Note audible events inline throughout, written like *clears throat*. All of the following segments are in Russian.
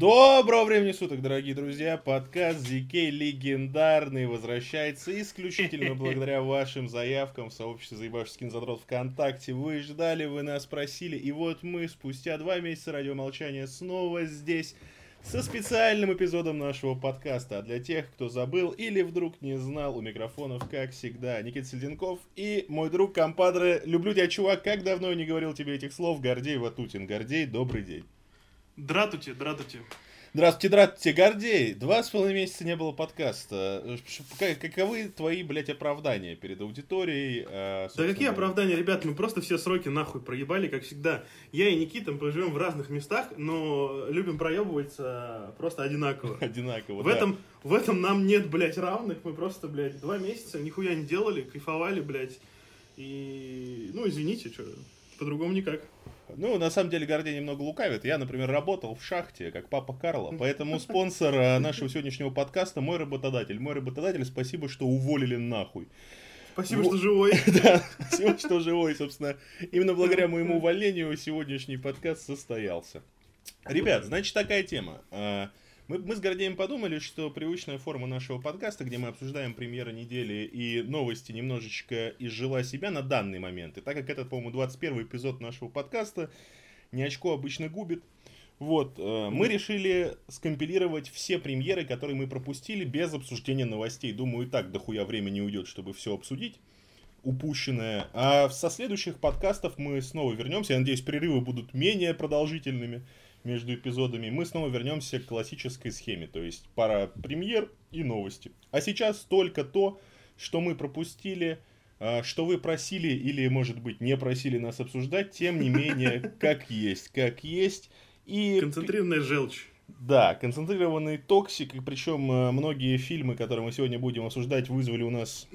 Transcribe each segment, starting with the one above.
Доброго времени суток, дорогие друзья! Подкаст ZK легендарный возвращается исключительно *laughs* благодаря вашим заявкам в сообществе заебавших скинзадрот ВКонтакте. Вы ждали, вы нас просили, и вот мы спустя два месяца радиомолчания снова здесь со специальным эпизодом нашего подкаста. А для тех, кто забыл или вдруг не знал, у микрофонов, как всегда, Никита Сельденков и мой друг компадре. Люблю тебя, чувак, как давно я не говорил тебе этих слов, Гордей Ватутин. Гордей, добрый день. Дратути, дратути. Здравствуйте, здравствуйте, Гордей. Два с половиной месяца не было подкаста. Каковы твои, блядь, оправдания перед аудиторией? А, да какие оправдания, ребят? Мы просто все сроки нахуй проебали, как всегда. Я и Никита, мы живем в разных местах, но любим проебываться просто одинаково. *laughs* Одинаково, в да. этом, в этом нам нет, блядь, равных. Мы просто, блядь, два месяца нихуя не делали, кайфовали, блядь. И, ну, извините, что, по-другому никак. Ну, на самом деле, Гордей немного лукавит. Я, например, работал в шахте, как папа Карла. *laughs* Поэтому спонсор э, нашего сегодняшнего подкаста мой работодатель. Мой работодатель, спасибо, что уволили нахуй. Спасибо, что живой. *laughs* да, спасибо, что живой, собственно. Именно благодаря *laughs* моему увольнению сегодняшний подкаст состоялся. Ребят, значит, такая тема. Мы, мы с Гордеем подумали, что привычная форма нашего подкаста, где мы обсуждаем премьеры недели и новости, немножечко изжила себя на данный момент. И так как это, по-моему, 21 эпизод нашего подкаста, не очко обычно губит. Вот, э, мы решили скомпилировать все премьеры, которые мы пропустили, без обсуждения новостей. Думаю, и так дохуя времени уйдет, чтобы все обсудить упущенное. А со следующих подкастов мы снова вернемся. Я надеюсь, перерывы будут менее продолжительными между эпизодами, мы снова вернемся к классической схеме, то есть пара премьер и новости. А сейчас только то, что мы пропустили, а, что вы просили или, может быть, не просили нас обсуждать, тем не менее, *laughs* как есть, как есть. И... Концентрированная желчь. Да, концентрированный токсик, и причем а, многие фильмы, которые мы сегодня будем обсуждать, вызвали у нас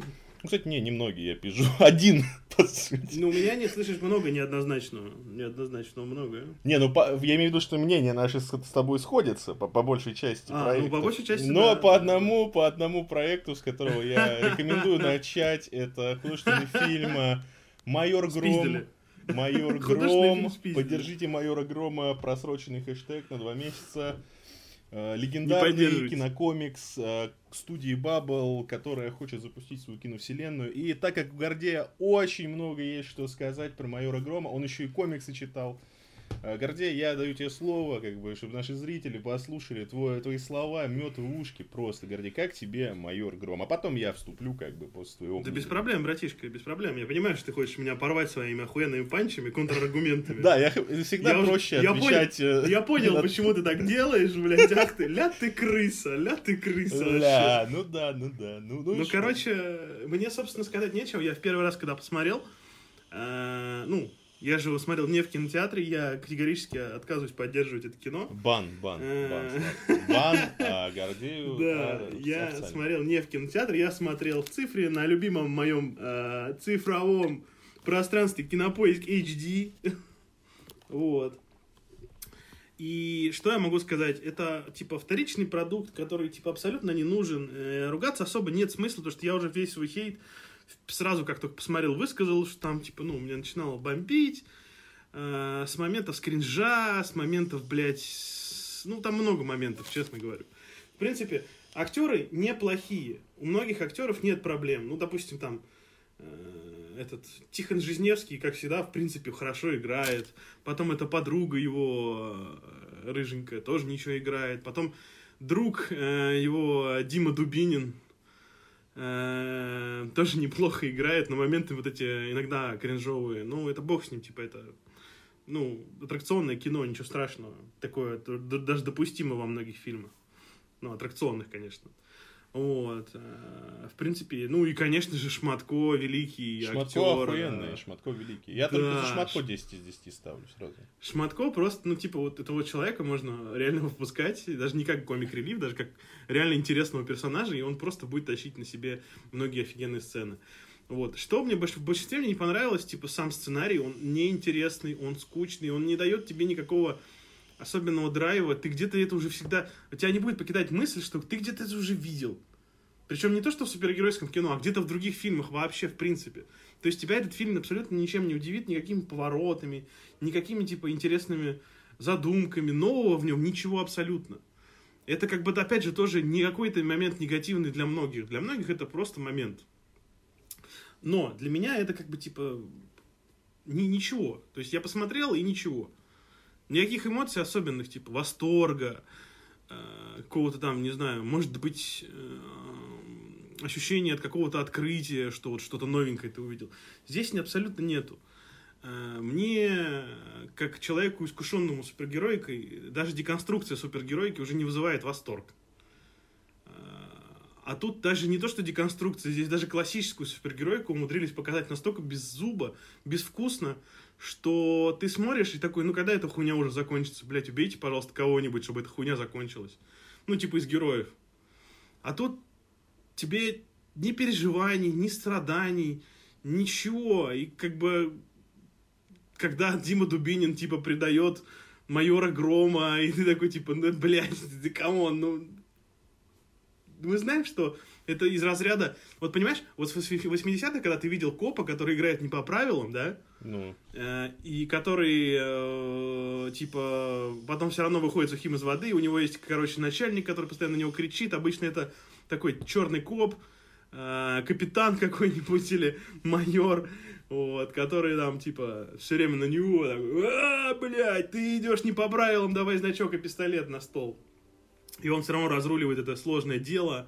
ну, кстати, не, немногие, я пишу. *laughs* Один, по сути. Ну, у меня не слишком много неоднозначного. Неоднозначного много. Не, ну, по, я имею в виду, что мнения наши с, с тобой сходятся по, по большей части а, проектов. ну, по большей части, Но да. по одному, по одному проекту, с которого я *laughs* рекомендую начать, это художественный *laughs* фильм «Майор Гром». Майор Гром. Поддержите Майора Грома, просроченный хэштег на два месяца. Э, легендарный кинокомикс э, студии Bubble, которая хочет запустить свою киновселенную. И так как у Гордея очень много есть что сказать про Майора Грома, он еще и комиксы читал. Э, Гордей, я даю тебе слово, как бы, чтобы наши зрители послушали твои, твои слова, мед в ушки просто. Гордей, как тебе майор Гром? А потом я вступлю, как бы, после твоего... Да без проблем, братишка, без проблем. Я понимаю, что ты хочешь меня порвать своими охуенными панчами, контраргументами. Да, я всегда проще отвечать... Э, я понял, почему ты так делаешь, блядь, ах ты, ля ты крыса, ля ты крыса Ля, ну да, ну да. Ну, ну, ну короче, мне, собственно, сказать нечего. Я в первый раз, когда посмотрел, э, ну, я же его смотрел не в кинотеатре, я категорически отказываюсь поддерживать это кино. Бан, бан, э, бан. Бан, а Гордею... Да, а, я смотрел не в кинотеатре, я смотрел в цифре на любимом моем э, цифровом пространстве Кинопоиск HD. *laughs* вот. И что я могу сказать? Это, типа, вторичный продукт, который, типа, абсолютно не нужен. Э, ругаться особо нет смысла, потому что я уже весь свой хейт сразу, как только посмотрел, высказал, что там, типа, ну, меня начинало бомбить. Э, с моментов скринжа, с моментов, блядь, с... ну, там много моментов, честно говорю. В принципе, актеры неплохие. У многих актеров нет проблем. Ну, допустим, там, э, этот Тихон Жизневский, как всегда, в принципе, хорошо играет. Потом эта подруга его, э, рыженькая, тоже ничего играет. Потом друг э, его, Дима Дубинин, тоже неплохо играет, но моменты вот эти иногда кринжовые. Ну, это бог с ним, типа, это, ну, аттракционное кино, ничего страшного. Такое даже допустимо во многих фильмах. Ну, аттракционных, конечно. Вот. Э, в принципе, ну и, конечно же, Шматко великий Шматко актер. охуенный, Шматко великий. Я да. только за Шматко 10 из 10 ставлю сразу. Шматко просто, ну, типа, вот этого человека можно реально выпускать, даже не как комик-релив, даже как реально интересного персонажа, и он просто будет тащить на себе многие офигенные сцены. Вот. Что мне в большинстве мне не понравилось, типа, сам сценарий, он неинтересный, он скучный, он не дает тебе никакого особенного драйва, ты где-то это уже всегда... У тебя не будет покидать мысль, что ты где-то это уже видел. Причем не то, что в супергеройском кино, а где-то в других фильмах вообще, в принципе. То есть тебя этот фильм абсолютно ничем не удивит, никакими поворотами, никакими, типа, интересными задумками, нового в нем ничего абсолютно. Это как бы, опять же, тоже не какой-то момент негативный для многих. Для многих это просто момент. Но для меня это как бы типа ни, ничего. То есть я посмотрел и ничего. Никаких эмоций особенных, типа восторга, э, какого-то там, не знаю, может быть, э, ощущение от какого-то открытия, что вот что-то новенькое ты увидел. Здесь абсолютно нету. Э, мне, как человеку, искушенному супергеройкой, даже деконструкция супергеройки уже не вызывает восторг. А тут даже не то, что деконструкция, здесь даже классическую супергеройку умудрились показать настолько без зуба, безвкусно, что ты смотришь и такой, ну когда эта хуйня уже закончится, блядь, убейте, пожалуйста, кого-нибудь, чтобы эта хуйня закончилась. Ну, типа из героев. А тут тебе ни переживаний, ни страданий, ничего. И как бы, когда Дима Дубинин, типа, предает майора Грома, и ты такой, типа, ну, блядь, *laughs* ты come on, ну... Мы знаем, что это из разряда... Вот понимаешь, вот в 80-х, когда ты видел копа, который играет не по правилам, да? Ну. Э, и который, э, типа, потом все равно выходит сухим из воды, у него есть, короче, начальник, который постоянно на него кричит. Обычно это такой черный коп, э, капитан *laughs* какой-нибудь или майор, вот, который там, типа, все время на него, такой, а, блядь, ты идешь не по правилам, давай значок и пистолет на стол. И он все равно разруливает это сложное дело,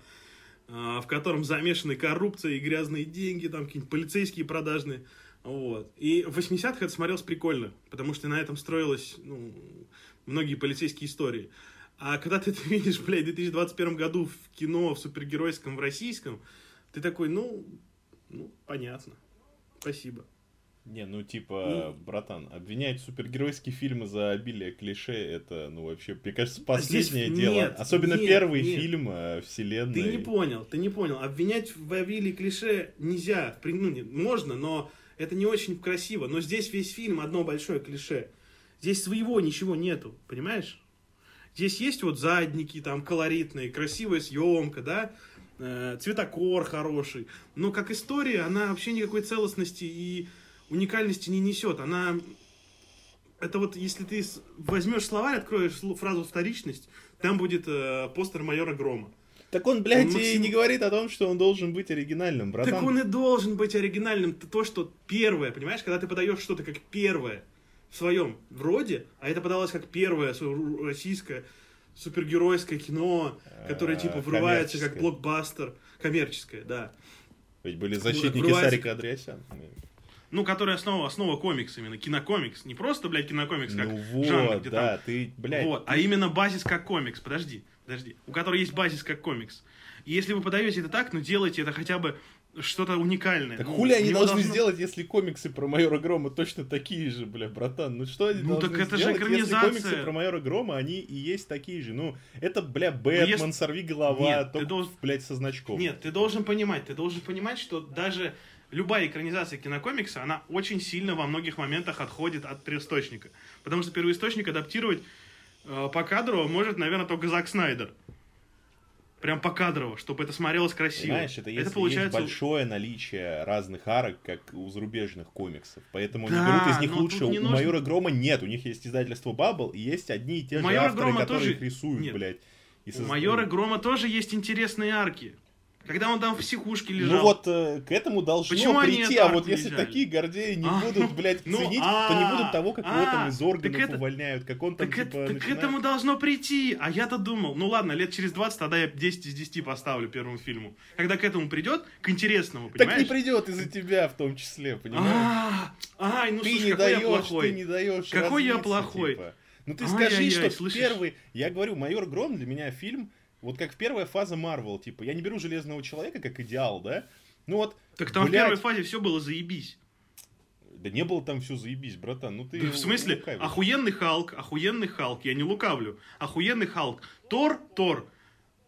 э, в котором замешаны коррупция и грязные деньги, там какие-нибудь полицейские продажные. Вот. И в 80-х это смотрелось прикольно, потому что на этом строилось ну, многие полицейские истории. А когда ты это *laughs* видишь, блядь, в 2021 году в кино, в супергеройском, в российском, ты такой, ну, ну, понятно. Спасибо. Не, ну типа, и... братан, обвинять супергеройские фильмы за обилие клише, это, ну вообще, мне кажется, последнее Здесь... дело. Нет, Особенно нет, первый нет. фильм э, вселенной. Ты не понял, ты не понял. Обвинять в обилии клише нельзя. Ну, не, можно, но это не очень красиво. Но здесь весь фильм одно большое клише. Здесь своего ничего нету, понимаешь? Здесь есть вот задники там колоритные, красивая съемка, да, э, цветокор хороший. Но как история, она вообще никакой целостности и уникальности не несет. Она... Это вот, если ты возьмешь словарь, откроешь фразу «вторичность», там будет э, постер майора Грома. Так он, блядь, он максим... и не говорит о том, что он должен быть оригинальным, братан. Так он и должен быть оригинальным. То, что первое, понимаешь, когда ты подаешь что-то как первое, в своем роде, а это подалось как первое российское супергеройское кино, которое типа врывается как блокбастер, коммерческое, да. Ведь были защитники. Сарика Андреасян. Ну, который основа, основа комикс именно, кинокомикс. Не просто, блядь, кинокомикс, как ну вот, жанр, где да, там... ты, блядь... Вот, ты... а именно базис как комикс, подожди, подожди, у которого есть базис как комикс. И если вы подаете это так, ну, делайте это хотя бы что-то уникальное. Так ну, хули они должны должно... сделать, если комиксы про майора Грома точно такие же, бля, братан? Ну что они ну, так это сделать, же экранизация. если комиксы про майора Грома, они и есть такие же? Ну, это, бля, ну, Бэтмен, если... сорви голова, Нет, только, ты должен... блядь, со значком. Нет, ты должен понимать, ты должен понимать, что даже любая экранизация кинокомикса, она очень сильно во многих моментах отходит от первоисточника. Потому что первоисточник адаптировать э, по кадру может, наверное, только Зак Снайдер. Прям покадрово, чтобы это смотрелось красиво. Знаешь, это, это получается... есть большое наличие разных арок, как у зарубежных комиксов. Поэтому да, они берут из них лучше. У нужно... Майора Грома нет. У них есть издательство Баббл, и есть одни и те же авторы, Грома которые тоже... их рисуют, нет. блядь. И у Майора Грома тоже есть интересные арки. Когда он там в психушке ну лежал. Ну вот э, к этому должно Почему прийти, а вот если взяли? такие гордеи не а, будут, блядь, *laughs* ну, ценить, а, то не будут того, как а, его там из органов увольняют, как он там, так типа, Так к этому должно прийти, а я-то думал, ну ладно, лет через 20 тогда я 10 из 10 поставлю первому фильму. Когда к этому придет, к интересному, понимаешь? Так не придет из-за тебя в том числе, понимаешь? А, ай, ну ты слушай, не какой даешь, я плохой. Ты не даешь Какой я плохой. Типа. Ну ты скажи, что первый... Я говорю, «Майор Гром» для меня фильм вот как первая фаза Марвел, типа, я не беру Железного Человека как идеал, да? Ну вот, Так там блядь... в первой фазе все было заебись. Да не было там все заебись, братан. Ну ты. Да, в смысле? Лукавишь. Охуенный Халк, охуенный Халк, я не лукавлю. Охуенный Халк. Тор, Тор.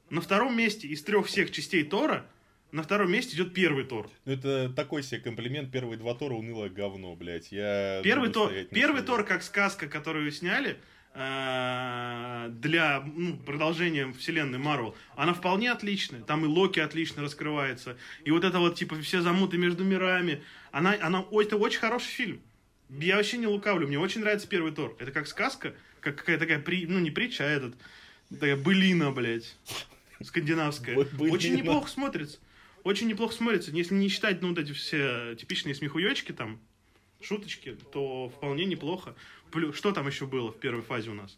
На втором месте из трех всех частей Тора на втором месте идет первый Тор. Ну, это такой себе комплимент. Первые два Тора унылое говно, блядь. Я первый Тор, первый Тор как сказка, которую сняли, для ну, продолжения вселенной Марвел, она вполне отличная. Там и Локи отлично раскрывается. И вот это вот, типа, все замуты между мирами. Она, она, это очень хороший фильм. Я вообще не лукавлю, мне очень нравится первый Тор. Это как сказка, как какая-то такая, при... ну не притча, а этот, такая былина, блядь, скандинавская. Былина. Очень неплохо смотрится. Очень неплохо смотрится. Если не считать, ну, вот эти все типичные смехуёчки там, шуточки, то вполне неплохо. Плюс, что там еще было в первой фазе у нас?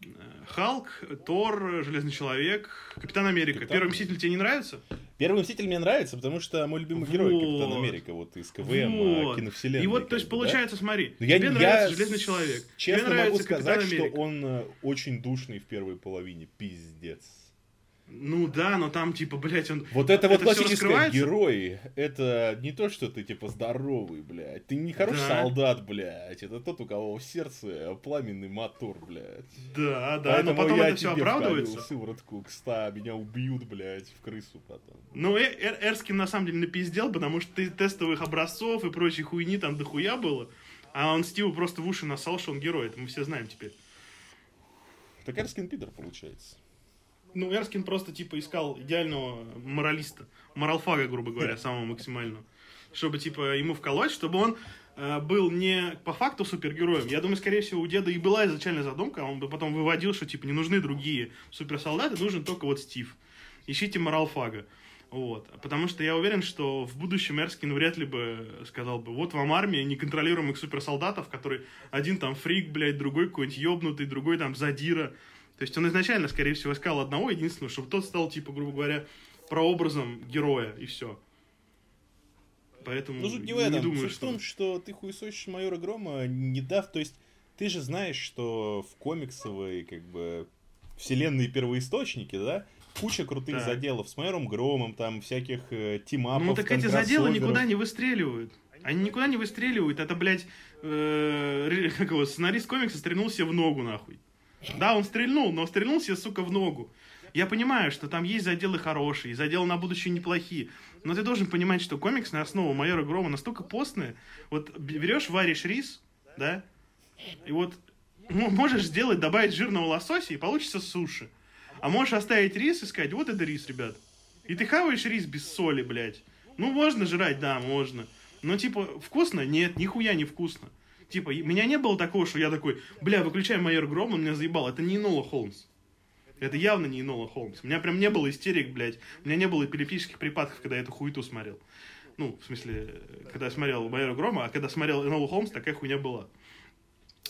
Э, Халк, Тор, Железный Человек, Капитан Америка. Капитан Первый Мститель тебе не нравится? Первый Мститель мне нравится, потому что мой любимый герой Вот. Капитан Америка, вот из КВМ а, Вот. киновселенной. И вот, то есть, бы, да. получается, смотри, Но я, тебе я нравится Железный Человек, Честно тебе нравится могу сказать, что он э, очень душный в первой половине. Пиздец. Ну да, но там, типа, блядь, он... Вот это, вот всё классическое герой. Это не то, что ты типа здоровый, блядь. Ты не хороший Да. солдат, блядь. Это тот, у кого в сердце пламенный мотор, блядь. Да, да, Поэтому но потом я это все оправдывается. сыворотку к 100, меня убьют, блядь, в крысу потом. Ну, Э- Эр- Эрскин на самом деле напиздел, потому что ты тестовых образцов и прочей хуйни там дохуя было. А он Стиву просто в уши насал, что он герой. Это мы все знаем теперь. Так Эрскин Пидор получается. Ну, Эрскин просто, типа, искал идеального моралиста. Моралфага, грубо говоря, *laughs* самого максимального. Чтобы, типа, ему вколоть, чтобы он э, был не по факту супергероем. Я думаю, скорее всего, у деда и была изначальная задумка, а он бы потом выводил, что, типа, не нужны другие суперсолдаты, нужен только вот Стив. Ищите моралфага. Вот. Потому что я уверен, что в будущем Эрскин вряд ли бы сказал бы, вот вам армия неконтролируемых суперсолдатов, который один там фрик, блядь, другой какой-нибудь ёбнутый, другой там задира. То есть он изначально, скорее всего, искал одного единственного, чтобы тот стал, типа, грубо говоря, прообразом героя, и все. Поэтому Ну, суть не в не этом. думаю, Суть в что... том, что ты хуесосишь майора Грома, не дав... То есть, ты же знаешь, что в комиксовой, как бы, вселенной первоисточники, да, куча крутых Так. заделов с майором Громом, там, всяких э, тимапов, Ну так эти заделы никуда не выстреливают. Они никуда не выстреливают. Это, блядь, э, *laughs* как его, сценарист комикса стрельнул себе в ногу, нахуй. Да, он стрельнул, но стрельнул себе, сука, в ногу. Я понимаю, что там есть заделы хорошие, заделы на будущее неплохие. Но ты должен понимать, что комиксная основа майора Грома настолько постная. Вот берешь, варишь рис, да, и вот можешь сделать, добавить жирного лосося, и получится суши. А можешь оставить рис и сказать, вот это рис, ребят. И ты хаваешь рис без соли, блядь. Ну, можно жрать, да, можно. Но, типа, вкусно? Нет, нихуя не вкусно. Типа, меня не было такого, что я такой, бля, выключай майор Гром, он меня заебал. Это не Нола Холмс. Это явно не Нола Холмс. У меня прям не было истерик, блядь. У меня не было эпилептических припадков, когда я эту хуету смотрел. Ну, в смысле, когда я смотрел майора Грома, а когда смотрел Нолу Холмс, такая хуйня была.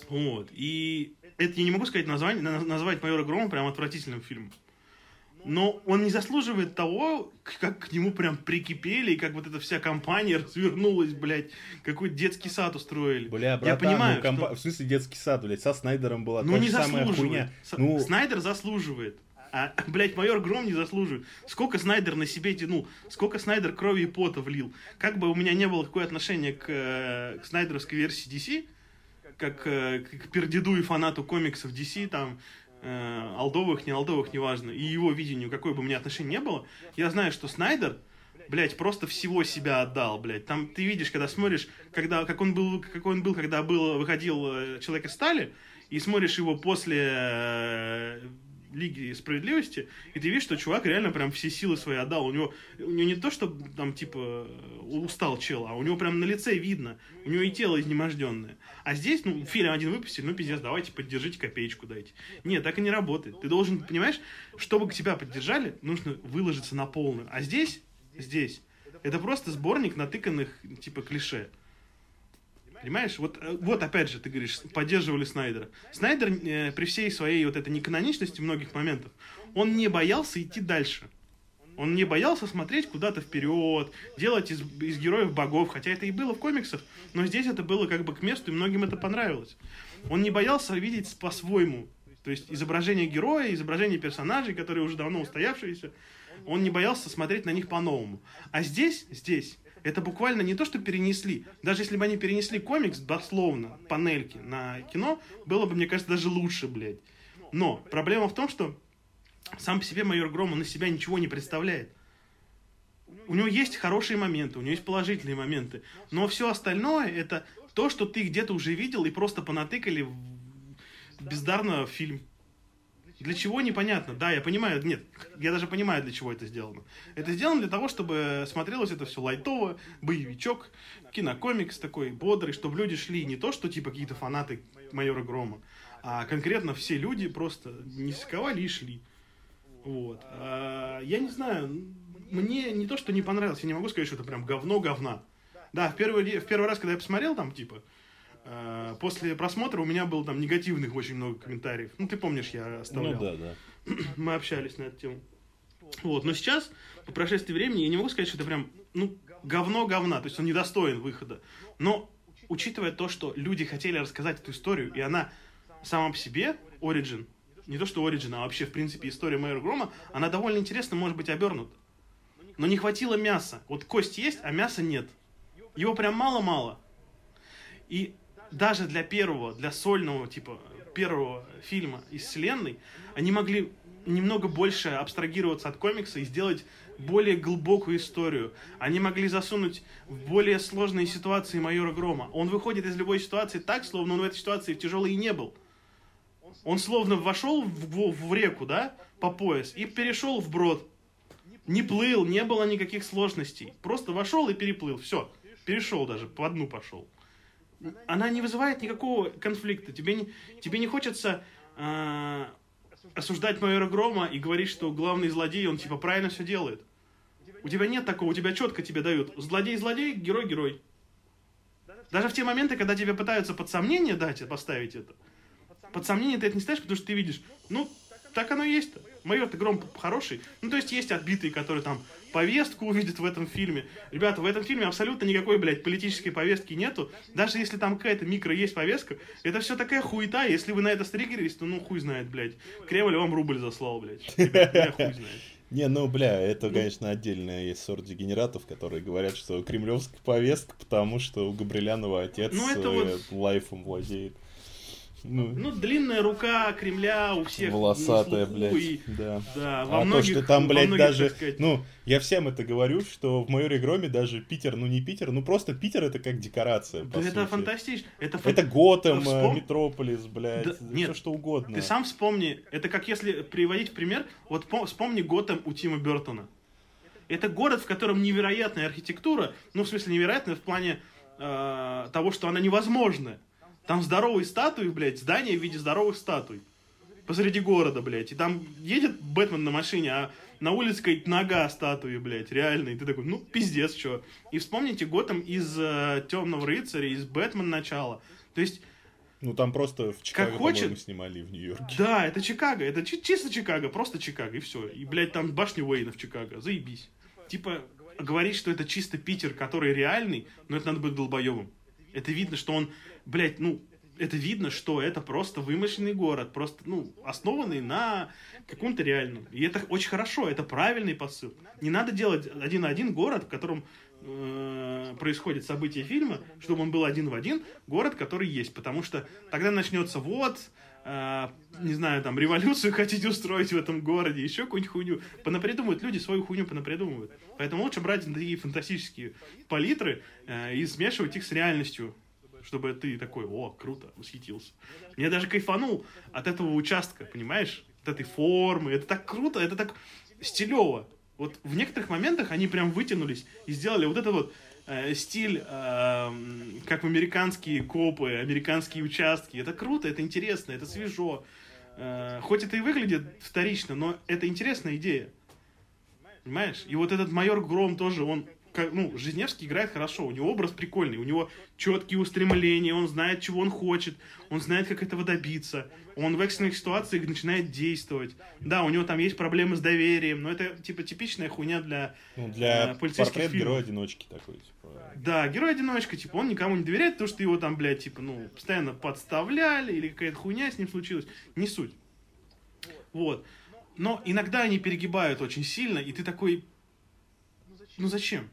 Вот. И это я не могу сказать название, на- назвать майора Грома прям отвратительным фильмом. Но он не заслуживает того, как к нему прям прикипели, и как вот эта вся компания развернулась, блядь, какой детский сад устроили. Бля, я братан, понимаю, ну, компа- что- в смысле детский сад, блядь, со Снайдером была ну та не же самая хуйня. С- Ну, Снайдер заслуживает. А, *laughs* блядь, майор Гром не заслуживает. Сколько Снайдер на себе тянул, сколько Снайдер крови и пота влил. Как бы у меня не было какое отношение к, э, к снайдеровской версии DC, как э, к к пердеду и фанату комиксов DC, там, э, алдовых, не алдовых, неважно, и его видению, какое бы у меня отношение не было, я знаю, что Снайдер, блядь, просто всего себя отдал, блядь. Там ты видишь, когда смотришь, когда, как он был, какой он был, когда был, выходил э, Человек из стали, и смотришь его после э, Лиги справедливости, и ты видишь, что чувак реально прям все силы свои отдал. У него, у него не то, что там, типа, устал чел, а у него прям на лице видно. У него и тело изнеможденное. А здесь, ну, фильм один выпустили, ну, пиздец, давайте поддержите, копеечку дайте. Нет, так и не работает. Ты должен, понимаешь, чтобы тебя поддержали, нужно выложиться на полную. А здесь, здесь, это просто сборник натыканных, типа, клише. Понимаешь? Вот, э, вот опять же, ты говоришь, поддерживали Снайдера. Снайдер э, при всей своей вот этой неканоничности многих моментов, он не боялся идти дальше. Он не боялся смотреть куда-то вперед, делать из, из героев богов, хотя это и было в комиксах, но здесь это было как бы к месту, и многим это понравилось. Он не боялся видеть по-своему. То есть изображение героя, изображение персонажей, которые уже давно устоявшиеся, он не боялся смотреть на них по-новому. А здесь, здесь, это буквально не то, что перенесли. Даже если бы они перенесли комикс, дословно, панельки на кино, было бы, мне кажется, даже лучше, блядь. Но проблема в том, что сам по себе майор Гром, он из себя ничего не представляет. У него есть хорошие моменты, у него есть положительные моменты. Но все остальное это то, что ты где-то уже видел и просто понатыкали бездарно в фильм. Для чего непонятно. Да, я понимаю, нет, я даже понимаю, для чего это сделано. Это сделано для того, чтобы смотрелось это все лайтово, боевичок, кинокомикс такой бодрый, чтобы люди шли не то, что типа какие-то фанаты майора Грома, а конкретно все люди просто не сковали и шли. Вот. А, я не знаю, мне не то, что не понравилось, я не могу сказать, что это прям говно говна. Да, в первый, в первый раз, когда я посмотрел там, типа, после просмотра у меня было там негативных очень много комментариев. Ну, ты помнишь, я оставлял. Ну, да, да. Мы общались на эту тему. Вот, но сейчас, по прошествии времени, я не могу сказать, что это прям, ну, говно говна, то есть он недостоин выхода. Но, учитывая то, что люди хотели рассказать эту историю, и она сама по себе, Origin, не то что Origin, а вообще, в принципе, история Майора Грома, она довольно интересно может быть обернута. Но не хватило мяса. Вот кость есть, а мяса нет. Его прям мало-мало. И даже для первого, для сольного, типа, первого фильма из вселенной, они могли немного больше абстрагироваться от комикса и сделать более глубокую историю. Они могли засунуть в более сложные ситуации майора Грома. Он выходит из любой ситуации так, словно он в этой ситуации в тяжелой и не был. Он словно вошел в, в, в реку, да, по пояс, и перешел в брод. Не плыл, не было никаких сложностей. Просто вошел и переплыл. Все. Перешел даже, по дну пошел. Она не вызывает никакого конфликта. Тебе не, тебе не хочется э, осуждать майора Грома и говорить, что главный злодей, он типа правильно все делает. У тебя нет такого, у тебя четко тебе дают. Злодей-злодей, герой-герой. Даже в те моменты, когда тебе пытаются под сомнение дать, поставить это, под сомнение ты это не ставишь, потому что ты видишь, ну, так оно и есть-то. Майор-то Гром хороший. Ну, то есть есть отбитые, которые там повестку увидят в этом фильме. Ребята, в этом фильме абсолютно никакой, блядь, политической повестки нету. Даже если там какая-то микро есть повестка, это все такая хуета. Если вы на это стригерились, то ну хуй знает, блядь. Кремль вам рубль заслал, блядь. Ребят, хуй знает. *laughs* Не, ну, бля, это, конечно, отдельная есть сорт дегенератов, которые говорят, что кремлевская повестка, потому что у Габрилянова отец ну, это вот... лайфом владеет. Ну, ну, длинная рука Кремля у всех. Волосатая, блядь. И, да. да во а многих, то, что там, блядь, многих, даже... Сказать... Ну, я всем это говорю, что в майоре Громе даже Питер, ну не Питер, ну просто Питер это как декорация, Да это фантастично. Это, фан... это Готэм, Вспом... Метрополис, блядь, да, нет, все что угодно. Ты сам вспомни, это как если приводить пример, вот вспомни Готэм у Тима Бертона. Это город, в котором невероятная архитектура, ну, в смысле, невероятная в плане э, того, что она невозможная. Там здоровые статуи, блядь, здание в виде здоровых статуй. Посреди города, блядь. И там едет Бэтмен на машине, а на улице какая-то нога статуи, блядь, реально. И ты такой, ну, пиздец, что. И вспомните Готэм из э, Темного рыцаря, из Бэтмен начала. То есть... Ну, там просто в Чикаго, как хочет... снимали в Нью-Йорке. Да, это Чикаго, это чи- чисто Чикаго, просто Чикаго, и все. И, блядь, там башня Уэйна в Чикаго, заебись. Типа, говорить, что это чисто Питер, который реальный, но это надо быть долбоебом. Это видно, что он, блядь, ну, это видно, что это просто вымышленный город, просто, ну, основанный на каком-то реальном. И это очень хорошо, это правильный посыл. Не надо делать один на один город, в котором э, происходит событие фильма, чтобы он был один в один город, который есть. Потому что тогда начнется вот, э, не знаю, там, революцию *laughs* хотите устроить в этом городе, еще какую-нибудь хуйню. Понапридумывают, люди свою хуйню понапридумывают. Поэтому лучше брать такие фантастические палитры э, и смешивать их с реальностью чтобы ты такой, о, круто, восхитился. Мне даже кайфанул от этого участка, понимаешь? От этой формы, это так круто, это так стилево. Вот в некоторых моментах они прям вытянулись и сделали вот этот вот э, стиль, э, как в американские копы, американские участки. Это круто, это интересно, это свежо. Э, хоть это и выглядит вторично, но это интересная идея. Понимаешь? И вот этот майор Гром тоже, он ну, Жизневский играет хорошо, у него образ прикольный, у него четкие устремления, он знает, чего он хочет, он знает, как этого добиться, он в экстренных ситуациях начинает действовать. Да, у него там есть проблемы с доверием, но это, типа, типичная хуйня для, ну, для э, полицейских портрет фильмов. героя-одиночки такой, типа. Да, герой-одиночка, типа, он никому не доверяет, потому что его там, блядь, типа, ну, постоянно подставляли, или какая-то хуйня с ним случилась, не суть. Вот. Но иногда они перегибают очень сильно, и ты такой, ну зачем?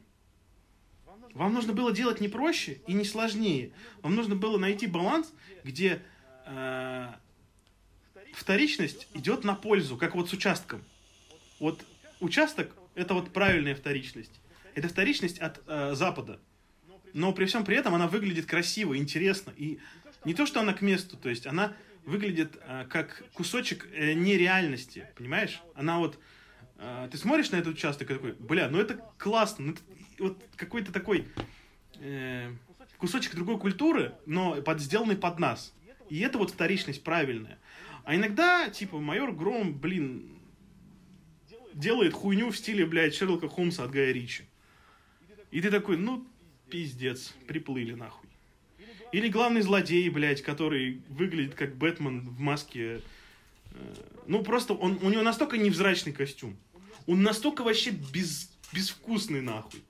Вам нужно было делать не проще и не сложнее. Вам нужно было найти баланс, где э, вторичность идет на пользу, как вот с участком. Вот участок это вот правильная вторичность. Это вторичность от э, Запада. Но при всем при этом она выглядит красиво, интересно. И не то, что она к месту, то есть она выглядит э, как кусочек э, нереальности, понимаешь? Она вот... Э, ты смотришь на этот участок и такой, бля, ну это классно, ну это вот какой-то такой э, кусочек другой культуры, но под, сделанный под нас. И это вот вторичность правильная. А иногда, типа, майор Гром, блин, делает хуйню в стиле, блядь, Шерлока Холмса от Гая Ричи. И ты такой, ну, пиздец, приплыли нахуй. Или главный злодей, блядь, который выглядит как Бэтмен в маске. Э, ну, просто он, у него настолько невзрачный костюм. Он настолько вообще без, безвкусный, нахуй.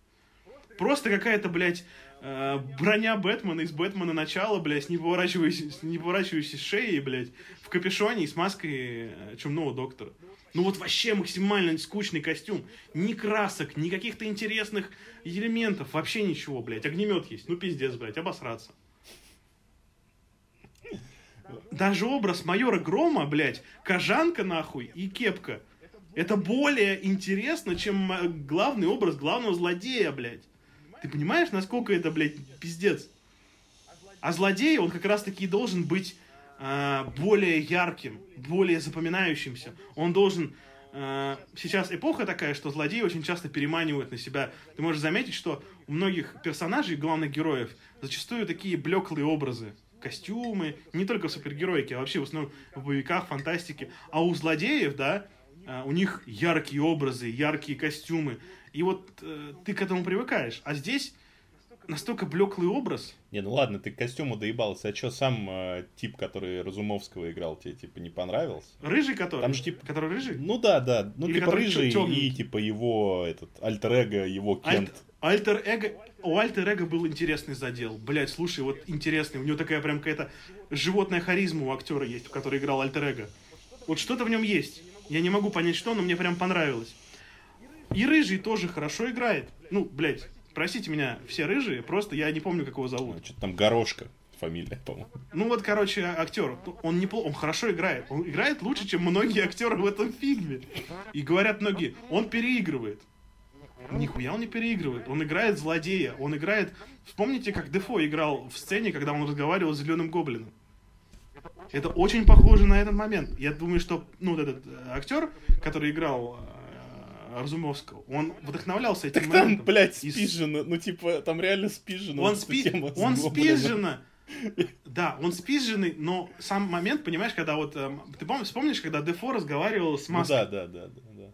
Просто какая-то, блядь, э, броня Бэтмена из Бэтмена начала, блядь, с не поворачивающейся, не шеей, блядь, в капюшоне и с маской э, чумного доктора. Ну вот вообще максимально скучный костюм. Ни красок, ни каких-то интересных элементов, вообще ничего, блядь. Огнемет есть. Ну пиздец, блядь, обосраться. Даже образ майора Грома, блядь, кожанка нахуй и кепка. Это более интересно, чем э, главный образ главного злодея, блядь. Ты понимаешь, насколько это, блядь, пиздец? А злодей, он как раз таки должен быть э, более ярким, более запоминающимся. Он должен... Э, сейчас эпоха такая, что злодеи очень часто переманивают на себя. Ты можешь заметить, что у многих персонажей, главных героев, зачастую такие блеклые образы. Костюмы, не только в супергероике, а вообще в основном в боевиках, фантастике. А у злодеев, да, э, у них яркие образы, яркие костюмы. И вот э, ты к этому привыкаешь. А здесь настолько блеклый образ. Не, ну ладно, ты к костюму доебался. А что, сам э, тип, который Разумовского играл, тебе типа не понравился? Рыжий который? Там же типа... Который рыжий? Ну да, да. Ну Или типа рыжий и типа его этот альтер-эго, его Кент. Альт... Альтер-эго... У альтер-эго был интересный задел. Блять, слушай, вот интересный. У него такая прям какая-то животная харизма у актера есть, который играл альтер-эго. Вот что-то в нем есть. Я не могу понять, что, но мне прям понравилось. И Рыжий тоже хорошо играет. Ну, блядь, простите меня, все рыжие, просто я не помню, как его зовут. Что-то там Горошка фамилия, по-моему. Ну вот, короче, актер, он не он хорошо играет. Он играет лучше, чем многие актеры в этом фильме. И говорят многие, он переигрывает. Нихуя он не переигрывает. Он играет злодея. Он играет... Вспомните, как Дефо играл в сцене, когда он разговаривал с Зеленым Гоблином. Это очень похоже на этот момент. Я думаю, что ну, вот этот э, актер, который играл э, Разумовского. Он вдохновлялся этим так моментом. там, блядь, спижено. Ну, типа, там реально спижено. Он, спи... он спижено. *laughs* Да, он спизженный, но сам момент, понимаешь, когда вот... Э, ты помнишь, вспомнишь, когда Дефо разговаривал с Маской? Ну, да, да, да, да,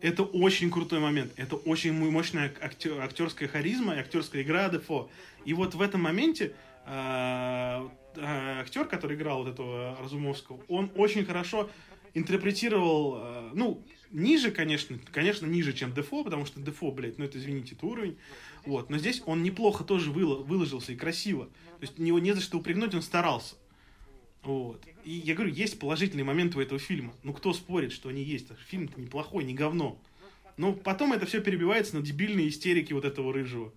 Это очень крутой момент. Это очень мощная актер, актерская харизма и актерская игра Дефо. И вот в этом моменте э, э, актер, который играл вот этого Разумовского, он очень хорошо интерпретировал, э, ну, ниже, конечно, конечно, ниже, чем Дефо, потому что Дефо, блядь, ну это, извините, это уровень. Вот. Но здесь он неплохо тоже выложился и красиво. То есть него не за что упрягнуть, он старался. Вот. И я говорю, есть положительные моменты у этого фильма. Ну, кто спорит, что они есть? Фильм-то неплохой, не говно. Но потом это все перебивается на дебильные истерики вот этого рыжего.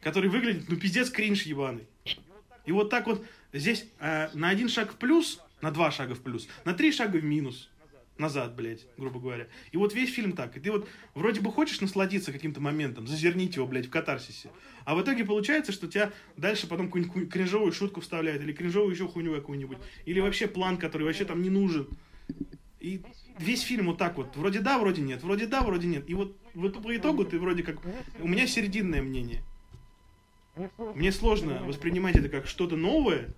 Который выглядит, ну, пиздец, кринж ебаный. И вот так вот здесь э, на один шаг в плюс, на два шага в плюс, на три шага в минус назад, блядь, грубо говоря. И вот весь фильм так. И ты вот вроде бы хочешь насладиться каким-то моментом, зазернить его, блядь, в катарсисе. А в итоге получается, что тебя дальше потом какую-нибудь кринжовую шутку вставляют, или кринжовую еще хуйню какую-нибудь, или вообще план, который вообще там не нужен. И весь фильм вот так вот. Вроде да, вроде нет, вроде да, вроде нет. И вот, вот по итогу ты вроде как... У меня серединное мнение. Мне сложно воспринимать это как что-то новое,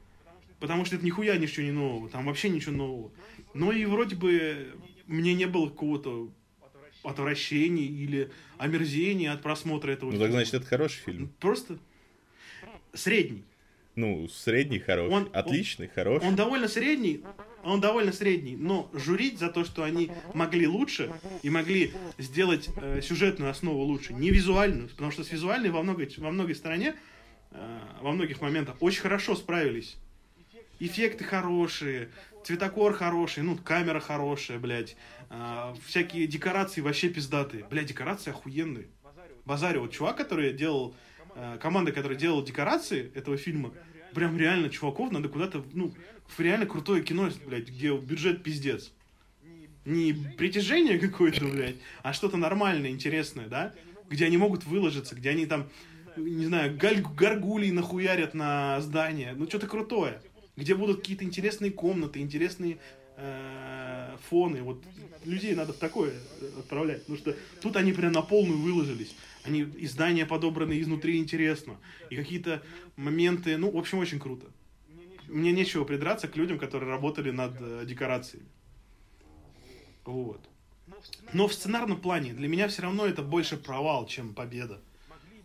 потому что это нихуя ничего не нового. Там вообще ничего нового. Но и вроде бы мне не было какого-то отвращения или омерзения от просмотра этого ну, фильма. Ну, так значит, это хороший фильм. Просто средний. Ну, средний хороший. Он, Отличный, он, хороший. Он довольно средний, он довольно средний, но журить за то, что они могли лучше и могли сделать э, сюжетную основу лучше, не визуальную, потому что с визуальной во многой, во многой стороне, э, во многих моментах очень хорошо справились. Эффекты хорошие, цветокор хороший, ну, камера хорошая, блядь. А, всякие декорации вообще пиздатые. Блядь, декорации охуенные. Базарю, вот чувак, который делал, а, команда, которая делала декорации этого фильма, прям реально чуваков надо куда-то, ну, в реально крутое кино, блядь, где бюджет пиздец. Не притяжение какое-то, блядь, а что-то нормальное, интересное, да? Где они могут выложиться, где они там, не знаю, галь- гаргулей нахуярят на здание. Ну, что-то крутое. Где будут какие-то интересные комнаты, интересные э, фоны. Вот людей надо в такое отправлять, потому что тут они прям на полную выложились. Они издания подобраны изнутри интересно. И какие-то моменты, ну, в общем, очень круто. Мне нечего придраться к людям, которые работали над э, декорациями. Вот. Но в сценарном плане для меня все равно это больше провал, чем победа.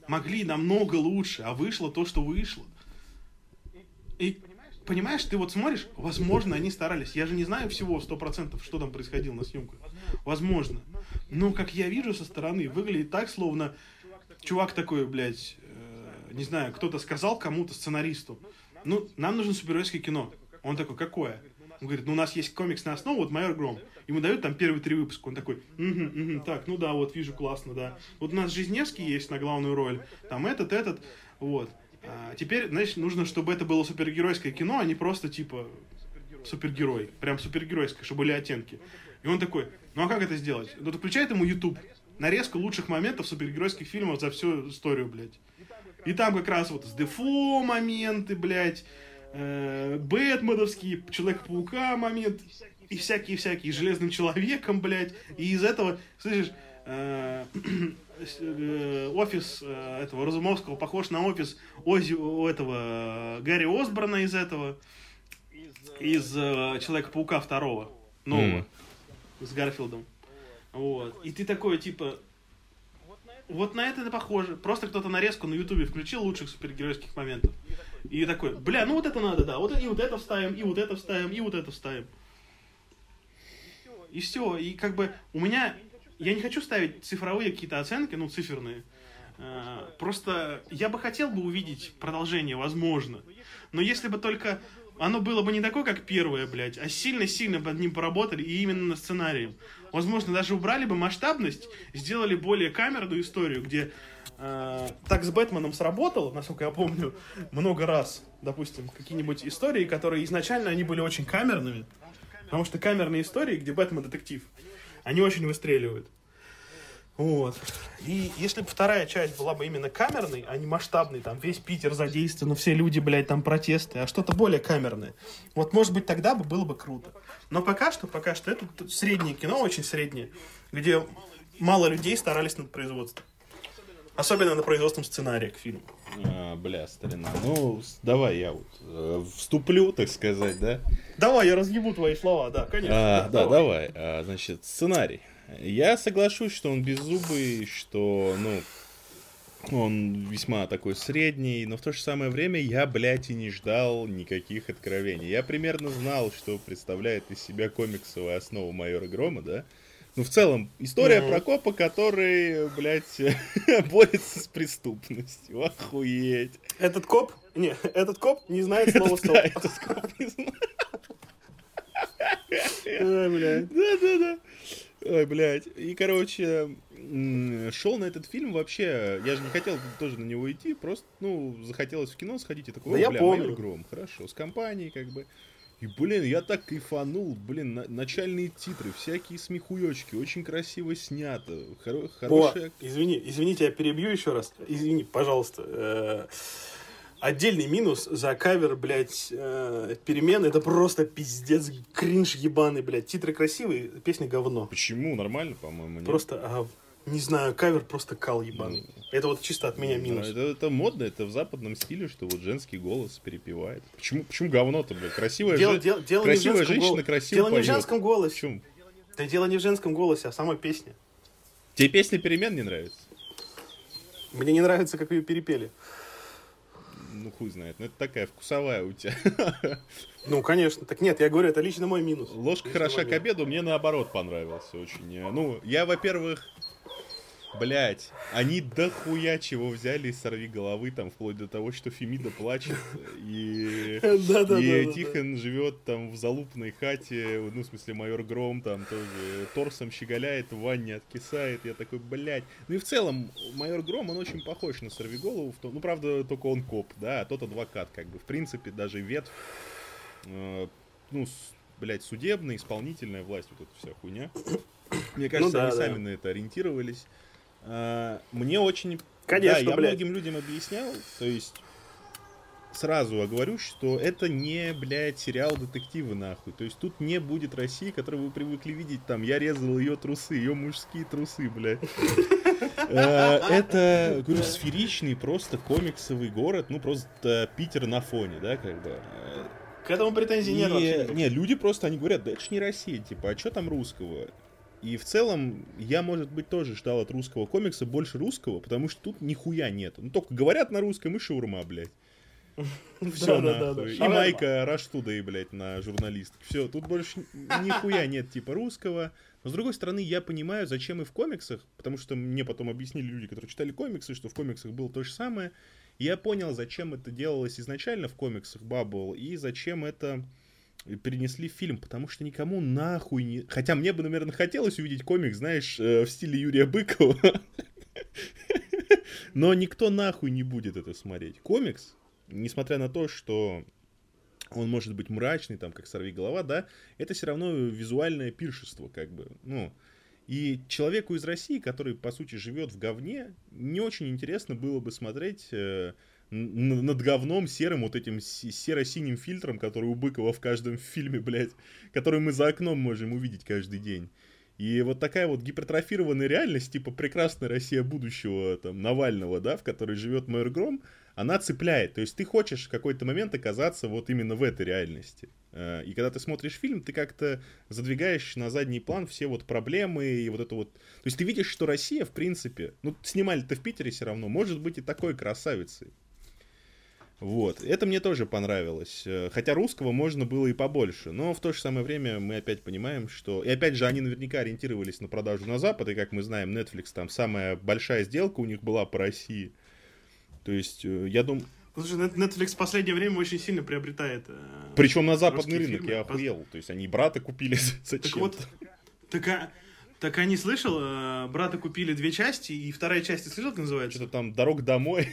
Могли намного лучше, а вышло то, что вышло. И понимаешь, ты вот смотришь, возможно, они старались. Я же не знаю всего сто процентов, что там происходило на съемках. Возможно. Но, как я вижу со стороны, выглядит так, словно чувак такой, блядь, э, не знаю, кто-то сказал кому-то, сценаристу, ну, нам нужно супергеройское кино. Он такой, какое? Он говорит, ну, у нас есть комикс на основу, вот «Майор Гром». Ему дают там первые три выпуска. Он такой, угу, угу, так, ну да, вот вижу, классно, да. Вот у нас Жизневский есть на главную роль. Там этот, этот, вот. А теперь, значит, нужно, чтобы это было супергеройское кино, а не просто типа супергерой. Прям супергеройское, чтобы были оттенки. И он такой, ну а как это сделать? Ну, включает ему YouTube. Нарезку лучших моментов супергеройских фильмов за всю историю, блядь. И там как раз вот с Дефо моменты, блядь, э, Бэтменовские, Человек-паука момент, и всякие-всякие, Железным Человеком, блядь. И из этого, слышишь, э, *clears throat* офис э, этого Разумовского похож на офис Ози, у этого э, Гарри Осборна из этого, из э, Человека-паука второго, нового, mm. с Гарфилдом. Вот. И ты такой, типа, вот на это это похоже. Просто кто-то нарезку на Ютубе включил лучших супергеройских моментов. И такой, бля, ну вот это надо, да. Вот и вот это вставим, и вот это вставим, и вот это вставим. И все. И как бы у меня... Я не хочу ставить цифровые какие-то оценки, ну, циферные. А, просто я бы хотел бы увидеть продолжение, возможно. Но если бы только оно было бы не такое, как первое, блядь, а сильно-сильно над ним поработали, и именно на сценарии. Возможно, даже убрали бы масштабность, сделали более камерную историю, где э, так с Бэтменом сработало, насколько я помню, много раз, допустим, какие-нибудь истории, которые изначально они были очень камерными, потому что камерные истории, где Бэтмен детектив, они очень выстреливают. Вот. И если бы вторая часть была бы именно камерной, а не масштабной, там весь Питер задействован, все люди, блядь, там протесты, а что-то более камерное, вот, может быть, тогда бы было бы круто. Но пока что, пока что это среднее кино, очень среднее, где мало людей старались над производством. Особенно на производством сценария к фильму. А, бля, старина. Ну, давай я вот э, вступлю, так сказать, да? Давай, я разъебу твои слова, да, конечно. А, да, давай. давай. А, значит, сценарий. Я соглашусь, что он беззубый, что, ну, он весьма такой средний, но в то же самое время я, блядь, и не ждал никаких откровений. Я примерно знал, что представляет из себя комиксовая основа майора Грома, да? Ну, в целом, история mm-hmm. про копа, который, блядь, *laughs* борется с преступностью. Охуеть. Этот коп? Не, этот коп не знает слова стоп. Да, этот коп не знает. Да-да-да. Ой, блядь. И, короче, шел на этот фильм вообще. Я же не хотел тоже на него идти, просто, ну, захотелось в кино сходить и такой, да я помню. Гром. Хорошо, с компанией, как бы. И, блин, я так кайфанул, блин, на, начальные титры, всякие смехуёчки, очень красиво снято, хоро, хорошая... О, извини, извините, я перебью еще раз, извини, пожалуйста. Э Отдельный минус за кавер, блядь, э, перемен, это просто пиздец, кринж ебаный, блядь. Титры красивые, песня говно. Почему? Нормально, по-моему, Просто, а, не знаю, кавер просто кал ебаный. Ну, это вот чисто от меня минус. Это, это модно, это в западном стиле, что вот женский голос перепевает. Почему, почему говно-то, блядь? Красивая, дело, же... дело, дело красивая женщина гол... красиво Дело поет. не в женском голосе. В чем? Да дело не в женском голосе, а в самой песне. Тебе песня перемен не нравится? Мне не нравится, как ее перепели ну хуй знает, ну это такая вкусовая у тебя. Ну, конечно. Так нет, я говорю, это лично мой минус. Ложка лично хороша к обеду, мне наоборот понравился очень. Ну, я, во-первых, Блять, они дохуя чего взяли из сорви головы, там, вплоть до того, что Фемида плачет, и, *laughs* и Тихон живет там в залупной хате, ну, в смысле, майор Гром там тоже торсом щеголяет, в ванне откисает, я такой, блять. Ну и в целом, майор Гром, он очень похож на сорви голову, ну, правда, только он коп, да, а тот адвокат, как бы, в принципе, даже ветвь, э, ну, блять, судебная, исполнительная власть, вот эта вся хуйня. Мне кажется, ну, да, они да. сами на это ориентировались. А, мне очень... Конечно, да, я блядь. многим людям объяснял, то есть сразу оговорю, что это не, блядь, сериал детективы, нахуй. То есть тут не будет России, которую вы привыкли видеть, там, я резал ее трусы, ее мужские трусы, блядь. Э, это, говорю, сферичный просто комиксовый город, ну, просто Питер на фоне, да, как бы. К этому претензий нет вообще. Не, люди просто, они говорят, да это ж не Россия, типа, а что там русского? И в целом, я, может быть, тоже ждал от русского комикса больше русского, потому что тут нихуя нет. Ну, только говорят на русском и шаурма, блядь. *laughs* Все, нахуй. И майка Раштуда, и, блядь, на журналистке. Все, тут больше нихуя нет, типа, русского. Но, с другой стороны, я понимаю, зачем и в комиксах, потому что мне потом объяснили люди, которые читали комиксы, что в комиксах было то же самое. Я понял, зачем это делалось изначально в комиксах Баббл, и зачем это перенесли фильм, потому что никому нахуй не... Хотя мне бы, наверное, хотелось увидеть комикс, знаешь, э, в стиле Юрия Быкова. Но никто нахуй не будет это смотреть. Комикс, несмотря на то, что он может быть мрачный, там, как «Сорви голова», да, это все равно визуальное пиршество, как бы, ну... И человеку из России, который, по сути, живет в говне, не очень интересно было бы смотреть э, над говном серым, вот этим серо-синим фильтром, который у Быкова в каждом *laughs* фильме, блядь, который мы за окном можем увидеть каждый день. И вот такая вот гипертрофированная реальность, типа прекрасная Россия будущего, там, Навального, да, в которой живет майор Гром, она цепляет. То есть ты хочешь в какой-то момент оказаться вот именно в этой реальности. Э, и когда ты смотришь фильм, ты как-то задвигаешь на задний план все вот проблемы и вот это вот... То есть ты видишь, что Россия, в принципе, ну, снимали-то в Питере все равно, может быть и такой красавицей. Вот. Это мне тоже понравилось. Э, хотя русского можно было и побольше. Но в то же самое время мы опять понимаем, что... И опять же, они наверняка ориентировались на продажу на Запад. И как мы знаем, Netflix там самая большая сделка у них была по России. То есть, э, я думаю... Слушай, Netflix в последнее время очень сильно приобретает... Э, Причем на западный рынок, фильмы. я охуел. То есть, они брата купили зачем *laughs* Так вот, так, а, так а не слышал, брата купили две части, и вторая часть, ты слышал, как называется? Что-то там «Дорог домой»,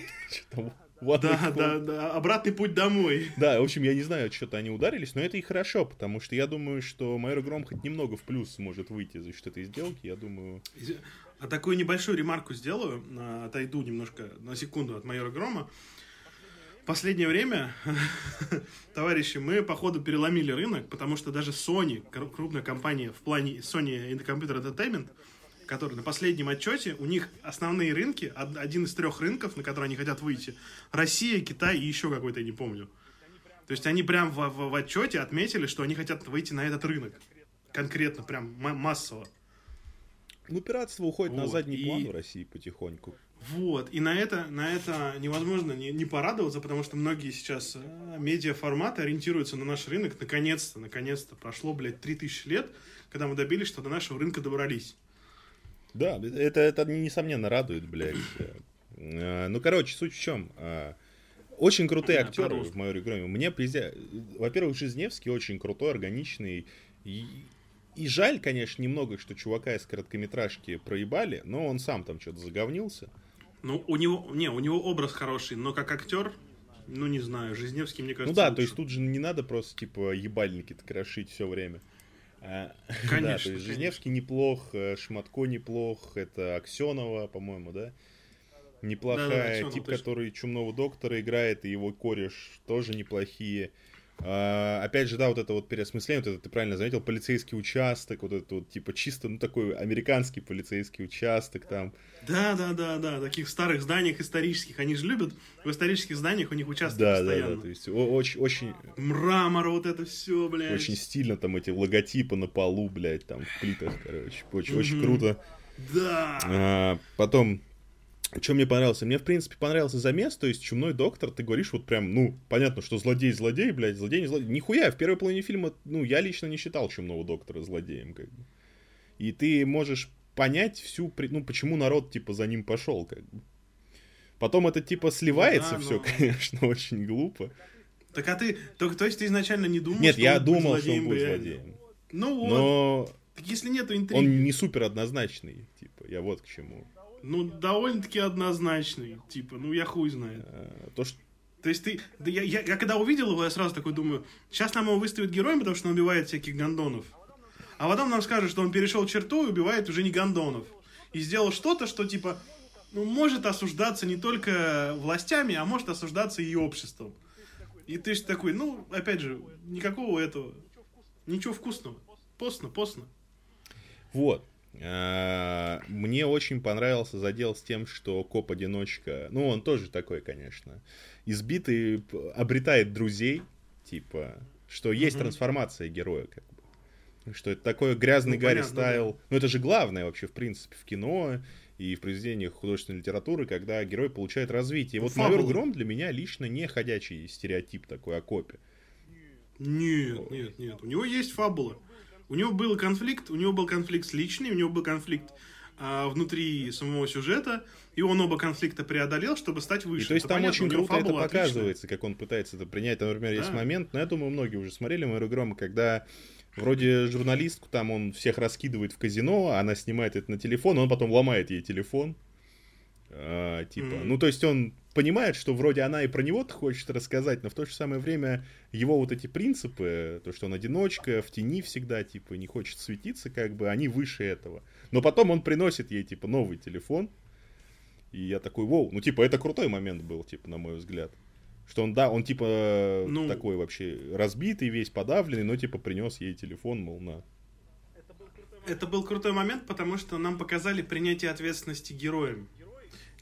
*laughs* да, да, да, обратный путь домой. Да, в общем, я не знаю, что-то они ударились, но это и хорошо, потому что я думаю, что Майор Гром хоть немного в плюс может выйти за счет этой сделки, я думаю... А такую небольшую ремарку сделаю, отойду немножко на секунду от Майора Грома. В последнее время, *laughs* товарищи, мы, походу, переломили рынок, потому что даже Sony, крупная компания в плане Sony Computer Entertainment, который на последнем отчете, у них основные рынки, один из трех рынков, на которые они хотят выйти, Россия, Китай и еще какой-то, я не помню. То есть они прям в, в, в отчете отметили, что они хотят выйти на этот рынок. Конкретно, прям массово. Ну, пиратство уходит вот. на задний и... план в России потихоньку. Вот, и на это, на это невозможно не, не порадоваться, потому что многие сейчас э, медиаформаты ориентируются на наш рынок. Наконец-то, наконец-то прошло, блядь, 3000 лет, когда мы добились, что до нашего рынка добрались. Да, это, это несомненно радует, блядь. Э, ну, короче, суть в чем. Э, очень крутые актеры в Майоре Громе. Мне пиздя... Во-первых, Жизневский очень крутой, органичный. И, и жаль, конечно, немного, что чувака из короткометражки проебали, но он сам там что-то заговнился. Ну, у него, не, у него образ хороший, но как актер, ну, не знаю, Жизневский, мне кажется, Ну да, лучше. то есть тут же не надо просто, типа, ебальники-то крошить все время. Конечно. *laughs* Да, то есть Жизневский неплох, э, Шматко неплох, это Аксенова, по-моему, да? Неплохая. Да, да, Аксенов, Тип, точно. который Чумного доктора играет, и его кореш тоже неплохие. А, опять же, да, вот это вот переосмысление, вот это ты правильно заметил, полицейский участок, вот это вот, типа, чисто, ну, такой американский полицейский участок там. Да, да, да, да, таких старых зданиях исторических, они же любят, в исторических зданиях у них участок да, постоянно. Да, да, то есть очень, очень... Мрамор, вот это все, блядь. Очень стильно там эти логотипы на полу, блядь, там в плитах, короче, очень, очень круто. Да. А, потом что мне понравилось? Мне, в принципе, понравился замес, то есть чумной доктор, ты говоришь вот прям, ну, понятно, что злодей-злодей, блядь, злодей не злодей. Нихуя, в первой половине фильма, ну, я лично не считал чумного доктора злодеем, как бы. И ты можешь понять всю, ну, почему народ, типа, за ним пошел, как бы. Потом это, типа, сливается ну, да, все, но... конечно, *laughs* очень глупо. Так а ты, то, то есть ты изначально не думал, Нет, что я он думал, будет что он будет злодеем. Ну вот. Но... Так если нету интриги. Он не супер однозначный, типа, я вот к чему. Ну, довольно-таки однозначный. Типа, ну я хуй знает. А, то, что... То есть ты... Да я, я, я когда увидел его, я сразу такой думаю, сейчас нам его выставят героем, потому что он убивает всяких гондонов. А потом нам скажут, что он перешел черту и убивает уже не гондонов. И сделал что-то, что типа, ну, может осуждаться не только властями, а может осуждаться и обществом. И ты же такой, ну, опять же, никакого этого, ничего вкусного. Постно, постно. Вот. А, мне очень понравился задел с тем, что коп-одиночка, ну, он тоже такой, конечно, избитый, обретает друзей, типа, что есть mm-hmm. трансформация героя, как бы. Что это такой грязный ну, Гарри понятно, Стайл. Да. Ну, это же главное вообще, в принципе, в кино и в произведениях художественной литературы, когда герой получает развитие. И вот Майор Гром для меня лично не ходячий стереотип такой о копе. Нет, нет, нет. У него есть фабула. У него был конфликт, у него был конфликт с личным, у него был конфликт а, внутри самого сюжета, и он оба конфликта преодолел, чтобы стать выше. И, то есть это там понятно, очень круто это показывается, отличная. как он пытается это принять. Там, например, да. есть момент, но я думаю, многие уже смотрели Мэру Грома, когда вроде журналистку там он всех раскидывает в казино, она снимает это на телефон, он потом ломает ей телефон. А, типа, mm-hmm. ну то есть он понимает, что вроде она и про него хочет рассказать, но в то же самое время его вот эти принципы, то, что он одиночка, в тени всегда, типа, не хочет светиться, как бы, они выше этого. Но потом он приносит ей, типа, новый телефон, и я такой, воу, ну, типа, это крутой момент был, типа, на мой взгляд. Что он, да, он, типа, ну... такой вообще разбитый, весь подавленный, но, типа, принес ей телефон, мол, на. Это был крутой момент, потому что нам показали принятие ответственности героем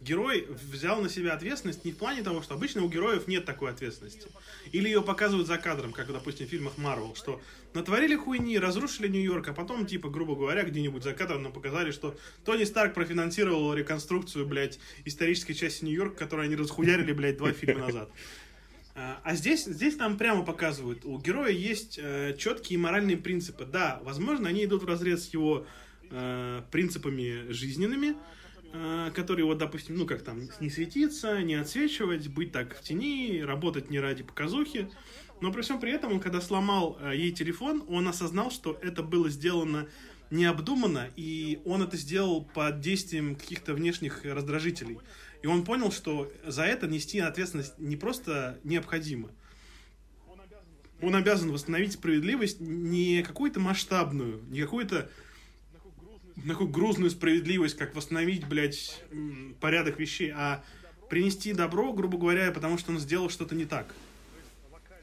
герой взял на себя ответственность не в плане того, что обычно у героев нет такой ответственности. Или ее показывают за кадром, как, допустим, в фильмах Марвел, что натворили хуйни, разрушили Нью-Йорк, а потом, типа, грубо говоря, где-нибудь за кадром нам показали, что Тони Старк профинансировал реконструкцию, блядь, исторической части Нью-Йорка, которую они расхуярили, блядь, два фильма назад. А, а здесь, здесь нам прямо показывают, у героя есть э, четкие моральные принципы. Да, возможно, они идут в разрез с его э, принципами жизненными, который вот, допустим, ну как там, не светиться, не отсвечивать, быть так в тени, работать не ради показухи. Но при всем при этом, он когда сломал э, ей телефон, он осознал, что это было сделано необдуманно, и он это сделал под действием каких-то внешних раздражителей. И он понял, что за это нести ответственность не просто необходимо. Он обязан восстановить справедливость не какую-то масштабную, не какую-то такую грузную справедливость, как восстановить, блядь, порядок вещей, а принести добро, грубо говоря, потому что он сделал что-то не так.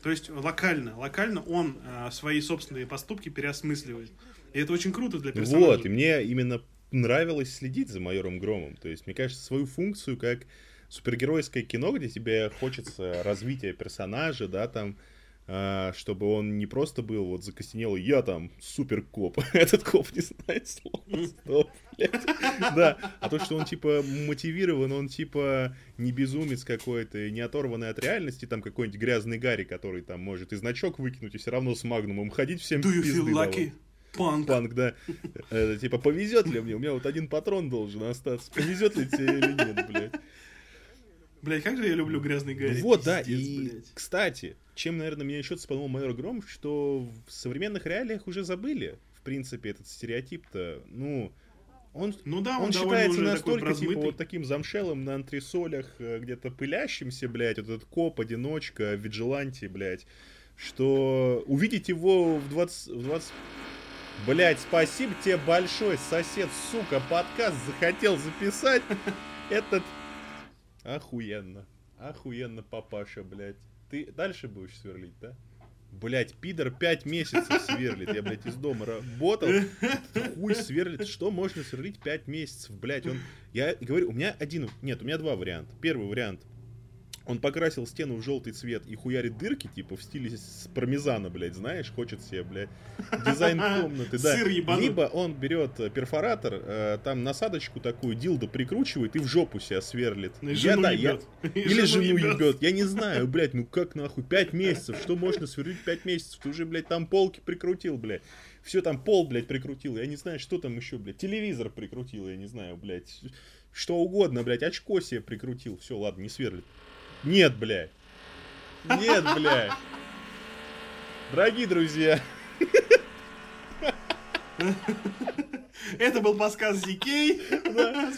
То есть локально, локально он а, свои собственные поступки переосмысливает. И это очень круто для персонажа. Вот, и мне именно нравилось следить за майором Громом. То есть, мне кажется, свою функцию как супергеройское кино, где тебе хочется развития персонажа, да, там, чтобы он не просто был вот закостенелый, я там супер коп, *laughs* этот коп не знает слова, стоп, да, а то, что он типа мотивирован, он типа не безумец какой-то, не оторванный от реальности, там какой-нибудь грязный Гарри, который там может и значок выкинуть, и все равно с магнумом ходить всем Do you feel lucky? Панк. Панк, да. Это, типа, повезет ли мне? У меня вот один патрон должен остаться. Повезет ли тебе или нет, блядь? Блядь, как же я люблю грязный Гарри. Вот, да, и, блядь. кстати, чем, наверное, меня еще цепанул майор Гром, что в современных реалиях уже забыли, в принципе, этот стереотип-то, ну, он, ну да, он, он считается настолько, типа, вот таким замшелым на антресолях, э, где-то пылящимся, блядь, вот этот коп, одиночка, виджиланти, блядь, что увидеть его в 20... В 20... Блять, спасибо тебе большое, сосед, сука, подкаст захотел записать. *laughs* Этот... Охуенно. Охуенно, папаша, блядь. Ты дальше будешь сверлить, да? Блять, пидор пять месяцев сверлит. Я, блядь, из дома работал. Хуй сверлит. Что можно сверлить пять месяцев, блядь? Он... Я говорю, у меня один... Нет, у меня два варианта. Первый вариант. Он покрасил стену в желтый цвет и хуярит дырки, типа, в стиле с пармезана, блядь, знаешь, хочет себе, блядь, дизайн *laughs* комнаты, да. Сыр Либо он берет э, перфоратор, э, там насадочку такую, дилдо прикручивает и в жопу себя сверлит. Ну, я, да, я... *laughs* Или жену ебет. Я не знаю, блядь, ну как нахуй, пять месяцев, что можно сверлить пять месяцев? Ты уже, блядь, там полки прикрутил, блядь. Все там пол, блядь, прикрутил. Я не знаю, что там еще, блядь. Телевизор прикрутил, я не знаю, блядь. Что угодно, блядь. Очко себе прикрутил. Все, ладно, не сверлит. Нет, блядь. Нет, блядь. Дорогие друзья. Это был подсказ Зикей.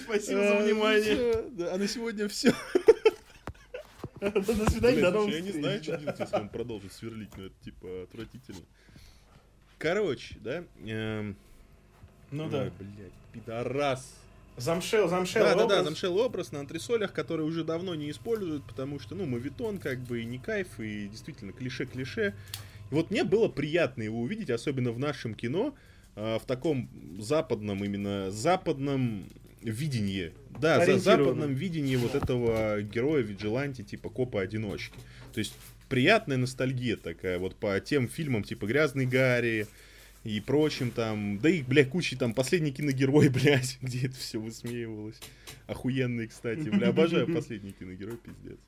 Спасибо а, за ну внимание. Да, а на сегодня все. До свидания, до новых Я не знаю, что делать, если он продолжит сверлить, но это типа отвратительно. Короче, да? Эм... Ну да. Блядь, пидорас. Замшел, замшел да, образ. Да, да, замшел образ на антресолях, который уже давно не используют, потому что, ну, мовитон как бы и не кайф, и действительно клише-клише. И вот мне было приятно его увидеть, особенно в нашем кино, э, в таком западном, именно западном видении. Да, за западном видении вот этого героя Виджиланти, типа копа-одиночки. То есть приятная ностальгия такая вот по тем фильмам, типа «Грязный Гарри», и прочим там, да и, бля, куча там, последний киногерой, *laughs* блядь, где это все высмеивалось. Охуенный, кстати, бля, обожаю *laughs* последний киногерой, пиздец.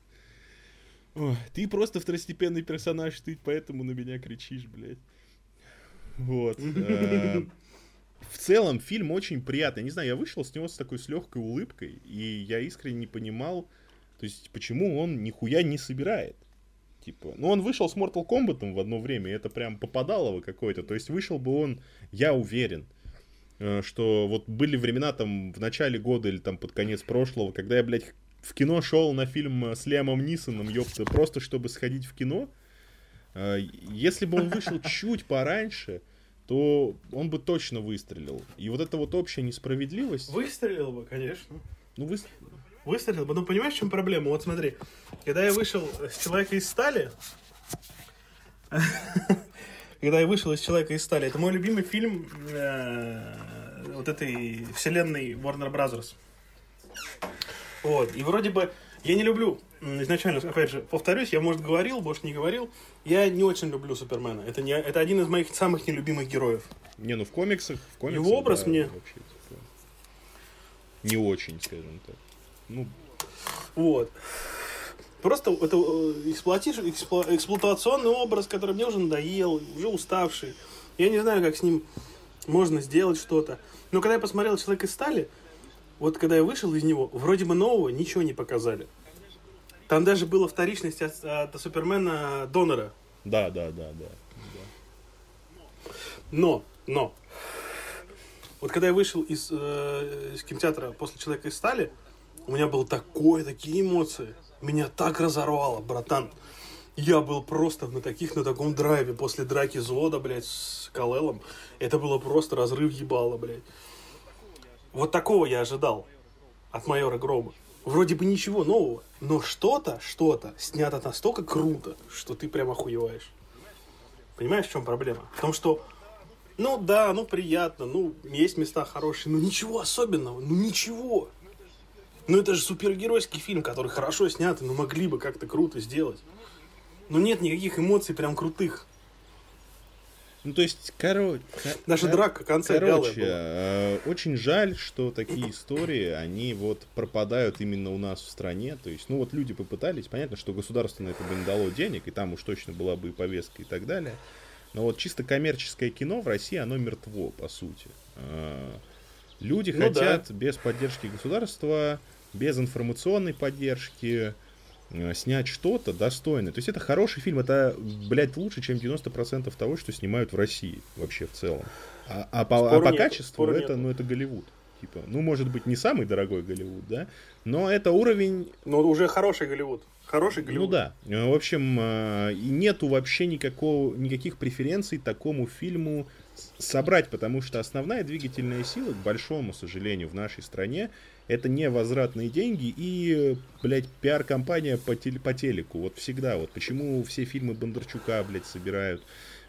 Ой, ты просто второстепенный персонаж, ты поэтому на меня кричишь, блядь. Вот. Э, *laughs* в целом фильм очень приятный. Не знаю, я вышел с него с такой с легкой улыбкой, и я искренне не понимал, то есть почему он нихуя не собирает. Типа, ну он вышел с Mortal Kombat в одно время, и это прям попадалово какое-то. То есть вышел бы он, я уверен, э, что вот были времена там в начале года или там под конец прошлого, когда я, блядь, в кино шел на фильм с Лиамом Нисоном, ёпта, просто чтобы сходить в кино. Э, если бы он вышел *laughs* чуть пораньше, то он бы точно выстрелил. И вот эта вот общая несправедливость... Выстрелил бы, конечно. Ну, вы... Выстрелил. Ну, понимаешь, в чем проблема? Вот смотри, когда я вышел с Человека из стали, *laughs* когда я вышел из Человека из стали, это мой любимый фильм э, вот этой вселенной Warner Brothers. Вот. И вроде бы я не люблю изначально, опять же, повторюсь, я, может, говорил, может, не говорил, я не очень люблю Супермена. Это, не, это один из моих самых нелюбимых героев. Не, ну в комиксах, в комиксах Его образ да, мне... Вообще, не очень, скажем так. Ну... Вот. Просто это э, эксплуатиш... эксплу... эксплуатационный образ, который мне уже надоел, уже уставший. Я не знаю, как с ним можно сделать что-то. Но когда я посмотрел «Человек из стали», вот когда я вышел из него, вроде бы нового ничего не показали. Там даже была вторичность от, от Супермена Донора. Да, да, да, да, да. Но, но, вот когда я вышел из, э, из кинотеатра после «Человека из стали», у меня было такое, такие эмоции. Меня так разорвало, братан. Я был просто на таких, на таком драйве после драки Зода, блядь, с Калелом. Это было просто разрыв ебала, блядь. Вот такого я ожидал от майора Грома. Вроде бы ничего нового, но что-то, что-то снято настолько круто, что ты прям охуеваешь. Понимаешь, в чем проблема? В том, что, ну да, ну приятно, ну есть места хорошие, но ничего особенного, ну ничего. Ну это же супергеройский фильм, который хорошо снят, но могли бы как-то круто сделать. Но нет никаких эмоций прям крутых. Ну, то есть, короче... Наша драка конце Короче, э, очень жаль, что такие истории, они вот пропадают именно у нас в стране. То есть, ну, вот люди попытались, понятно, что государство на это бы не дало денег, и там уж точно была бы и повестка и так далее. Но вот чисто коммерческое кино в России, оно мертво, по сути. Э, люди ну, хотят да. без поддержки государства, без информационной поддержки, Э, снять что-то достойное. То есть это хороший фильм, это, блядь, лучше, чем 90% того, что снимают в России вообще в целом. А, а, по, а по нет, качеству это, нет. ну, это Голливуд. Типа, ну, может быть, не самый дорогой Голливуд, да, но это уровень... Но уже хороший Голливуд. Хороший ну Голливуд. Ну да. В общем, э, нету вообще никакого, никаких преференций такому фильму собрать, потому что основная двигательная сила, к большому сожалению, в нашей стране это не возвратные деньги и, блядь, пиар-компания по, теле, по телеку. Вот всегда. Вот почему все фильмы Бондарчука, блядь, собирают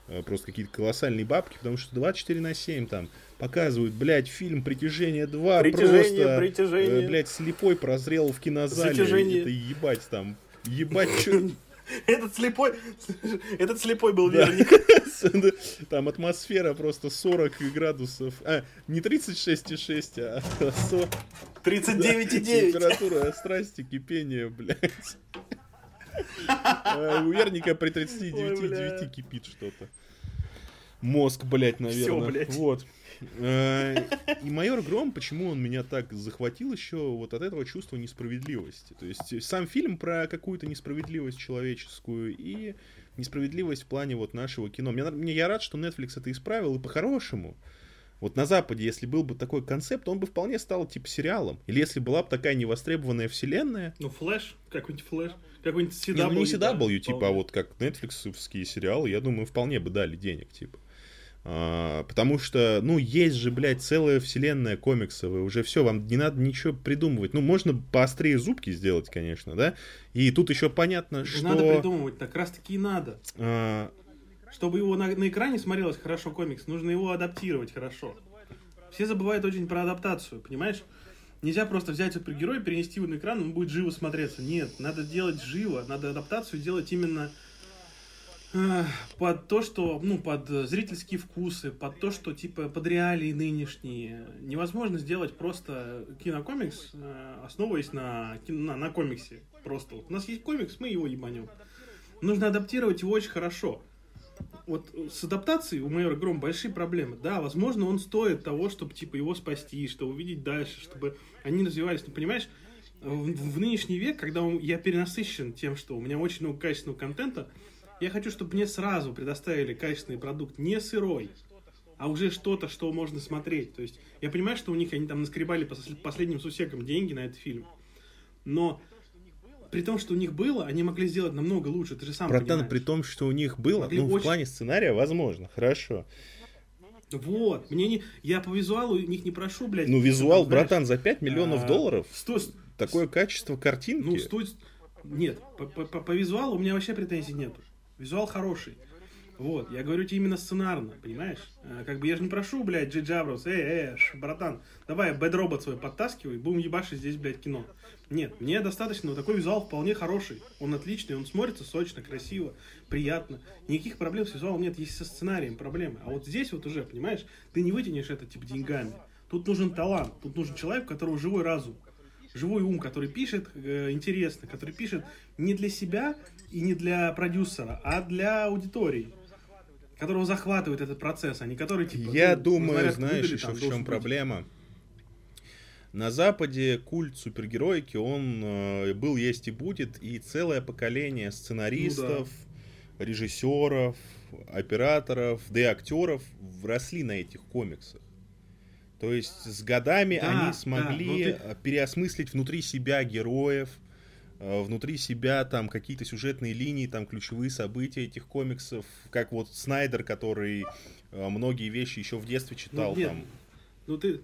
э, просто какие-то колоссальные бабки, потому что 24 на 7 там показывают, блядь, фильм «Притяжение 2» притяжение, просто, притяжение. Э, блядь, слепой прозрел в кинозале. Затяжение. Это ебать там, ебать, *laughs* что Этот слепой, *laughs* этот слепой был верник. *laughs* Там атмосфера просто 40 градусов. А, не 36,6, а *laughs* 39,9. Температура страсти, кипения, блядь. А, у верника при 39,9 кипит что-то. Мозг, блядь, наверное. Все, блядь. Вот. Э, и майор Гром, почему он меня так захватил еще вот от этого чувства несправедливости. То есть сам фильм про какую-то несправедливость человеческую и несправедливость в плане вот нашего кино. Мне, мне я рад, что Netflix это исправил и по-хорошему. Вот на Западе, если был бы такой концепт, он бы вполне стал типа сериалом. Или если была бы такая невостребованная вселенная. Ну, Флэш, какой-нибудь Флэш, какой-нибудь CW. Не, ну не CW, да, типа, а вот как Netflixовские сериалы, я думаю, вполне бы дали денег, типа. А, потому что, ну, есть же, блядь, целая вселенная комиксовая, уже все, вам не надо ничего придумывать. Ну, можно поострее зубки сделать, конечно, да? И тут еще понятно, что... Надо придумывать, так раз таки и надо. А... Чтобы его на, на экране смотрелось хорошо комикс, нужно его адаптировать хорошо. Все забывают очень про адаптацию, понимаешь? Нельзя просто взять супергероя, перенести его на экран, он будет живо смотреться. Нет, надо делать живо, надо адаптацию делать именно под то, что, ну, под зрительские вкусы, под то, что, типа, под реалии нынешние. Невозможно сделать просто кинокомикс, э, основываясь на, на, на комиксе. Просто. У нас есть комикс, мы его ебанем. Нужно адаптировать его очень хорошо. Вот с адаптацией у майора Гром большие проблемы. Да, возможно, он стоит того, чтобы, типа, его спасти, чтобы увидеть дальше, чтобы они развивались. Но, понимаешь, в, в нынешний век, когда я перенасыщен тем, что у меня очень много качественного контента, я хочу, чтобы мне сразу предоставили качественный продукт, не сырой, а уже что-то, что можно смотреть. То есть я понимаю, что у них они там наскребали по последним сусекам деньги на этот фильм. Но при том, что у них было, они могли сделать намного лучше. Ты же сам Братан, понимаешь. при том, что у них было, могли ну, очень... в плане сценария, возможно, хорошо. Вот, мне не, я по визуалу у них не прошу, блядь. Ну, визуал, там, братан, за 5 миллионов а, долларов. Сто, такое качество картинки. Ну, стоит, нет, по, по, по визуалу у меня вообще претензий нету. Визуал хороший. Вот, я говорю тебе именно сценарно, понимаешь? А, как бы я же не прошу, блядь, Джей Джабрус, эй, эй, братан, давай Бэд Робот свой подтаскивай, будем ебашить здесь, блядь, кино. Нет, мне достаточно, вот такой визуал вполне хороший, он отличный, он смотрится сочно, красиво, приятно. Никаких проблем с визуалом нет, есть со сценарием проблемы. А вот здесь вот уже, понимаешь, ты не вытянешь это, типа, деньгами. Тут нужен талант, тут нужен человек, у которого живой разум живой ум, который пишет э, интересно, который пишет не для себя и не для продюсера, а для аудитории которого захватывает этот процесс, а не который типа. Я ну, думаю, говорят, знаешь, выдали, еще в чем быть... проблема. На Западе культ супергероики, он э, был, есть и будет, и целое поколение сценаристов, ну, да. режиссеров, операторов, да и актеров росли на этих комиксах. То есть с годами да, они смогли да, ты... переосмыслить внутри себя героев, э, внутри себя там какие-то сюжетные линии, там ключевые события этих комиксов, как вот Снайдер, который э, многие вещи еще в детстве читал ну, нет, там. Ну ты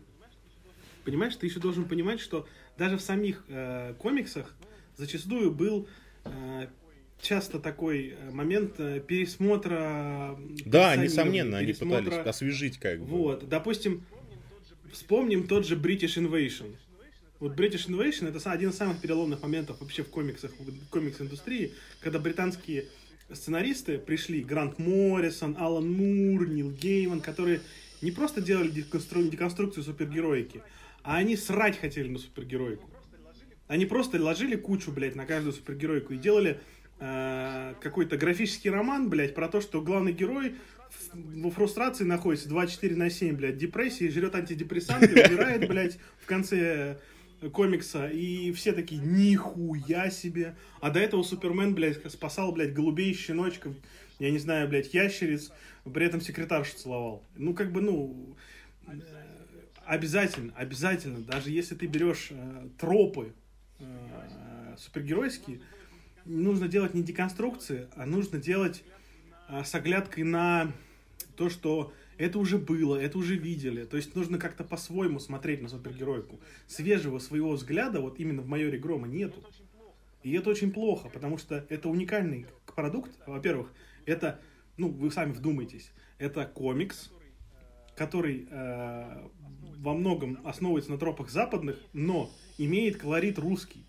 понимаешь, ты еще должен понимать, что даже в самих э, комиксах зачастую был э, часто такой э, момент пересмотра. Да, несомненно, пересмотра... они пытались освежить как бы. Вот, допустим, Вспомним тот же British Invasion. Вот British Invasion это один из самых переломных моментов вообще в комиксах, в комикс-индустрии, когда британские сценаристы пришли, Грант Моррисон, Алан Мур, Нил Гейман, которые не просто делали деконстру... деконструкцию супергероики, а они срать хотели на супергероику. Они просто ложили кучу, блядь, на каждую супергеройку и делали э, какой-то графический роман, блядь, про то, что главный герой во фрустрации находится 24 на 7, блядь, депрессии, жрет антидепрессанты, *laughs* умирает, блядь, в конце комикса, и все такие, нихуя себе. А до этого Супермен, блядь, спасал, блядь, голубей, щеночков, я не знаю, блядь, ящериц, при этом секретаршу целовал. Ну, как бы, ну, обязательно, обязательно, даже если ты берешь э, тропы э, супергеройские, нужно делать не деконструкции, а нужно делать э, с оглядкой на то, что это уже было, это уже видели. То есть нужно как-то по-своему смотреть на супергеройку. Свежего своего взгляда вот именно в майоре Грома нету. И это очень плохо, потому что это уникальный продукт. Во-первых, это, ну, вы сами вдумайтесь, это комикс, который э, во многом основывается на тропах западных, но имеет колорит русский.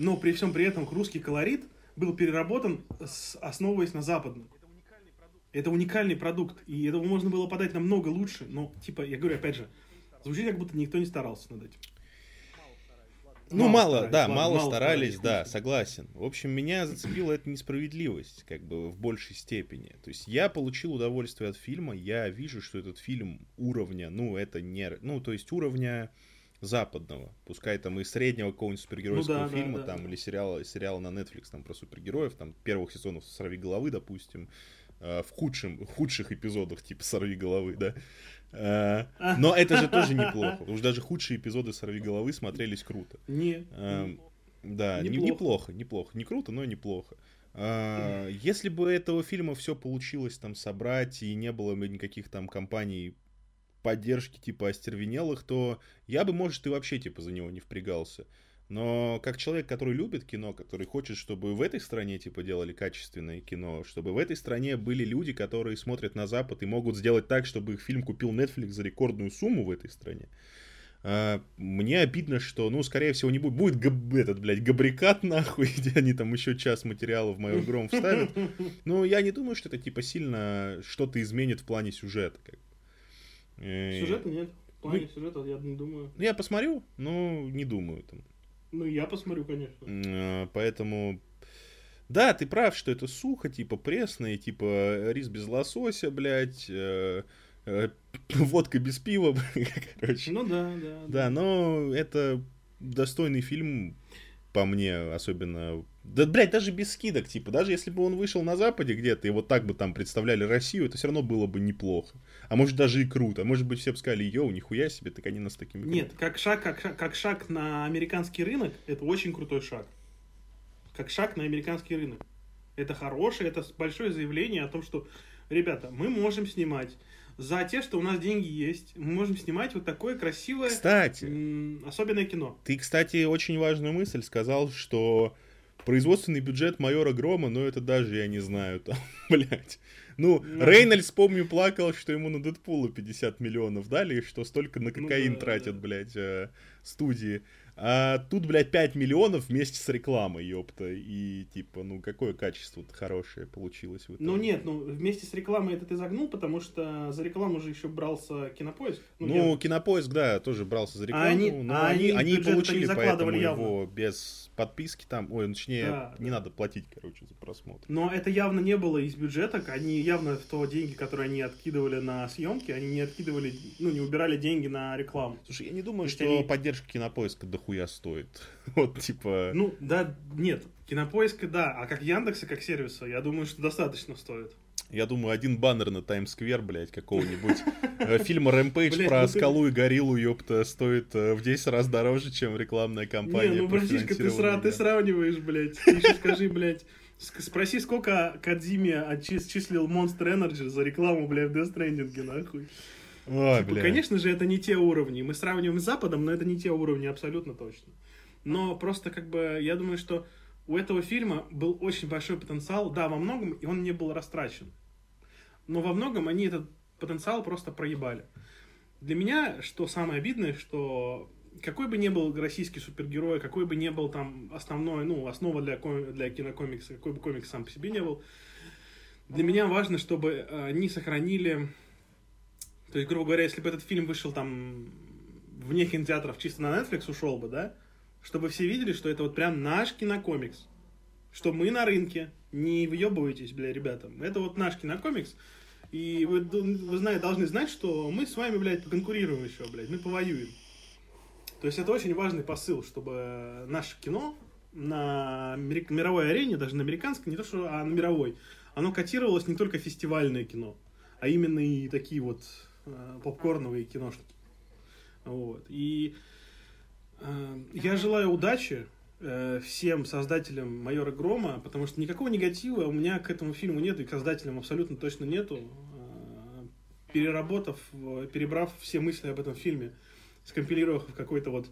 Но при всем при этом русский колорит был переработан, с, основываясь на западном. Это уникальный продукт, и этого можно было подать намного лучше, но, типа, я говорю, опять же, звучит, как будто никто не старался над этим. Ну, мало, мало да, мало, мало старались, старались, да, согласен. В общем, меня зацепила эта несправедливость, как бы, в большей степени. То есть я получил удовольствие от фильма, я вижу, что этот фильм уровня, ну, это не, ну, то есть уровня западного, пускай там и среднего какого-нибудь супергеройского ну, да, фильма, да, да. там, или сериала, сериала на Netflix там про супергероев, там, первых сезонов «Сорви головы», допустим, Э, в, худшем, в худших эпизодах, типа «Сорви головы», да. Э, но это же тоже неплохо. Что даже худшие эпизоды «Сорви головы» смотрелись круто. Не. Эм, да, неплохо. неплохо. Не круто, но неплохо. А, если бы этого фильма все получилось там собрать и не было бы никаких там компаний поддержки типа остервенелых, то я бы, может, и вообще типа за него не впрягался. Но как человек, который любит кино, который хочет, чтобы в этой стране типа делали качественное кино, чтобы в этой стране были люди, которые смотрят на Запад и могут сделать так, чтобы их фильм купил Netflix за рекордную сумму в этой стране. А, мне обидно, что, ну, скорее всего, не будет. Будет габ, этот, блядь, габрикат, *laughs* нахуй, где они там еще час материала в мою гром вставят. *laughs* Но я не думаю, что это, типа, сильно что-то изменит в плане сюжета. Как. Сюжета нет. В плане ну, сюжета я не думаю. Я посмотрю, но не думаю. Там. Ну, я посмотрю, конечно. А, поэтому... Да, ты прав, что это сухо, типа пресное, типа рис без лосося, блядь, э, э, *clears throat* водка без пива, *laughs* короче. Ну да, да. Да, но это достойный фильм, по мне, особенно... Да, блядь, даже без скидок, типа, даже если бы он вышел на Западе где-то, и вот так бы там представляли Россию, это все равно было бы неплохо. А может даже и круто. А может быть все бы сказали, йоу, нихуя себе, так они нас такими... Нет, как шаг, как, шаг, как шаг на американский рынок, это очень крутой шаг. Как шаг на американский рынок. Это хорошее, это большое заявление о том, что, ребята, мы можем снимать за те, что у нас деньги есть, мы можем снимать вот такое красивое, кстати, особенное кино. Ты, кстати, очень важную мысль сказал, что производственный бюджет майора Грома, но это даже я не знаю, там, *laughs* блядь. Ну, ну, Рейнольдс, помню, плакал, что ему на Дэдпула 50 миллионов дали, и что столько на ну кокаин ну, да, тратят, да. блядь, э, студии. А тут, блядь, 5 миллионов вместе с рекламой, ёпта. И, типа, ну, какое качество хорошее получилось в итоге. Ну, нет, ну, вместе с рекламой это ты загнул, потому что за рекламу же еще брался Кинопоиск. Ну, ну я... Кинопоиск, да, тоже брался за рекламу, а они, но а они, они, получили поэтому явно. его без подписки там, ой, ну, точнее, да, не да. надо платить, короче, за просмотр. Но это явно не было из бюджета, они явно в то деньги, которые они откидывали на съемки, они не откидывали, ну, не убирали деньги на рекламу. Слушай, я не думаю, что они... поддержка Кинопоиска дохуя нихуя стоит. *laughs* вот, типа... Ну, да, нет, Кинопоиска, да, а как Яндекса, как сервиса, я думаю, что достаточно стоит. Я думаю, один баннер на Таймс-сквер, блядь, какого-нибудь *laughs* э, фильма «Рэмпейдж» про ну скалу и гориллу, ёпта, стоит э, в 10 раз дороже, чем рекламная кампания. Не, ну, братишка, ты, сра- ты сравниваешь, блядь. Ты еще скажи, блядь, спроси, сколько Кадзиме отчислил Monster Energy за рекламу, блядь, в Death Stranding, нахуй. Ой, типа, конечно же, это не те уровни. Мы сравниваем с Западом, но это не те уровни абсолютно точно. Но просто как бы я думаю, что у этого фильма был очень большой потенциал. Да, во многом, и он не был растрачен. Но во многом они этот потенциал просто проебали. Для меня, что самое обидное, что какой бы ни был российский супергерой, какой бы ни был там основной, ну, основа для, для кинокомикса, какой бы комикс сам по себе не был, для меня важно, чтобы они сохранили то есть, грубо говоря, если бы этот фильм вышел там вне кинотеатров, чисто на Netflix ушел бы, да, чтобы все видели, что это вот прям наш кинокомикс. Что мы на рынке, не въебывайтесь, бля, ребята. Это вот наш кинокомикс. И вы, вы знаете, должны знать, что мы с вами, блядь, поконкурируем еще, блядь, мы повоюем. То есть это очень важный посыл, чтобы наше кино на мировой арене, даже на американской, не то что, а на мировой, оно котировалось не только фестивальное кино, а именно и такие вот попкорновые киношники. Вот. И э, я желаю удачи э, всем создателям «Майора Грома», потому что никакого негатива у меня к этому фильму нет, и к создателям абсолютно точно нету. Э, переработав, перебрав все мысли об этом фильме, скомпилировав в какой-то вот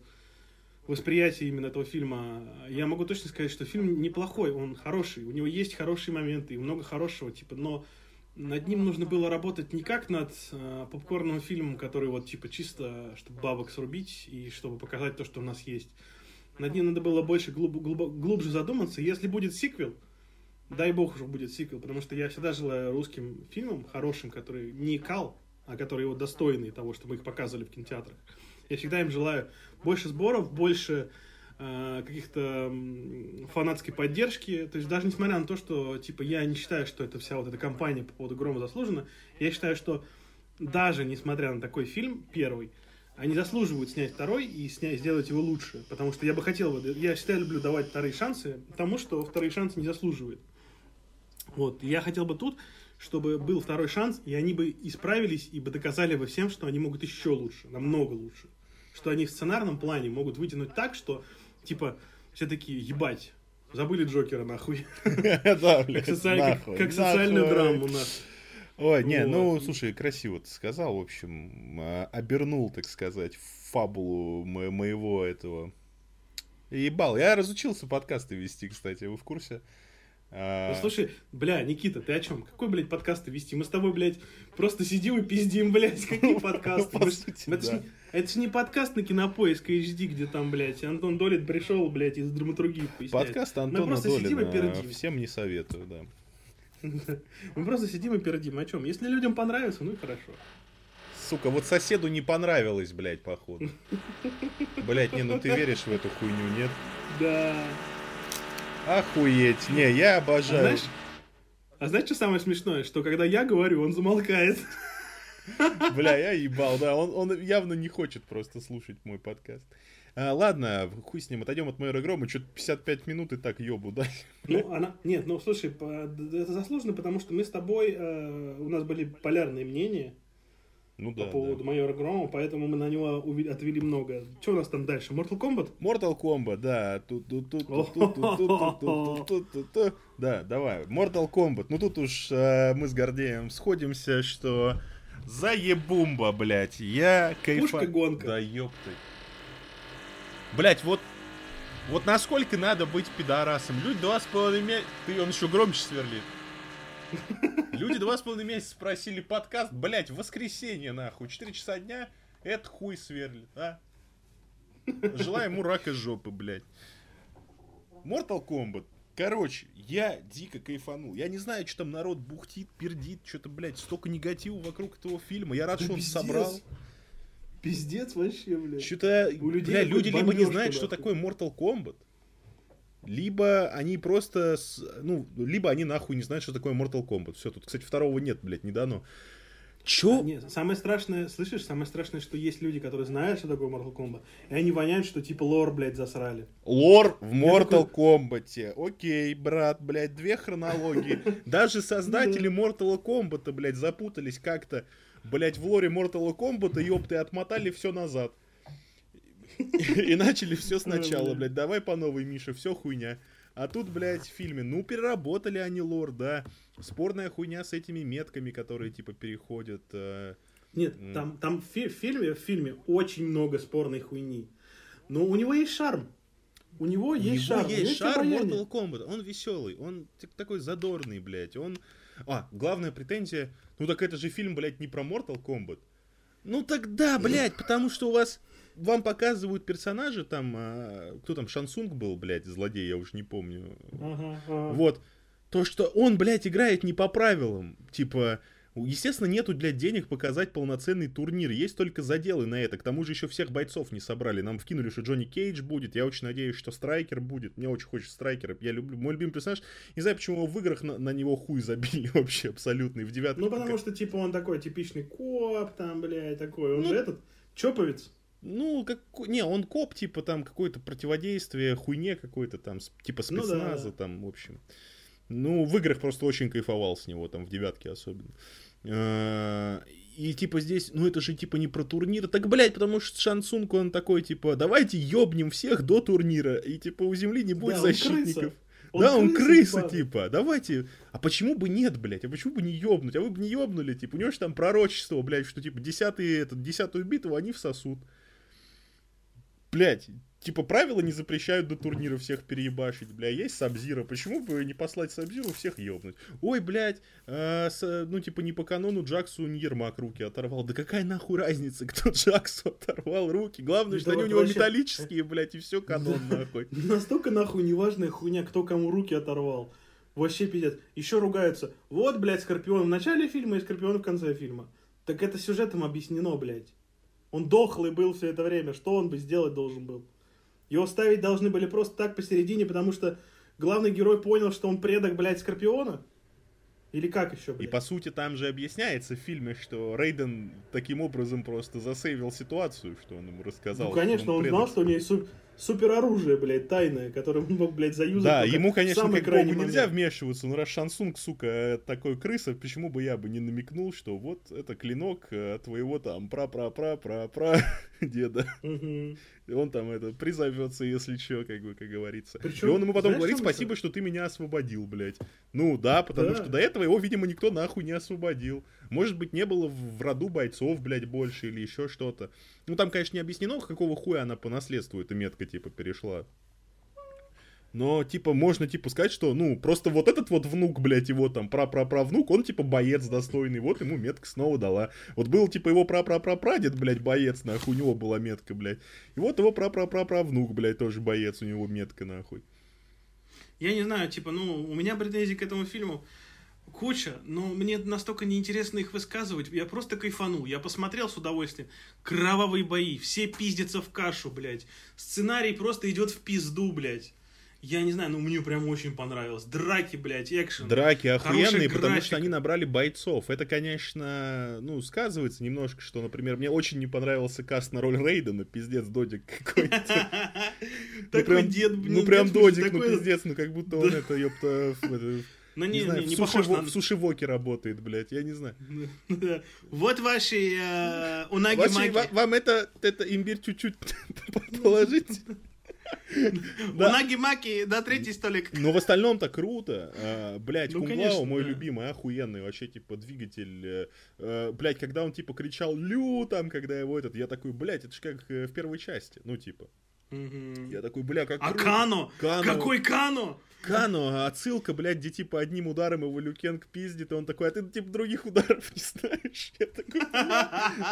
восприятие именно этого фильма, я могу точно сказать, что фильм неплохой, он хороший, у него есть хорошие моменты и много хорошего, типа, но над ним нужно было работать не как над э, попкорным фильмом, который вот типа чисто, чтобы бабок срубить и чтобы показать то, что у нас есть. Над ним надо было больше глуб, глуб, глубже задуматься. Если будет сиквел, дай бог уже будет сиквел, потому что я всегда желаю русским фильмам хорошим, которые не кал, а которые вот достойные того, чтобы их показывали в кинотеатрах. Я всегда им желаю больше сборов, больше каких-то фанатской поддержки. То есть даже несмотря на то, что типа я не считаю, что это вся вот эта кампания по поводу Грома заслужена, я считаю, что даже несмотря на такой фильм, первый, они заслуживают снять второй и снять, сделать его лучше. Потому что я бы хотел, я всегда люблю давать вторые шансы тому, что вторые шансы не заслуживают. Вот, я хотел бы тут, чтобы был второй шанс, и они бы исправились и бы доказали бы всем, что они могут еще лучше, намного лучше. Что они в сценарном плане могут вытянуть так, что типа, все такие, ебать, Забыли Джокера, нахуй. *laughs* Да, блядь, Как социальную драму, нахуй. Ой, не, ну, слушай, красиво ты сказал, в общем, а, обернул, так сказать, фабулу моего этого. Ебал, я разучился подкасты вести, кстати, вы в курсе? А... Ну, слушай, бля, Никита, ты о чем? Какой, блядь, подкасты вести? Мы с тобой, блядь, просто сидим и пиздим, блядь, *laughs* какие подкасты? Это ж это ж не подкаст на Кинопоиск HD, где там, блядь, Антон Долит пришел, блядь, из драматургии поясняет. Подкаст Антона Мы просто сидим и пердим. Всем не советую, да. *laughs* Мы просто сидим и пердим. О чем? Если людям понравится, ну и хорошо. Сука, вот соседу не понравилось, блядь, походу. *laughs* Блядь, не, ну ты веришь в эту хуйню, нет? Да. Охуеть. Не, я обожаю. А знаешь, а знаешь, что самое смешное? Что когда я говорю, он замолкает. *laughs* Бля, я ебал, да. Он, он явно не хочет просто слушать мой подкаст. А, ладно, хуй с ним, отойдем от Майора Мы что-то 55 минут и так ёбу, да? Ну, она... Нет, ну, слушай, это заслуженно, потому что мы с тобой... Э, у нас были полярные мнения. Ну, да, по поводу да. майора Грома, поэтому мы на него отвели много. Что у нас там дальше? Mortal Kombat? Mortal Kombat, да. Да, давай. Mortal Kombat. Ну тут уж мы с Гордеем сходимся, что заебумба, блядь. Я кайфа... Пушка-гонка. Да ёпты. Блять, вот вот насколько надо быть пидорасом? Люди два с половиной. Ты, он еще громче сверлит. Люди два с половиной месяца спросили подкаст, блять, в воскресенье, нахуй, 4 часа дня, это хуй сверлит, а? Желаю ему рака жопы, блять. Mortal Kombat. Короче, я дико кайфанул. Я не знаю, что там народ бухтит, пердит, что-то, блядь, столько негатива вокруг этого фильма. Я рад, да что он собрал. Пиздец вообще, блядь. Что-то, бля, люди либо не знают, что такое Mortal Kombat, либо они просто, ну, либо они нахуй не знают, что такое Mortal Kombat. Все, тут, кстати, второго нет, блядь, не дано. Чё? А, нет, самое страшное, слышишь, самое страшное, что есть люди, которые знают, что такое Mortal Kombat, и они воняют, что типа лор, блядь, засрали. Лор в Mortal такой... Kombat. Окей, брат, блядь, две хронологии. Даже создатели Mortal Kombat, блядь, запутались как-то, блядь, в лоре Mortal Kombat, ёпты, отмотали все назад. И начали все сначала, блядь, давай по новой, Миша, все хуйня. А тут, блядь, в фильме, ну, переработали они лор, да. Спорная хуйня с этими метками, которые, типа, переходят. Э... Нет, там, там в, фи- в, фильме, в фильме очень много спорной хуйни. Но у него есть шарм. У него есть у него шарм. есть шарм Mortal Kombat. Он веселый, он такой задорный, блядь. Он... А, главная претензия, ну так это же фильм, блядь, не про Mortal Kombat. Ну тогда, блядь, потому что у вас вам показывают персонажи, там, а, кто там, Шансунг был, блядь, злодей, я уже не помню. Вот. То, что он, блядь, играет не по правилам. Типа, естественно, нету, для денег показать полноценный турнир. Есть только заделы на это. К тому же еще всех бойцов не собрали. Нам вкинули, что Джонни Кейдж будет. Я очень надеюсь, что Страйкер будет. Мне очень хочется Страйкера. Я люблю, мой любимый персонаж. Не знаю, почему в играх на, на него хуй забили *laughs* вообще абсолютный. В девятом. Ну, потому что, типа, он такой типичный коп, там, блядь, такой. Он ну, же этот, чоповец. Ну, как, не, он коп, типа, там, какое-то противодействие, хуйне какой-то там, типа, спецназа, ну, да. там, в общем. Ну, в играх просто очень кайфовал с него, там, в девятке особенно. А, и, типа, здесь, ну, это же, типа, не про турнир. Так, блядь, потому что Шансунг, он такой, типа, давайте ёбнем всех до турнира, и, типа, у Земли не будет да, защитников. Он да, он крыса, крыса типа, давайте. А почему бы нет, блядь? А почему бы не ёбнуть? А вы бы не ёбнули, типа, у него же там пророчество, блядь, что, типа, десятый, этот, десятую битву они всосут блядь, типа правила не запрещают до турнира всех переебашить, бля, есть Сабзира, почему бы не послать Сабзиру всех ёбнуть? Ой, блядь, э, с, ну типа не по канону Джаксу не Ермак руки оторвал, да какая нахуй разница, кто *laughs* Джаксу оторвал руки, главное, что они у него металлические, блядь, и все канон нахуй. *laughs* Настолько нахуй неважная хуйня, кто кому руки оторвал. Вообще пиздец. Еще ругаются. Вот, блядь, Скорпион в начале фильма и Скорпион в конце фильма. Так это сюжетом объяснено, блядь. Он дохлый был все это время. Что он бы сделать должен был? Его ставить должны были просто так посередине, потому что главный герой понял, что он предок, блядь, Скорпиона? Или как еще, блядь? И по сути там же объясняется в фильме, что Рейден таким образом просто засейвил ситуацию, что он ему рассказал. Ну, конечно, он, он знал, что у него есть супероружие, блядь, тайное, которое он мог, блядь, заюзать. Да, ему, конечно, как Богу нельзя вмешиваться, но раз Шансунг, сука, такой крыса, почему бы я бы не намекнул, что вот это клинок э, твоего там пра-пра-пра-пра-пра *laughs* деда. И он там это призовется, если что, как бы, как говорится. Причем, и он ему потом знаешь, говорит, спасибо, что ты меня освободил, блядь. Ну да, потому да. что до этого его, видимо, никто нахуй не освободил. Может быть, не было в роду бойцов, блядь, больше или еще что-то. Ну там, конечно, не объяснено, какого хуя она по наследству эта метка, типа, перешла. Но, типа, можно, типа, сказать, что, ну, просто вот этот вот внук, блядь, его там, пра-пра-правнук, он, типа, боец достойный, вот ему метка снова дала. Вот был, типа, его пра-пра-пра-прадед, блядь, боец, нахуй, у него была метка, блядь. И вот его пра-пра-пра-правнук, блядь, тоже боец, у него метка, нахуй. Я не знаю, типа, ну, у меня претензии к этому фильму куча, но мне настолько неинтересно их высказывать. Я просто кайфанул. Я посмотрел с удовольствием. Кровавые бои, все пиздятся в кашу, блядь. Сценарий просто идет в пизду, блядь. Я не знаю, но мне прям очень понравилось. Драки, блядь, экшен. Драки охуенные, потому что они набрали бойцов. Это, конечно, ну, сказывается немножко, что, например, мне очень не понравился каст на роль Рейдена, пиздец, Додик какой-то. *laughs* Ну, такой дед, Ну, прям Додик, ну, пиздец, ну, как будто он это, ёпта, ну, не, не, знаю, не, не в, суши, на... в сушивоке работает, блядь, я не знаю. *laughs* Вот ваши э, унаги-маги. Вам это, это имбирь чуть-чуть *laughs* положить? Унаги-маки на третий столик. Но в остальном-то круто. А, блять, ну, мой любимый, охуенный вообще, типа, двигатель. Э, э, блять, когда он, типа, кричал «Лю!» там, когда его этот, я такой, блять, это ж как э, в первой части. Ну, типа. Я такой, бля, как А Кано? Какой Кано? Кано, отсылка, блядь, где типа одним ударом его Люкенг пиздит, и он такой, а ты типа других ударов не знаешь. *laughs* Я такой,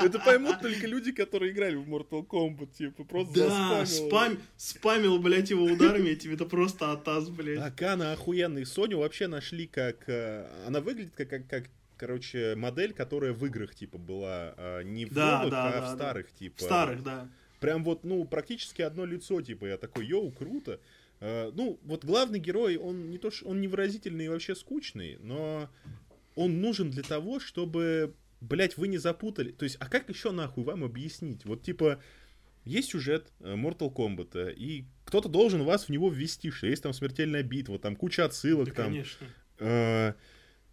это поймут только люди, которые играли в Mortal Kombat, типа, просто Да, спам, спамил, блядь, его ударами, этим это просто атас, блядь. А Кано охуенный. Соню вообще нашли как... Э, она выглядит как, как, как короче, модель, которая в играх, типа, была а, не в да, новых, да, а да, в старых, да. типа. В старых, да. Прям вот, ну, практически одно лицо, типа, я такой, йоу, круто. Uh, ну, вот главный герой, он не то, что он невыразительный и вообще скучный, но он нужен для того, чтобы, блять, вы не запутали. То есть, а как еще нахуй вам объяснить? Вот, типа, есть сюжет э, Mortal Kombat, и кто-то должен вас в него ввести, что есть там смертельная битва, там куча отсылок, да, там. Конечно. Uh,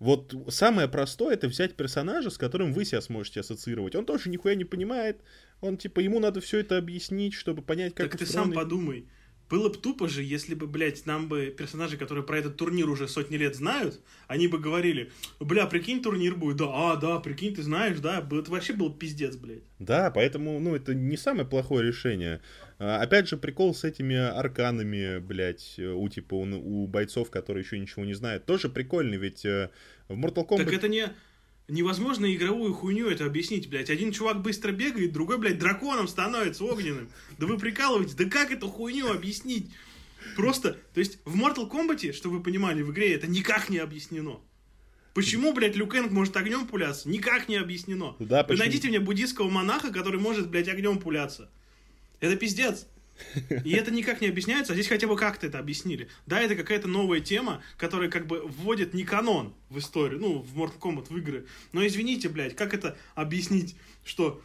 вот самое простое это взять персонажа, с которым вы себя сможете ассоциировать. Он тоже нихуя не понимает. Он типа ему надо все это объяснить, чтобы понять, как. Так ты сам подумай. Было бы тупо же, если бы, блядь, нам бы персонажи, которые про этот турнир уже сотни лет знают, они бы говорили, бля, прикинь, турнир будет, да, а, да, прикинь, ты знаешь, да, это вообще был пиздец, блядь. Да, поэтому, ну, это не самое плохое решение. А, опять же, прикол с этими арканами, блядь, у, типа, у, у бойцов, которые еще ничего не знают, тоже прикольный, ведь э, в Mortal Kombat... Так это не невозможно игровую хуйню это объяснить, блядь. Один чувак быстро бегает, другой, блядь, драконом становится огненным. Да вы прикалываетесь, да как эту хуйню объяснить? Просто, то есть в Mortal Kombat, чтобы вы понимали, в игре это никак не объяснено. Почему, блядь, Люкенг может огнем пуляться? Никак не объяснено. Да, Вы найдите мне буддийского монаха, который может, блядь, огнем пуляться. Это пиздец. И это никак не объясняется, а здесь хотя бы как-то это объяснили. Да, это какая-то новая тема, которая как бы вводит не канон в историю, ну, в Mortal Kombat, в игры. Но извините, блядь, как это объяснить, что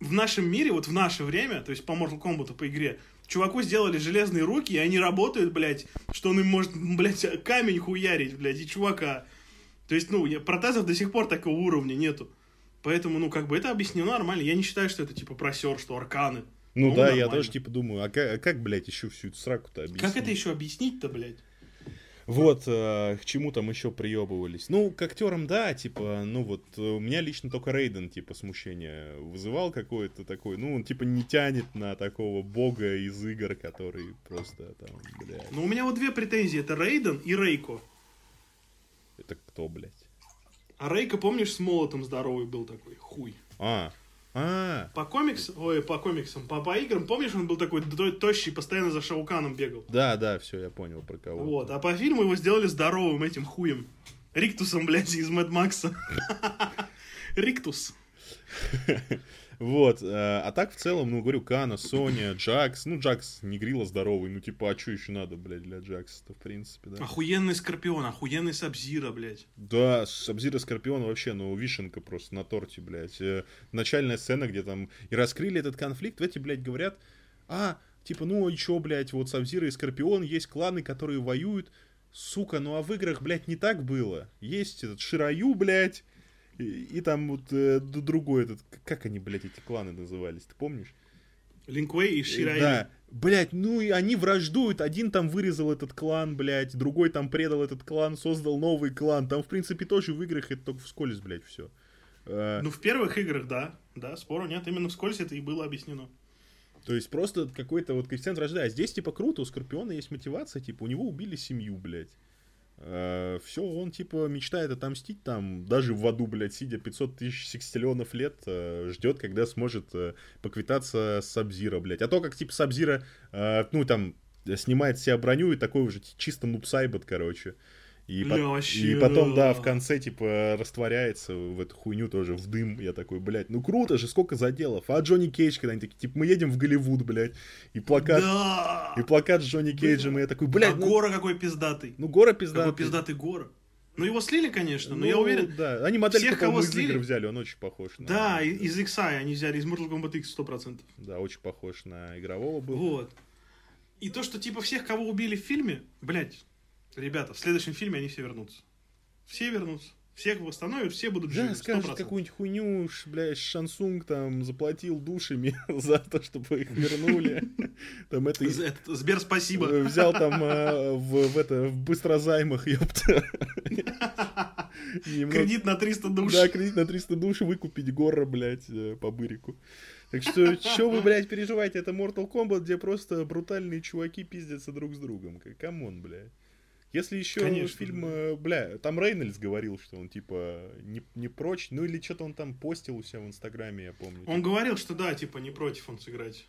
в нашем мире, вот в наше время, то есть по Mortal Kombat, по игре, чуваку сделали железные руки, и они работают, блядь, что он им может, блядь, камень хуярить, блядь, и чувака. То есть, ну, протезов до сих пор такого уровня нету. Поэтому, ну, как бы это объяснено нормально. Я не считаю, что это, типа, просер, что арканы. Ну, ну да, нормально. я тоже типа думаю, а как, а как блядь, еще всю эту сраку-то объяснить? Как это еще объяснить-то, блядь? Вот, э, к чему там еще приебывались. Ну, к актерам, да, типа, ну вот, у меня лично только Рейден, типа, смущение вызывал какое-то такое, ну, он, типа, не тянет на такого бога из игр, который просто там, блядь. Ну, у меня вот две претензии, это Рейден и Рейко. Это кто, блядь? А Рейко, помнишь, с молотом здоровый был такой, хуй. А, а. По комиксам, ой, по комиксам, по, по играм, помнишь, он был такой тощий, постоянно за Шауканом бегал? Да, да, все, я понял про кого. Вот, а по фильму его сделали здоровым этим хуем. Риктусом, блядь, из Мэд Макса. *laughs* Риктус. *laughs* Вот. Э, а так в целом, ну, говорю, Кана, Соня, *clears throat* Джакс. Ну, Джакс не грила здоровый. Ну, типа, а что еще надо, блядь, для Джакса-то, в принципе, да? Охуенный Скорпион, охуенный Сабзира, блядь. Да, Сабзира Скорпион вообще, ну, вишенка просто на торте, блядь. Э, начальная сцена, где там и раскрыли этот конфликт. В эти, блядь, говорят, а, типа, ну, и чё, блядь, вот Сабзира и Скорпион, есть кланы, которые воюют. Сука, ну а в играх, блядь, не так было. Есть этот Шираю, блядь, И, и там вот э, другой этот, как они, блядь, эти кланы назывались, ты помнишь? Линквей и Ширай. Да, блядь, ну и они враждуют. Один там вырезал этот клан, блядь, другой там предал этот клан, создал новый клан. Там, в принципе, тоже в играх это только вскользь, блядь, все. Э, ну, в первых играх, да. Да, спору нет. Именно вскользь это и было объяснено. То есть просто какой-то вот коэффициент рождения. А здесь, типа, круто, у Скорпиона есть мотивация, типа, у него убили семью, блядь. Э, все, он, типа, мечтает отомстить там, даже в аду, блядь, сидя 500 тысяч секстиллионов лет, uh, ждет, когда сможет uh, поквитаться с Сабзира, блядь. А то, как, типа, Сабзира, ну, там, снимает себе броню и такой уже чисто нубсайбот, короче. И, Бля, по- вообще, и потом, да. в конце, типа, растворяется в эту хуйню тоже, в дым. Я такой, блядь, ну круто же, сколько заделов. А Джонни Кейдж, когда они такие, типа, мы едем в Голливуд, блядь. И плакат, да! и плакат с Джонни Кейджем, и я такой, блядь. А ну... Гора какой пиздатый. Ну, Гора пиздатый. Какой пиздатый Гора. Ну, его слили, конечно, но ну, я уверен... Да, они модель, всех, кого из слили... игр взяли, он очень похож на... Да, из XI они взяли, из Mortal Kombat X 100%. Да, очень похож на игрового был. Вот. И то, что, типа, всех, кого убили в фильме, блядь, ребята, в следующем фильме они все вернутся. Все вернутся. Всех восстановят, все будут живы. Да, скажешь какую-нибудь хуйню, блядь, Шансунг там заплатил душами *laughs* за то, чтобы их вернули. *laughs* Там это... Сбер, спасибо. Взял там э, *laughs* в, в, это, в быстрозаймах, ёпта. Кредит на 300 душ. Да, кредит на 300 душ выкупить гора, блядь, э, по бырику. Так что, что вы, блядь, переживаете? Это Mortal Kombat, где просто брутальные чуваки пиздятся друг с другом. Come on, блядь. Если еще Конечно, фильм, да. Э, бля, там Рейнольдс говорил, что он типа не, не прочь, ну или что-то он там постил у себя в Инстаграме, я помню. Он говорил, что да, типа не против он сыграть.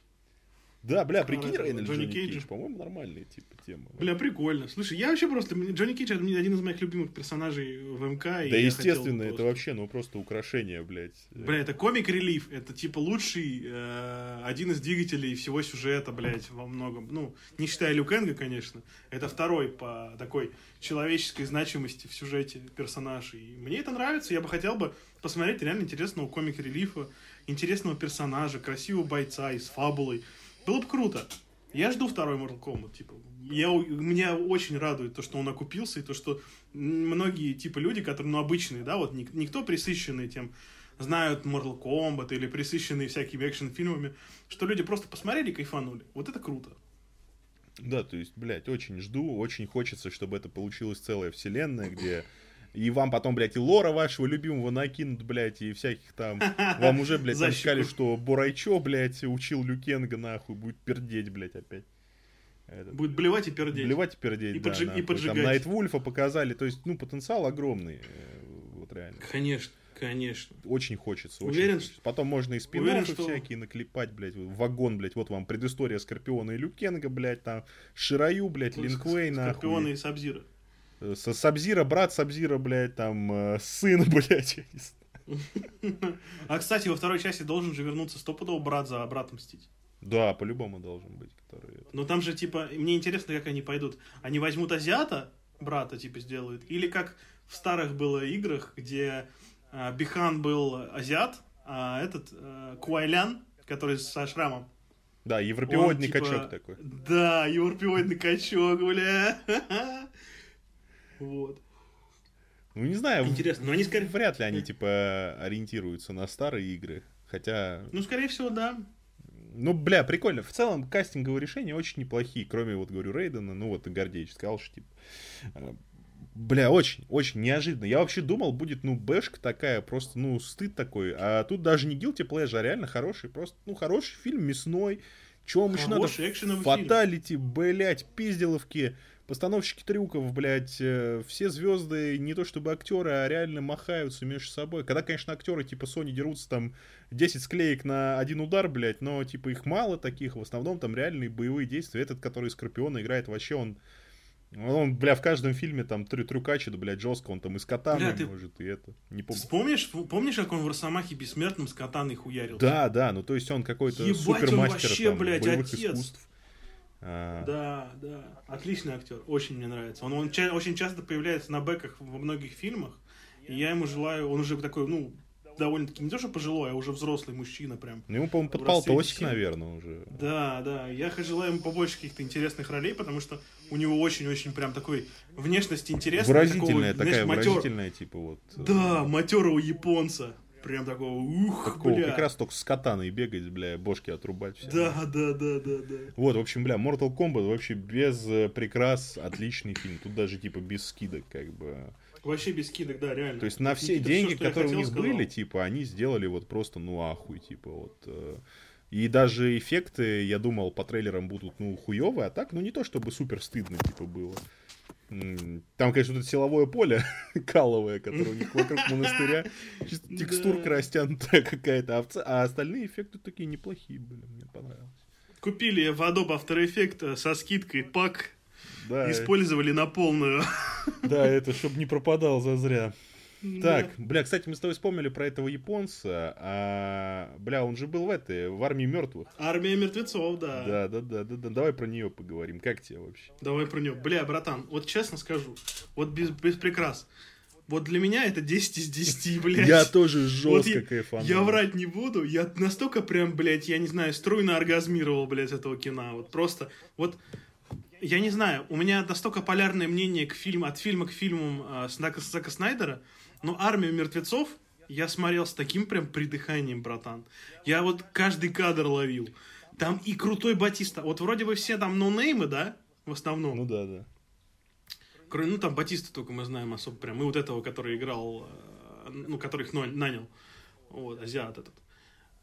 Да, бля, прикинь, Рейнольдс Джонни, Джонни Кейдж, Кейдж, по-моему, нормальная типа тема. Бля, прикольно. Слушай, я вообще просто... Джонни Кейдж один из моих любимых персонажей в МК. Да, естественно, это вообще, ну, просто украшение, блядь. Бля, это comic relief, это, типа, лучший, э, один из двигателей всего сюжета, блядь, во многом. Ну, не считая Лю Кенга, конечно. Это второй по такой человеческой значимости в сюжете персонаж. И мне это нравится, я бы хотел бы посмотреть реально интересного комик-релифа, интересного персонажа, красивого бойца и с фабулой. Было бы круто. Я жду второй Mortal Kombat, типа. Я, меня очень радует то, что он окупился, и то, что многие, типа, люди, которые, ну, обычные, да, вот никто присыщенный тем, знают Mortal Kombat или присыщенные всякими экшн-фильмами, что люди просто посмотрели и кайфанули. Вот это круто. Да, то есть, блядь, очень жду, очень хочется, чтобы это получилась целая вселенная, где и вам потом, блядь, и лора вашего любимого накинут, блядь, и всяких там... *laughs* Вам уже, блядь, там сказали, что Бурайчо, блядь, учил Люкенга, нахуй, будет пердеть, блядь, опять. Этот, будет блевать и пердеть. Блевать и пердеть, и, да, поджиг, и поджигать. Там Найт Вульфа показали, то есть, ну, потенциал огромный, э, вот реально. Конечно. Конечно. Очень хочется. Очень Уверен, хочется. Потом можно и спин Уверен, что... всякие наклепать, блядь. Вагон, блядь. Вот вам предыстория Скорпиона и Люкенга, блядь. Там Шираю, блядь, Линквей, нахуй. Скорпиона и Сабзира. Сабзира, брат Сабзира, блядь, там, э, сын, *laughs* блядь. А, кстати, во второй части должен же вернуться стопудово брат за братом мстить. Да, по-любому должен быть. Который... Но там же, типа, мне интересно, как они пойдут. Они возьмут азиата, брата, типа, сделают, или как в старых было играх, где э, Бихан был азиат, а этот э, Куайлян, который со шрамом. Да, европеоидный он, типа, качок такой. Да, европеоидный качок, бля. *laughs* Вот. Ну, не знаю. Интересно, но они скорее... Вряд ли они, типа, ориентируются на старые игры. Хотя... Ну, скорее всего, да. Ну, бля, прикольно. В целом, кастинговые решения очень неплохие. Кроме, вот, говорю, Рейдена. Ну, вот, и Гордеевич сказал, что, типа... Э, бля, очень, очень неожиданно. Я вообще думал, будет, ну, бэшка такая, просто, ну, стыд такой. А тут даже не guilty pleasure, а реально хороший, просто, ну, хороший фильм, мясной. Чего вам еще надо? Фаталити, блять, пизделовки постановщики трюков, блядь, э, все звезды не то чтобы актеры, а реально махаются между собой. Когда, конечно, актеры типа Sony дерутся там 10 склеек на один удар, блядь, но типа их мало таких, в основном там реальные боевые действия. Этот, который Скорпиона играет, вообще он он, бля, в каждом фильме там трю трюкачит, блядь, жестко, он там из катаны бля, может, и это. Не помню. Вспомнишь, помнишь, как он в Росомахе бессмертным с катаной хуярил? Да, да, ну то есть он какой-то супермастер он вообще, там, блядь, боевых отец. искусств. А... Да, да. Отличный актер. Очень мне нравится. Он, он ча- очень часто появляется на бэках во многих фильмах. И я ему желаю, он уже такой, ну, довольно-таки не то, что пожилой, а уже взрослый мужчина прям. Ну, ему, по-моему, под полтосик, наверное, уже. Да, да. Я желаю ему побольше каких-то интересных ролей, потому что у него очень-очень прям такой внешность интересная. Выразительная, такого, такая знаешь, выразительная, матер... типа вот. Э, да, матерого японца. Прям такого, ух, Такого, бля. Как раз только с катаной бегать, бля, бошки отрубать. Все. Да, да, да, да, да. Вот, в общем, бля, Mortal Kombat вообще без э, прикрас отличный фильм. Тут даже, типа, без скидок, как бы. Вообще без скидок, да, реально. То есть на все Никита, деньги, все, которые у них сказал. были, типа, они сделали вот просто, ну, ахуй, типа, вот. Э, и даже эффекты, я думал, по трейлерам будут, ну, хуевые, а так, ну, не то чтобы супер стыдно, типа, было. Там, конечно, вот это силовое поле *laughs* каловое, которое у них вокруг монастыря. Текстурка растянутая какая-то, а остальные эффекты такие неплохие были, мне понравилось. Купили в Adobe After Effects со скидкой пак да. Использовали на полную. *laughs* Да, это чтобы не пропадал зазря. Так, бля, кстати, мы с тобой вспомнили про этого японца. А, бля, он же был в этой, в армии мертвых. Армия мертвецов, да. Да, да, да, да, да. Давай про нее поговорим. Как тебе вообще? Давай про нее. Бля, братан, вот честно скажу, вот без, без прикрас. Вот для меня это 10 из 10, *laughs* блядь. Я тоже жестко вот кайфанул. Я, я врать не буду. Я настолько прям, блядь, я не знаю, струйно оргазмировал, блядь, этого кино. Вот просто, вот я не знаю, у меня настолько полярное мнение к фильму, от фильма к фильму э, Зака, Зака Снайдера, но «Армию мертвецов» я смотрел с таким прям придыханием, братан. Я вот каждый кадр ловил. Там и крутой Батиста. Вот вроде бы все там ноунеймы, да, в основном. Ну да, да. Кроме, ну там Батиста только мы знаем особо прям. И вот этого, который играл, э, ну, который их нанял. Вот, азиат этот.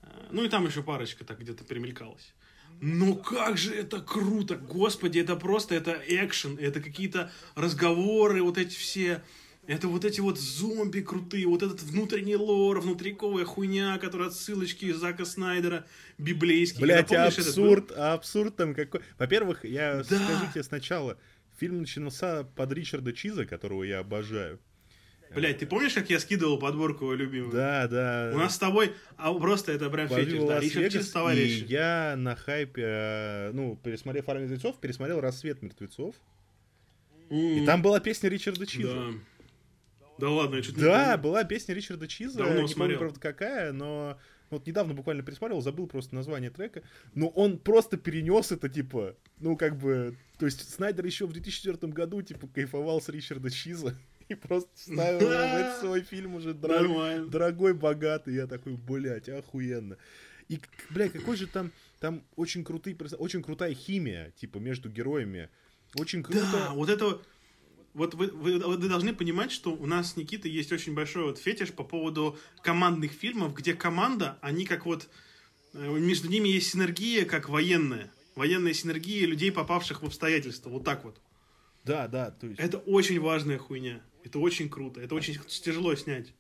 Э, ну и там еще парочка так где-то примелькалась. Ну как же это круто, господи, это просто, это экшен, это какие-то разговоры, вот эти все, это вот эти вот зомби крутые, вот этот внутренний лор, внутриковая хуйня, которая отсылочки Зака Снайдера, библейские. Блять, абсурд, этот, абсурд там какой. Во-первых, я да. скажу тебе сначала, фильм начинался под Ричарда Чиза, которого я обожаю. Блять, ты помнишь, как я скидывал подборку любимую? Да, да. У нас с тобой, а просто это прям фетиш, да, Ричард Чиз товарищ. Я на хайпе, э, ну, пересмотрев «Армию мертвецов», пересмотрел «Рассвет мертвецов». Mm. И там была песня Ричарда Чиза. Да. Да ладно, я чуть Да, была песня Ричарда Чиза. Давно не смотрел. помню, правда, какая, но вот недавно буквально пересмотрел, забыл просто название трека, но он просто перенес это, типа, ну, как бы, то есть Снайдер еще в 2004 году, типа, кайфовал с Ричарда Чиза *laughs* и просто ставил в этот свой фильм уже дорогой, дорогой, богатый. Я такой, блядь, охуенно. И, блядь, какой же там, там очень крутые, очень крутая химия, типа, между героями. Очень круто. Да, вот это, вот вы, вы, вы должны понимать, что у нас с Никитой есть очень большой вот фетиш по поводу командных фильмов, где команда, они как вот, э, между ними есть синергия, как военная. Военная синергия людей, попавших в обстоятельства. Вот так вот. Да, да, то есть... Это очень важная хуйня. Это очень круто. Это очень тяжело снять.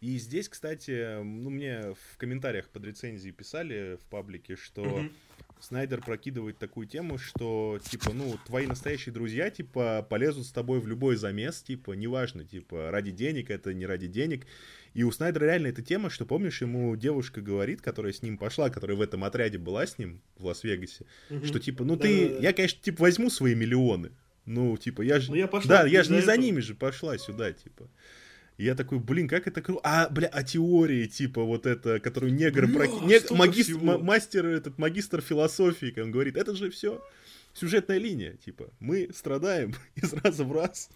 И здесь, кстати, ну, мне в комментариях под рецензией писали в паблике, что mm Снайдер прокидывает такую тему, что, типа, ну, твои настоящие друзья, типа, полезут с тобой в любой замес, типа, неважно, типа, ради денег, это не ради денег. И у Снайдера реально эта тема, что, помнишь, ему девушка говорит, которая с ним пошла, которая в этом отряде была с ним в Лас-Вегасе, mm что, типа, ну, ты, я, конечно, типа, возьму свои миллионы, ну, типа, я же... Ну, я пошла, да, я же не за ними же пошла сюда, типа. И я такой, блин, как это круто. А, бля, а теории, типа, вот это, которую негр... Бля, про... Нег... Магистр, мастер, этот магистр философии, как он говорит, это же все сюжетная линия, типа, мы страдаем *laughs* из раза в раз,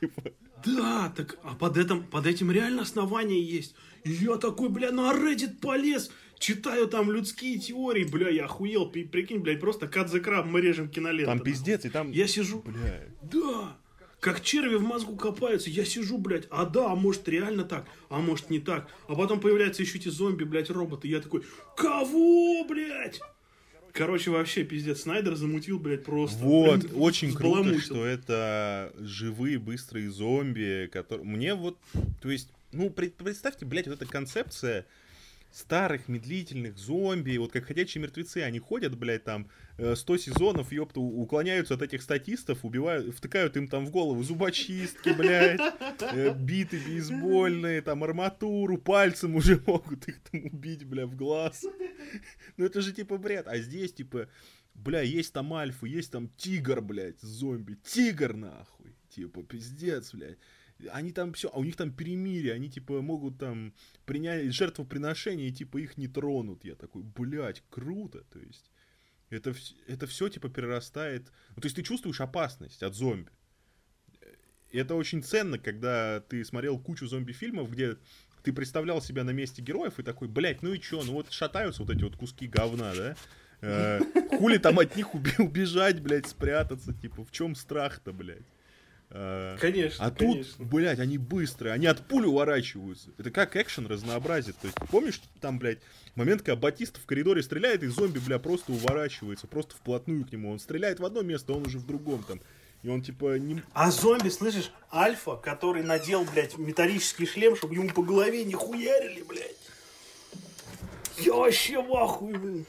типа. Да, так, а под, этим, под этим реально основание есть. И я такой, бля, на Reddit полез, читаю там людские теории, бля, я охуел, прикинь, блядь, просто кат за краб мы режем киноленту. Там пиздец, и там... Я сижу, бля. Да, как черви в мозгу копаются, я сижу, блядь, а да, а может реально так, а может не так. А потом появляются еще эти зомби, блядь, роботы, я такой, кого, блядь? Короче, вообще, пиздец, Снайдер замутил, блядь, просто. Вот, блин, очень круто, что это живые, быстрые зомби, которые... Мне вот, то есть, ну, представьте, блядь, вот эта концепция старых медлительных зомби, вот как ходячие мертвецы, они ходят, блядь, там 100 э, сезонов, ёпта, уклоняются от этих статистов, убивают, втыкают им там в голову зубочистки, блядь, э, биты бейсбольные, там арматуру, пальцем уже *laughs* могут их там убить, бля, в глаз. Ну это же типа бред, а здесь типа, бля, есть там альфа, есть там тигр, блядь, зомби, тигр нахуй, типа, пиздец, блядь. Они там все, а у них там перемирие, они типа могут там принять жертвоприношение и типа их не тронут. Я такой, блядь, круто, то есть это, это все типа перерастает, ну, то есть ты чувствуешь опасность от зомби. И это очень ценно, когда ты смотрел кучу зомби-фильмов, где ты представлял себя на месте героев и такой, блядь, ну и чё, ну вот шатаются вот эти вот куски говна, да? Э, хули там от них убежать, блядь, спрятаться, типа, в чем страх-то, блядь? Э, конечно. А конечно. тут, блядь, они быстрые, они от пули уворачиваются. Это как экшен разнообразит. То есть, помнишь, там, блядь, момент, когда Батиста в коридоре стреляет, и зомби, бля, просто уворачивается, просто вплотную к нему. Он стреляет в одно место, а он уже в другом там. И он типа не... А зомби, слышишь, Альфа, который надел, блядь, металлический шлем, чтобы ему по голове не хуярили, блядь. Я вообще в ахуе, блин.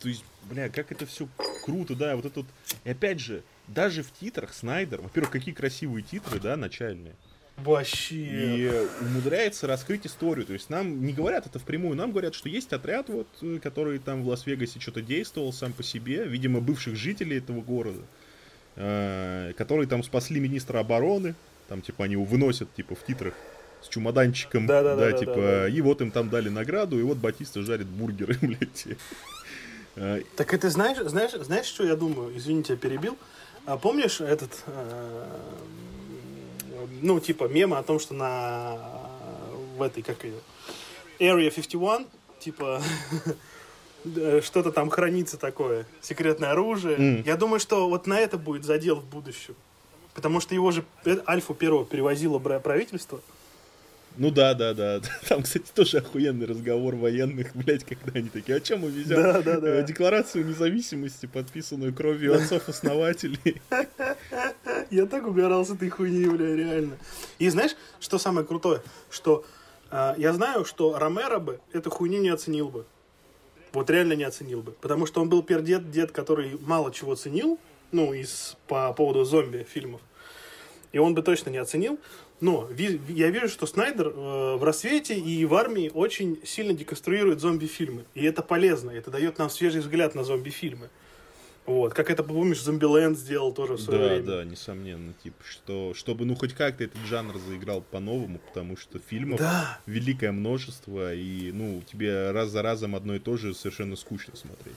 То есть, бля, как это все круто, да, вот это вот. И опять же, даже в титрах Снайдер, во-первых, какие красивые титры, да, начальные. Вообще. И умудряется раскрыть историю. То есть нам не говорят это впрямую, нам говорят, что есть отряд, вот, который там в Лас-Вегасе что-то действовал сам по себе, видимо, бывших жителей этого города, э, которые там спасли министра обороны, там, типа, они его выносят, типа, в титрах с чемоданчиком, да, да, да, да типа, да, да. и вот им там дали награду, и вот Батиста жарит бургеры, *laughs* блядь. Так это знаешь, знаешь, знаешь, что я думаю? Извините, я перебил. А помнишь этот, э, ну, типа, мема о том, что на в этой, как ее, Area 51, типа, *laughs* что-то там хранится такое, секретное оружие. Mm. Я думаю, что вот на это будет задел в будущем. Потому что его же Альфу первого перевозило правительство. Ну да, да, да. *laughs* Там, кстати, тоже охуенный разговор военных, блядь, когда они такие, а чем мы везем? Да, да, да. Декларацию независимости, подписанную кровью отцов-основателей. Я так угорал с этой хуйни, бля, реально. И знаешь, что самое крутое? Что э, я знаю, что Ромеро бы эту хуйню не оценил бы. Вот реально не оценил бы. Потому что он был пердед, дед, который мало чего ценил, ну, из, по поводу зомби фильмов. И он бы точно не оценил. Но я вижу, что Снайдер э, в рассвете и в армии очень сильно деконструирует зомби-фильмы. И это полезно, это дает нам свежий взгляд на зомби-фильмы. Вот, как это, помнишь, Зомбиленд сделал тоже в свое да, время. Да, да, несомненно, типа, что, чтобы, ну, хоть как-то этот жанр заиграл по-новому, потому что фильмов да. великое множество, и, ну, тебе раз за разом одно и то же совершенно скучно смотреть.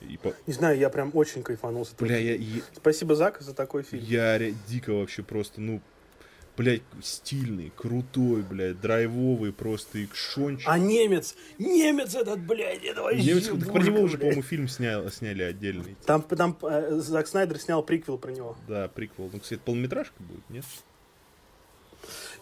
И по... Не знаю, я прям очень кайфанул с Бля, я, я... Спасибо, Зак, за такой фильм. Я дико вообще просто, ну, блядь, стильный, крутой, блядь, драйвовый, просто экшончик. А немец, немец этот, блядь, это вообще... Немец, так про него уже, по-моему, фильм снял, сняли отдельный. Там, там э, Зак Снайдер снял приквел про него. Да, приквел. Ну, кстати, полнометражка будет, нет?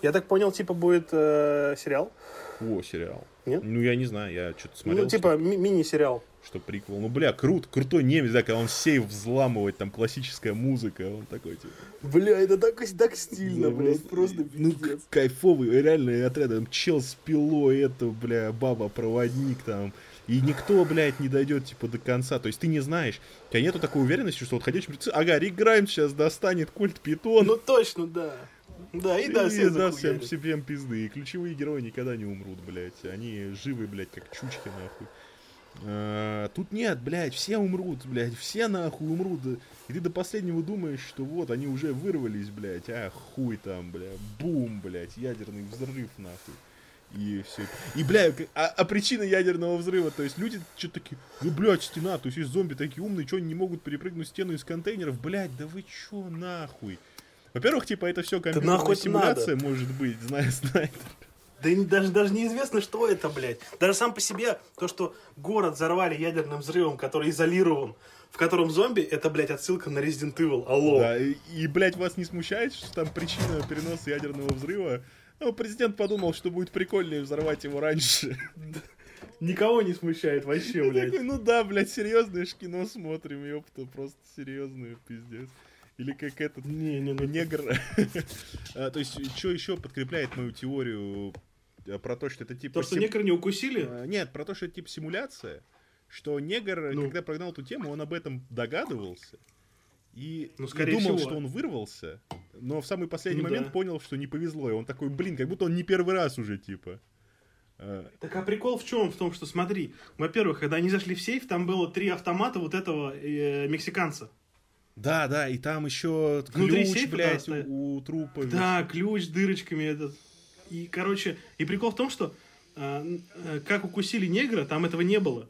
Я так понял, типа будет э, сериал. О, сериал. Нет? Ну, я не знаю, я что-то смотрел. Ну, типа ми- мини-сериал. Что приквел. Ну, бля, крут, крутой немец, да, когда он сейф взламывает, там классическая музыка, он такой, типа... Бля, это так, так стильно, ну, блядь, просто Ну, кайфовый, реально, отряд, там, чел с пилой, это, бля, баба-проводник, там, и никто, блядь, не дойдет, типа, до конца. То есть ты не знаешь. У тебя нету такой уверенности, что вот ходячий мертвецы, ага, Рик Грайм сейчас достанет культ питон. Ну точно, да. Да, и да, все даст всем, всем пизды. И ключевые герои никогда не умрут, блядь. Они живы, блядь, как чучки, нахуй. А, тут нет, блядь, все умрут, блядь, все нахуй умрут. И ты до последнего думаешь, что вот, они уже вырвались, блядь, а хуй там, блядь, бум, блядь, ядерный взрыв, нахуй. И все. И, бля, а, а причина ядерного взрыва, то есть люди что-то такие, ну, блядь, стена, то есть есть зомби такие умные, что они не могут перепрыгнуть стену из контейнеров, блядь, да вы чё, нахуй? Во-первых, типа, это все компьютерная симуляция надо. может быть, зная Снайдер. *laughs* Да и даже, даже неизвестно, что это, блядь. Даже сам по себе, то, что город взорвали ядерным взрывом, который изолирован, в котором зомби, это, блядь, отсылка на Resident Evil. Алло. Да, и, и, блядь, вас не смущает, что там причина переноса ядерного взрыва? Ну, президент подумал, что будет прикольнее взорвать его раньше. Никого не смущает вообще, блядь. Такой, ну да, блядь, серьезное ж кино смотрим, ёпта, просто серьезное, пиздец. Или как этот не, не, не. негр. *laughs* а, то есть, что еще подкрепляет мою теорию э, про то, что это типа... То, что негр не укусили? А, нет, про то, что это типа симуляция. Что негр, ну. когда прогнал эту тему, он об этом догадывался. И, ну, скорее и думал, всего. что он вырвался, но в самый последний ну, момент да. понял, что не повезло. И он такой, блин, как будто он не первый раз уже, типа. А. Так а прикол в чем? В том, что смотри, во-первых, когда они зашли в сейф, там было три автомата вот этого э, мексиканца. Да, да, и там еще Внутри ключ, сейфа, блядь, да, у, у трупа. Да, весь. ключ с дырочками этот. И, короче, и прикол в том, что э, э, как укусили негра, там этого не было.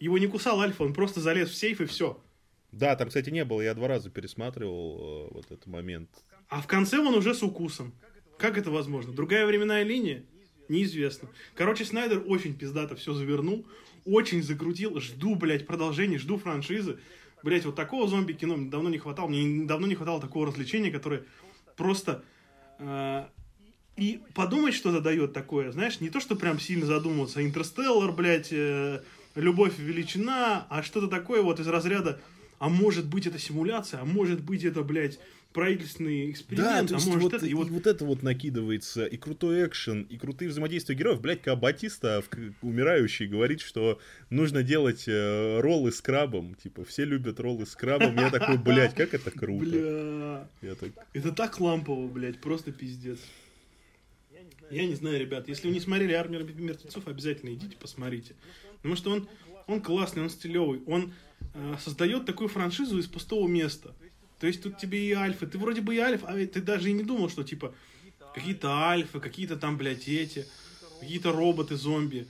Его не кусал Альфа, он просто залез в сейф и все. Да, там, кстати, не было. Я два раза пересматривал э, вот этот момент. А в конце он уже с укусом. Как это возможно? Другая временная линия? Неизвестно. Короче, Снайдер очень пиздато все завернул, очень закрутил. Жду, блядь, продолжения, жду франшизы. Блядь, вот такого зомби-кино мне давно не хватало. Мне давно не хватало такого развлечения, которое просто... Э, и подумать что-то дает такое, знаешь, не то, что прям сильно задумываться. Интерстеллар, блядь, э, любовь величина, а что-то такое вот из разряда а может быть это симуляция, а может быть это, блядь, правительственный эксперимент, да, а может вот, это... И вот... вот это вот накидывается, и крутой экшен, и крутые взаимодействия героев. Блядь, когда Батиста, умирающий, говорит, что нужно делать э, роллы с крабом. Типа, все любят роллы с крабом. Я такой, блядь, как это круто. *laughs* Бля. Я так... Это так лампово, блядь, просто пиздец. Я не знаю, ребят, если вы не смотрели «Армию мертвецов», обязательно идите, посмотрите. Потому что он, он классный, он стилевый, он Э, создает такую франшизу из пустого места. То есть тут тебе и альфа, ты вроде бы и альфа, а ты даже и не думал, что типа какие-то альфы, какие-то там, блядь, эти, какие-то роботы-зомби.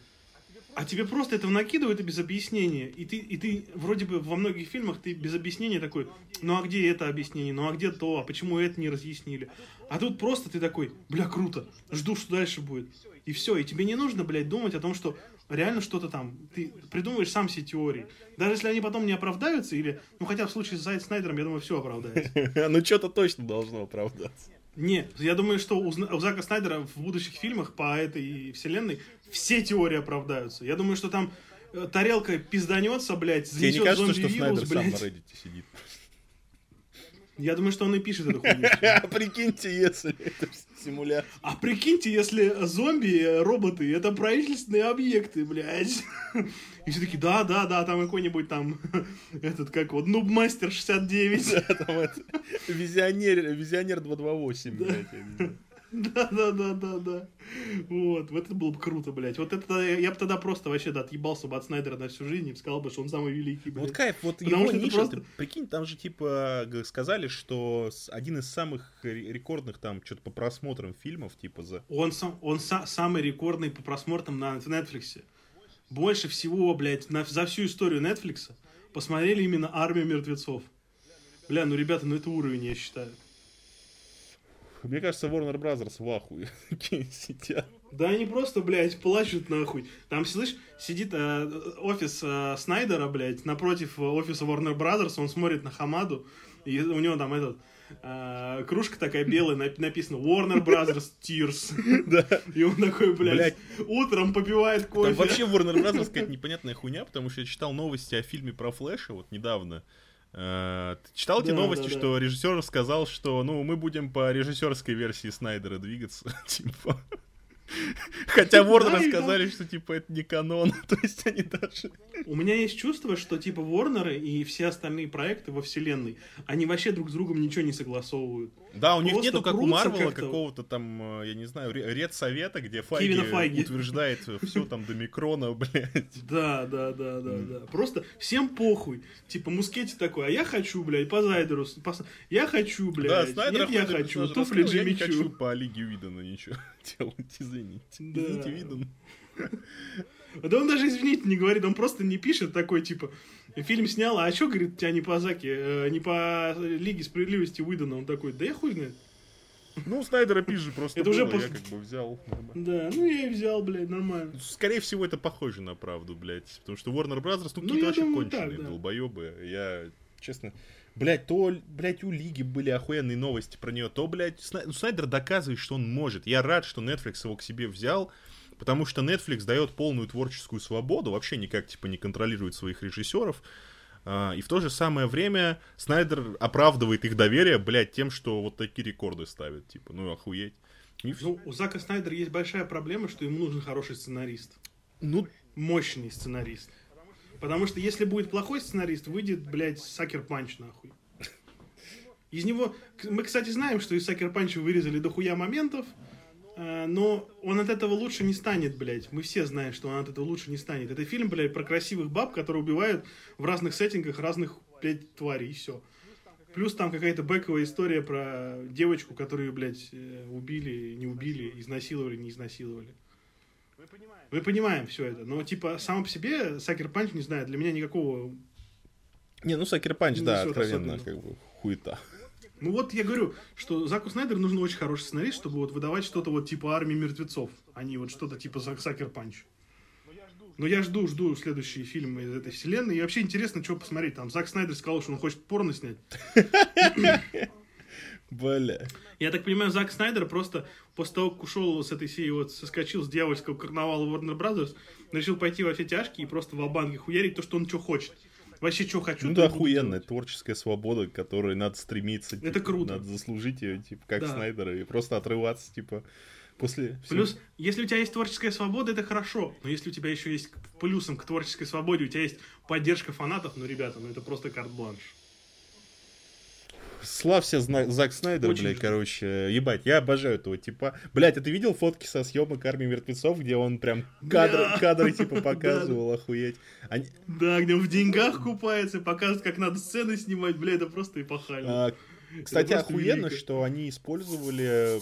А тебе просто это накидывают и без объяснения. И ты, и ты вроде бы во многих фильмах ты без объяснения такой, ну а где это объяснение, ну а где то, а почему это не разъяснили. А тут просто ты такой, бля, круто, жду, что дальше будет. И все, и тебе не нужно, блядь, думать о том, что реально что-то там. Ты придумываешь сам все теории. Даже если они потом не оправдаются, или, ну хотя в случае с Зайд Снайдером, я думаю, все оправдается. *laughs* Ну что-то точно должно оправдаться. Не, я думаю, что у, у Зака Снайдера в будущих фильмах по этой вселенной все теории оправдаются. Я думаю, что там э, тарелка пизданется, блядь, Тебе не кажется, что Снайдер сам на Reddit сидит? Я думаю, что он и пишет эту хуйню. *laughs* Прикиньте, если это симуляция. А прикиньте, если зомби, роботы, это правительственные объекты, блядь. И все таки да, да, да, там какой-нибудь там, этот, как вот, Нубмастер 69. Да, там это, визионер, визионер 228, блядь, да, да, да, да, да. Вот, вот это было бы круто, блядь. Вот это я бы тогда просто вообще, да, отъебался бы от Снайдера на всю жизнь и сказал бы, что он самый великий, блядь. Вот кайф, вот Потому его ниша, просто... ты, прикинь, там же, типа, сказали, что один из самых рекордных там, что-то по просмотрам фильмов, типа, за... Он, сам, он са- самый рекордный по просмотрам на Netflix. Больше всего, блядь, на, за всю историю Netflix посмотрели именно «Армию мертвецов». Бля, ну, ребята, ну это уровень, я считаю. Мне кажется, Warner Brothers в ахуе *laughs* сидят. Да они просто, блядь, плачут нахуй. Там, слышь, сидит э, офис э, Снайдера, блядь, напротив офиса Warner Brothers, он смотрит на Хамаду, и у него там этот, э, кружка такая белая, написано Warner Brothers Tears. *laughs* Да. И он такой, блядь, блядь, утром попивает кофе. Там вообще Warner Brothers какая-то непонятная хуйня, потому что я читал новости о фильме про Флэша вот недавно. Э, читал эти да, новости, да, что да. режиссер сказал, что ну мы будем по режиссерской версии Снайдера двигаться, *laughs* типа. Хотя Warner сказали, что типа это не канон, *laughs* то есть они даже... У меня есть чувство, что типа Warner и все остальные проекты во вселенной, они вообще друг с другом ничего не согласовывают. Да, у них нету, как у Марвела, какого-то там, э, я не знаю, редсовета, где Файги, Файги утверждает все там до микрона, *laughs* блядь. Да, да, да, да, да. Просто всем похуй. Типа Мускетти такой, а я хочу, блядь, по Зайдеру. Я хочу, блядь. Да, Снайдер Нет, я хочу. Туфли Джимми Я хочу по Лиге Видана ничего *laughs* делать, извините. Извините, Видан. *laughs* Да он даже извините не говорит, он просто не пишет такой, типа, фильм снял, а что, говорит, тебя не по Заке, э, не по Лиге Справедливости выдано? Он такой, да я хуй знает. Ну, Снайдера пизже просто это было, уже я как бы взял. Да, ну я и взял, блядь, нормально. Скорее всего, это похоже на правду, блядь. Потому что Warner Brothers, ну, какие-то вообще думаю, конченые так, да. долбоебы. Я, честно... Блять, то, блядь, у Лиги были охуенные новости про нее, то, блядь, ну, Снайдер доказывает, что он может. Я рад, что Netflix его к себе взял, потому что Netflix дает полную творческую свободу, вообще никак, типа, не контролирует своих режиссеров. А, и в то же самое время Снайдер оправдывает их доверие, блядь, тем, что вот такие рекорды ставят. Типа, ну охуеть. И ну, у Зака Снайдера есть большая проблема, что ему нужен хороший сценарист. Ну, мощный сценарист. Потому что если будет плохой сценарист, выйдет, блядь, Сакер Панч нахуй. Из него... Мы, кстати, знаем, что из Сакер Панча вырезали дохуя моментов, но он от этого лучше не станет, блядь. Мы все знаем, что он от этого лучше не станет. Это фильм, блядь, про красивых баб, которые убивают в разных сеттингах разных, блядь, тварей, и все. Плюс там какая-то бэковая история про девочку, которую, блядь, э, убили, не убили, изнасиловали, не изнасиловали. Мы понимаем все это, но типа сам по себе Sucker Punch, не знаю, для меня никакого... Не, ну Sucker Punch, да, откровенно, особенно. как бы хуета. Ну вот я говорю, что Заку Снайдеру нужен очень хороший сценарист, чтобы вот выдавать что-то вот типа армии мертвецов, а не вот что-то типа Sucker Punch. Но я жду, жду следующие фильмы из этой вселенной. И вообще интересно, что посмотреть. Там Зак Снайдер сказал, что он хочет порно снять. Бля. Я так понимаю, Зак Снайдер просто после того, как ушел с этой серии, вот соскочил с дьявольского карнавала Warner Brothers, решил пойти во все тяжкие и просто в банке хуярить то, что он что хочет. Вообще, что хочу. Ну да, охуенная творческая свобода, которой надо стремиться. Это типа, круто. Надо заслужить ее, типа, как да. Снайдера, и просто отрываться, типа, после... Плюс, если у тебя есть творческая свобода, это хорошо. Но если у тебя еще есть плюсом к творческой свободе, у тебя есть поддержка фанатов, ну, ребята, ну это просто карт-бланш. Славься, Зак Снайдер, Очень блядь, короче. Ебать, я обожаю этого типа. Блядь, а ты видел фотки со съемок Армии мертвецов, где он прям кадры, кадры типа показывал, охуеть. Они... Да, где он в деньгах купается, показывает, как надо сцены снимать, блядь, это просто эпохально. А, кстати, охуенно, велико. что они использовали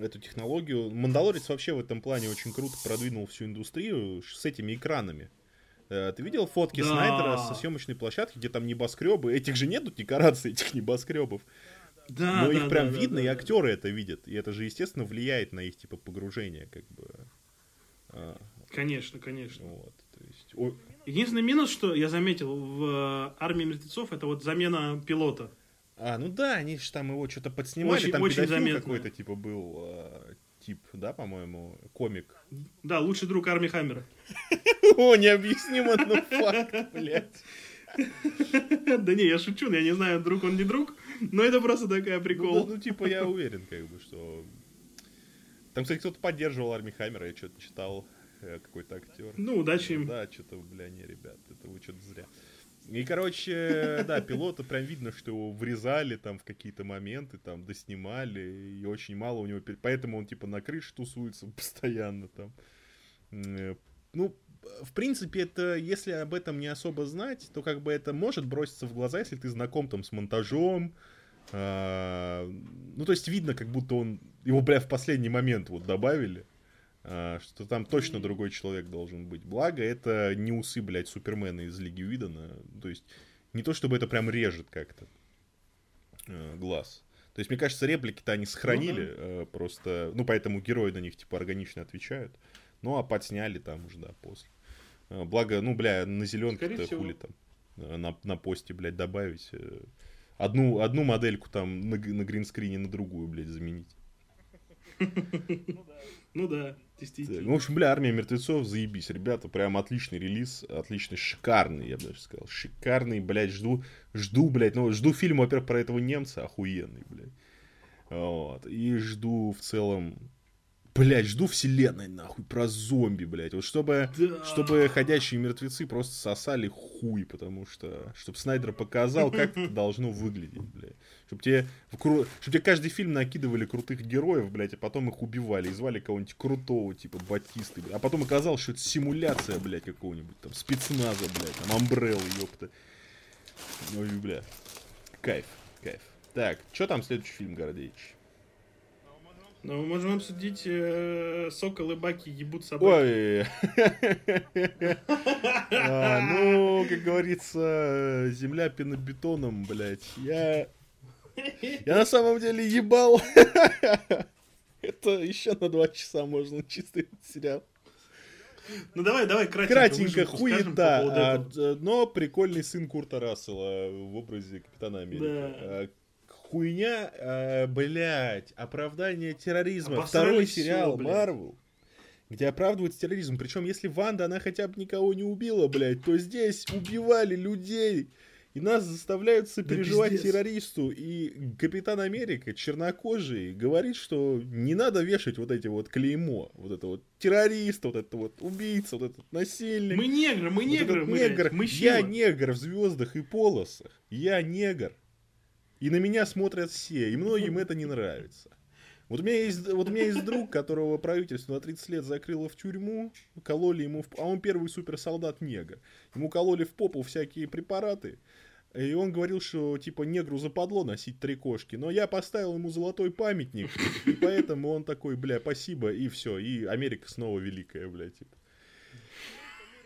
эту технологию. Мандалорец вообще в этом плане очень круто продвинул всю индустрию с этими экранами. Э, ты видел фотки да. Снайдера со съемочной площадки, где там небоскребы? Этих же нету декораций, этих небоскребов. Да, Но да, их прям да, видно, да, и актеры да. это видят. И это же, естественно, влияет на их типа погружение, как бы. А. Конечно, конечно. Вот, то есть... О... Единственный минус, что я заметил в э, армии мертвецов, это вот замена пилота. А, ну да, они же там его что-то подснимали, очень, там очень какой-то типа был э, тип, да, по-моему, комик. Да, лучший друг Арми Хаммера. *laughs* О, необъяснимо, но факт, блядь. *laughs* Да не, я шучу, я не знаю, друг он не друг, но это просто такая прикол. Ну, типа, я уверен, как бы, что... Там, кстати, кто-то поддерживал Арми Хаммера, я что-то читал, э, какой-то актер. Ну, удачи им. Да, что-то, бля, не, ребят, это вы что-то зря. И, короче, *laughs* да, пилота прям видно, что его врезали там в какие-то моменты, там, доснимали, и очень мало у него... Поэтому он, типа, на крыше тусуется *laughs* постоянно там. Э, ну, в принципе, это, если об этом не особо знать, то как бы это может броситься в глаза, если ты знаком там с монтажом. А, ну, то есть видно, как будто он его, бля, в последний момент вот добавили. А, что там точно другой человек должен быть. Благо, это не усы, блядь, Супермена из Лиги Уидона. То есть, не то чтобы это прям режет как-то э, глаз. То есть, мне кажется, реплики-то они сохранили, ну, да. э, просто, ну, поэтому герои на них, типа, органично отвечают. Ну, а подсняли там уже, да, после. Благо, ну, бля, на зеленке-то хули там. На, на посте, блядь, добавить. Э, одну, одну модельку там на, на гринскрине на другую, блядь, заменить. *laughs* Ну да, действительно. Ну, в общем, бля, Армия мертвецов, заебись. Ребята, прям отличный релиз, отличный, шикарный, я бы даже сказал. Шикарный, блядь, жду, жду, блядь, ну, жду фильм, во-первых, про этого немца, охуенный, блядь. Вот. И жду в целом Блять, жду вселенной, нахуй, про зомби, блять. Вот чтобы, да. чтобы ходящие мертвецы просто сосали хуй, потому что, чтобы Снайдер показал, как это *laughs* должно выглядеть, блядь. Чтобы тебе, в кру... чтобы тебе каждый фильм накидывали крутых героев, блядь, а потом их убивали и звали кого-нибудь крутого, типа Батисты, блядь. А потом оказалось, что это симуляция, блядь, какого-нибудь там спецназа, блядь, там Амбрелла, ёпта. Ну и, бля, кайф, кайф. Так, что там следующий фильм, Гордеевич? Ну, мы можем обсудить э, Сокол и Баки ебут собаки. Ой. а, ну, как говорится, земля пенобетоном, блядь. Я... Я на самом деле ебал. Это еще на два часа можно чистый сериал. Ну давай, давай, кратенько. Кратенько, хуета. А, но прикольный сын Курта Рассела в образе Капитана Америки. Да. Хуйня, э, блядь, оправдание терроризма. Обосрали Второй сериал Марвел, где оправдывают терроризм. Причем, если Ванда, она хотя бы никого не убила, блядь, то здесь убивали людей. И нас заставляют сопереживать да террористу. И Капитан Америка, чернокожий, говорит, что не надо вешать вот эти вот клеймо. Вот это вот террорист, вот это вот убийца, вот этот насильник. Мы негры, мы негры, вот негр. Мы Я негр в звездах и полосах. Я негр. И на меня смотрят все, и многим это не нравится. Вот у меня есть, вот у меня есть друг, которого правительство на 30 лет закрыло в тюрьму, кололи ему, в, а он первый суперсолдат негр. Ему кололи в попу всякие препараты, И он говорил, что, типа, негру западло носить трикошки. Но я поставил ему золотой памятник, и поэтому он такой, бля, спасибо, и все. И Америка снова великая, бля, типа.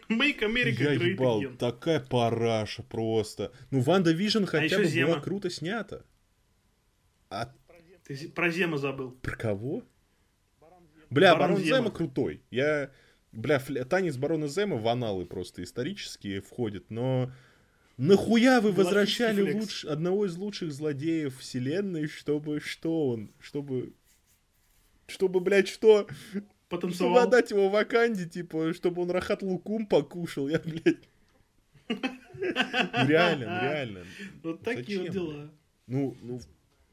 Make America Я great ебал, again. такая параша просто. Ну, WandaVision хотя еще бы была Зема. круто снята. А Ты про Зема забыл. про кого? Бля, Барон Барон, Зема. Зема крутой. Я, бля, фля- танец Барона Зема в аналы просто исторические входит, но нахуя вы возвращали луч- одного из лучших злодеев вселенной, чтобы что он, чтобы, чтобы, блядь, что? Чтобы Потанцевал. отдать его Ваканде, типа, чтобы он Рахат Лукум покушал, я, блядь. Ну, реально, ну, реально. Вот такие вот дела. Ну, ну,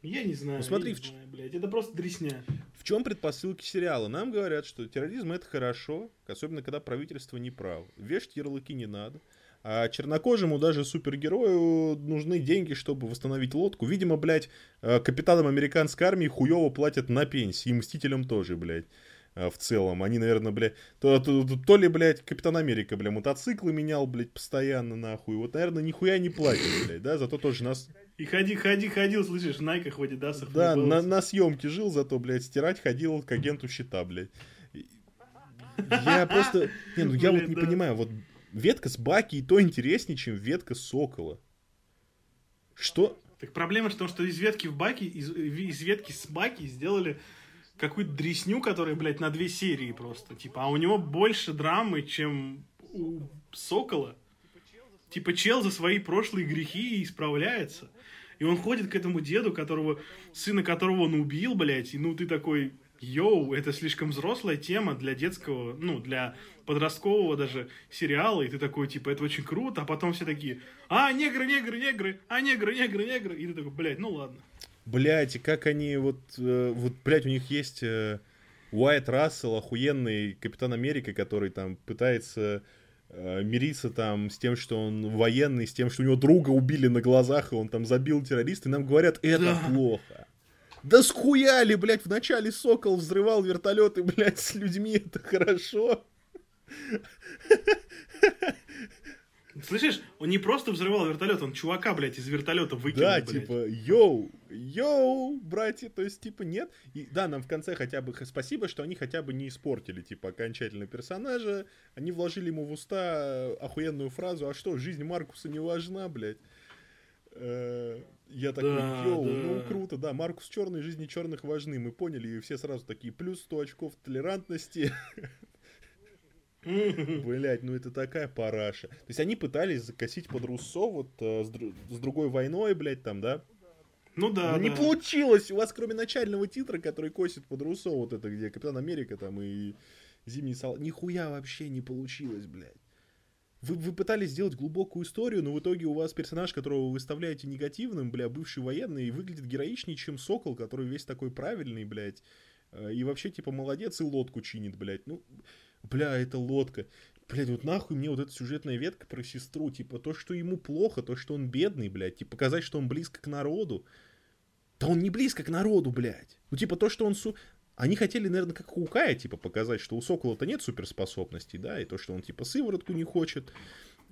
Я не знаю. Ну, смотри, я в не ч- знаю, блядь. Это просто дресня. В чем предпосылки сериала? Нам говорят, что терроризм это хорошо, особенно когда правительство не право. Вешать ярлыки не надо. А чернокожему даже супергерою нужны деньги, чтобы восстановить лодку. Видимо, блядь, э, капитанам американской армии хуево платят на пенсии. И мстителям тоже, блядь. Э, В целом. Они, наверное, блядь, то, то, то- то ли, блядь, Капитан Америка, бля, мотоциклы менял, блядь, постоянно, нахуй. Вот, наверное, нихуя не платят, блядь, да, зато тоже нас И ходи, ходи, ходил, слышишь, в найках в Адидасах. да, на, на съемке жил, зато, блядь, стирать ходил к агенту щита, блядь. Я просто... Не, ну я вот не понимаю, вот ветка с Баки и то интереснее, чем ветка Сокола. Что? Так проблема в том, что из ветки в баки, из, из ветки с баки сделали какую-то дресню, которая, блядь, на две серии просто. Типа, а у него больше драмы, чем у Сокола. Типа, чел за свои прошлые грехи исправляется. И он ходит к этому деду, которого, сына которого он убил, блядь, и ну ты такой, йоу, это слишком взрослая тема для детского, ну, для подросткового даже сериала, и ты такой, типа, это очень круто, а потом все такие, а, негры, негры, негры, а, негры, негры, негры, и ты такой, блядь, ну ладно. Блядь, и как они вот... э, вот, блядь, у них есть э, Уайт Рассел, охуенный Капитан Америка, который там пытается э, мириться там с тем, что он военный, с тем, что у него друга убили на глазах, и он там забил террориста, и нам говорят, это Да. плохо. Да схуяли, блядь, вначале Сокол взрывал вертолеты, блядь, с людьми, это хорошо. Слышишь, он не просто взрывал вертолет, он чувака, блядь, из вертолета выкинул, Да, блядь. типа, йоу, йоу, братья, то есть, типа, нет. И да, нам в конце хотя бы спасибо, что они хотя бы не испортили, типа, окончательно персонажа. Они вложили ему в уста охуенную фразу, а что, жизнь Маркуса не важна, блядь. Э, Я такой, Да, йоу, да. ну круто, да, Маркус черный, жизни черных важны, мы поняли, и все сразу такие, плюс 100 очков толерантности. *laughs* *laughs* Блять, ну это такая параша. То есть они пытались закосить под Руссо вот э, с, дру- с другой войной, блядь, там, да? Ну да, Но не да. получилось! У вас кроме начального титра, который косит под Руссо, вот это где Капитан Америка там и Зимний Солдат, нихуя вообще не получилось, блядь. Вы, вы пытались сделать глубокую историю, но в итоге у вас персонаж, которого вы выставляете негативным, бля, бывший военный, выглядит героичнее, чем Сокол, который весь такой правильный, блядь. э, И вообще, типа, молодец и лодку чинит, блядь. Ну, бля, это лодка. Блядь, вот нахуй мне вот эта сюжетная ветка про сестру, типа, то, что ему плохо, то, что он бедный, блядь, типа, показать, что он близко к народу. Да он не близко к народу, блядь. Ну, типа, то, что он... Су... Они хотели, наверное, как Хукая, типа, показать, что у Сокола-то нет суперспособностей, да, и то, что он, типа, сыворотку не хочет,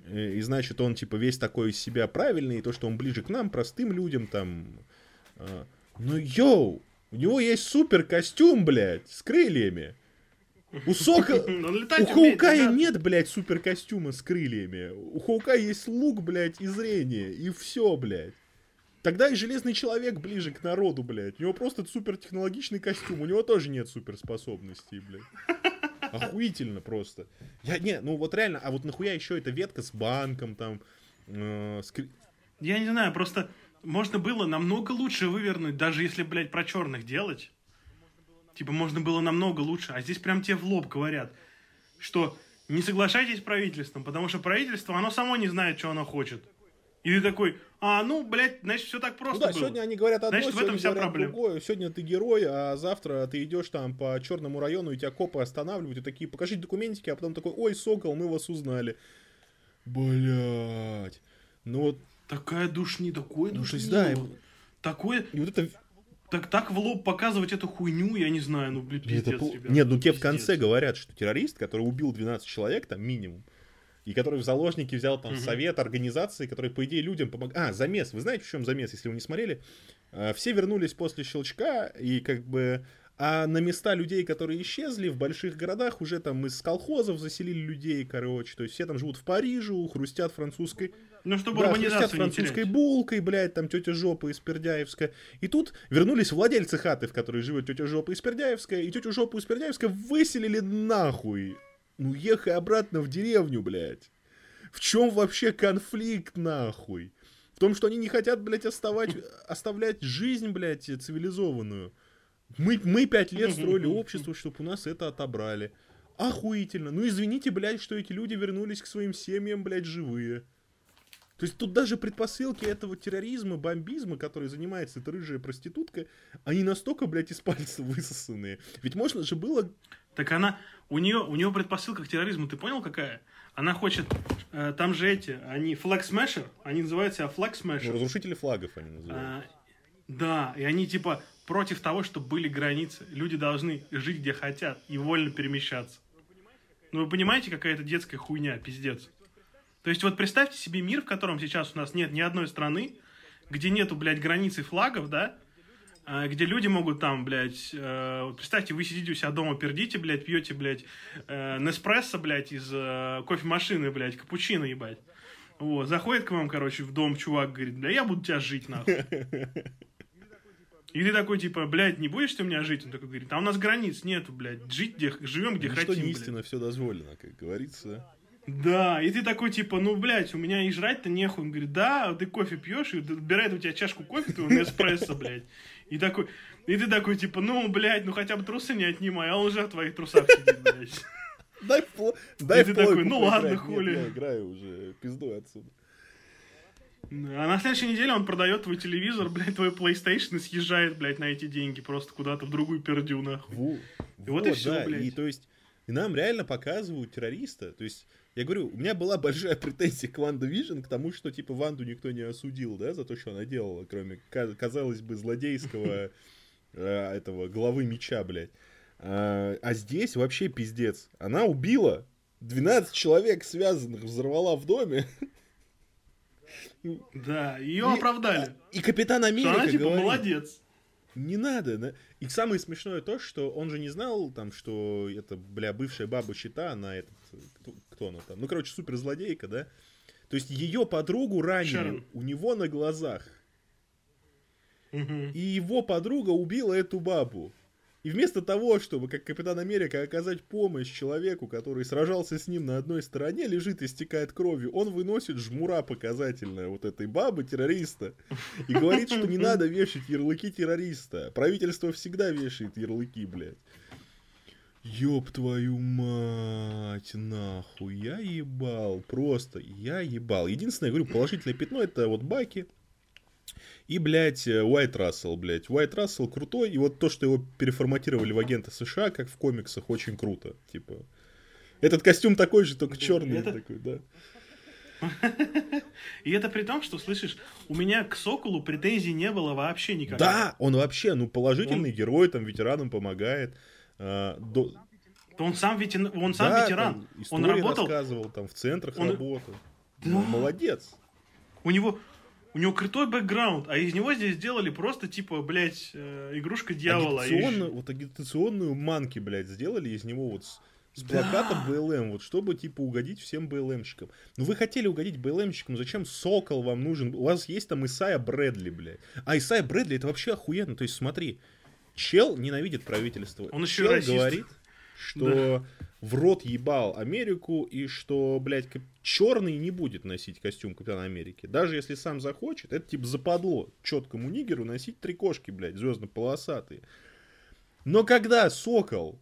э, и, значит, он, типа, весь такой из себя правильный, и то, что он ближе к нам, простым людям, там... а. Ну, йоу, у него есть супер костюм, блядь, с крыльями. У Сокола... *laughs* Он У Хоукая ребят. нет, блядь, супер костюма с крыльями. У Хоукая есть лук, блядь, и зрение. И все, блядь. Тогда и Железный Человек ближе к народу, блядь. У него просто супертехнологичный костюм. У него тоже нет суперспособностей, блядь. *laughs* Охуительно просто. Я, не, ну вот реально, а вот нахуя еще эта ветка с банком там, э, с Я не знаю, просто можно было намного лучше вывернуть, даже если, блядь, про черных делать. Типа, можно было намного лучше. А здесь прям тебе в лоб говорят, что не соглашайтесь с правительством, потому что правительство, оно само не знает, что оно хочет. И ты такой, а, ну, блядь, значит, все так Ну просто да, было. сегодня они говорят одно, Значит, в этом вся проблема. другое. Сегодня ты герой, а завтра ты идешь там по черному району, и тебя копы останавливают, и такие, покажите документики, а потом такой, ой, сокол, мы вас узнали. Блять. Ну вот, Такая душни, такое Ну, есть, душнило. да, и- Такое, и вот это... так, так в лоб показывать эту хуйню, я не знаю, ну, блин, это пиздец, пл- ребят. Нет, ну тебе в пиздец. конце говорят, что террорист, который убил 12 человек, там минимум, и который в заложники взял там угу. совет организации, который, по идее, людям помог. А, замес. Вы знаете, в чем замес, если вы не смотрели? А, все вернулись после щелчка, и как бы а на места людей, которые исчезли в больших городах, уже там из колхозов заселили людей, короче. То есть все там живут в Париже, хрустят французской... Ну, чтобы да, хрустят французской булкой, блядь, там тетя Жопа из Пердяевска. И тут вернулись владельцы хаты, в которой живет тетя Жопа из Пердяевска, и тетю Жопу из Пердяевска выселили нахуй. Ну, ехай обратно в деревню, блядь. В чем вообще конфликт, нахуй? В том, что они не хотят, блядь, оставать, оставлять жизнь, блядь, цивилизованную. Мы, мы пять лет строили общество, чтобы у нас это отобрали. Охуительно. Ну извините, блядь, что эти люди вернулись к своим семьям, блядь, живые. То есть тут даже предпосылки этого терроризма, бомбизма, который занимается эта рыжая проститутка, они настолько, блядь, из пальца высосанные. Ведь можно же было... Так она... У нее, у нее предпосылка к терроризму, ты понял, какая? Она хочет... Э, там же эти, они флаг смешер, они называют себя флаг смешер. Ну, разрушители флагов они называют. А, да, и они типа против того, чтобы были границы. Люди должны жить где хотят и вольно перемещаться. Ну вы понимаете, какая это детская хуйня, пиздец. То есть вот представьте себе мир, в котором сейчас у нас нет ни одной страны, где нету, блядь, границы флагов, да, а, где люди могут там, блядь, э, представьте, вы сидите у себя дома, пердите, блядь, пьете, блядь, э, Неспрессо, блядь, из э, кофемашины, блядь, капучино, ебать. Вот, заходит к вам, короче, в дом чувак, говорит, бля, я буду тебя жить, нахуй. И ты такой, типа, блядь, не будешь ты у меня жить? Он такой говорит, а у нас границ нету, блядь, жить где, живем где Ничто хотим, не истина, все дозволено, как говорится. Да, и ты такой, типа, ну, блядь, у меня и жрать-то нехуй. Он говорит, да, ты кофе пьешь, и отбирает у тебя чашку кофе, твоего Неспрессо, блядь. И такой, и ты такой, типа, ну, блядь, ну хотя бы трусы не отнимай, а он уже в твоих трусах сидит, блядь. Дай, дай и ты такой, ну ладно, хули. Я играю уже, пизду отсюда. А на следующей неделе он продает твой телевизор, блядь, твой PlayStation и съезжает, блядь, на эти деньги просто куда-то в другую пердю, нахуй. Во, и вот, вот и все, да. блядь. И то есть, и нам реально показывают террориста. То есть, я говорю, у меня была большая претензия к WandaVision, к тому, что, типа, Ванду никто не осудил, да, за то, что она делала, кроме, казалось бы, злодейского *laughs* э, этого главы меча, блядь. А, а здесь вообще пиздец. Она убила 12 человек связанных, взорвала в доме. *laughs* Да, ее оправдали. И Капитан Америка она, типа, говорит, молодец. Не надо, да? И самое смешное то, что он же не знал, там, что это, бля, бывшая баба щита, она этот, кто, она там? Ну, короче, суперзлодейка, да? То есть ее подругу ранили Шерон. у него на глазах. Угу. И его подруга убила эту бабу. И вместо того, чтобы, как Капитан Америка, оказать помощь человеку, который сражался с ним на одной стороне, лежит и стекает кровью, он выносит жмура показательная вот этой бабы, террориста, и говорит, что не надо вешать ярлыки террориста. Правительство всегда вешает ярлыки, блядь. Ёб твою мать, нахуй, я ебал, просто, я ебал. Единственное, я говорю, положительное пятно, это вот Баки, и, блядь, Уайт Рассел, блядь. Уайт Рассел крутой, и вот то, что его переформатировали в агента США, как в комиксах, очень круто. Типа, этот костюм такой же, только черный это... такой, да. *laughs* И это при том, что, слышишь, у меня к Соколу претензий не было вообще никогда. Да, он вообще, ну, положительный он... герой, там, ветеранам помогает. А, до... Он сам, ветер... он сам да, ветеран. Там, он работал... рассказывал, там, в центрах он... работал. Да. Ну, молодец. У него, у него крутой бэкграунд, а из него здесь сделали просто, типа, блядь, э, игрушка дьявола. Агитационную, и... Вот агитационную манки, блядь, сделали из него вот с, с плакатом да. БЛМ, вот чтобы, типа, угодить всем БЛМщикам. Ну вы хотели угодить БЛМщикам, зачем Сокол вам нужен? У вас есть там Исайя Брэдли, блядь. А Исайя Брэдли это вообще охуенно, то есть смотри, чел ненавидит правительство. Он еще чел расист. говорит, что да. в рот ебал Америку и что, блядь, черный не будет носить костюм Капитана Америки. Даже если сам захочет, это типа западло четкому нигеру носить три кошки, блядь, звездно-полосатые. Но когда Сокол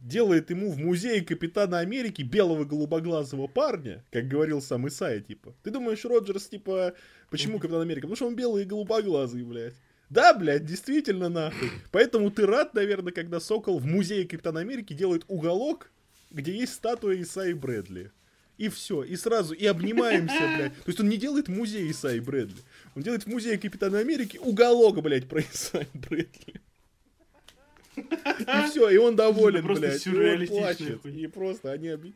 делает ему в музее Капитана Америки белого голубоглазого парня, как говорил сам Исайя, типа, ты думаешь, Роджерс, типа, почему Капитан Америка? Потому что он белый и голубоглазый, блядь. Да, блядь, действительно, нахуй. Поэтому ты рад, наверное, когда Сокол в музее Капитана Америки делает уголок, где есть статуя Исаи Брэдли. И все, и сразу, и обнимаемся, блядь. То есть он не делает музей Исаи Брэдли. Он делает в музее Капитана Америки уголок, блядь, про Исаи Брэдли. И все, и он доволен, блядь. И он плачет. И просто они объ...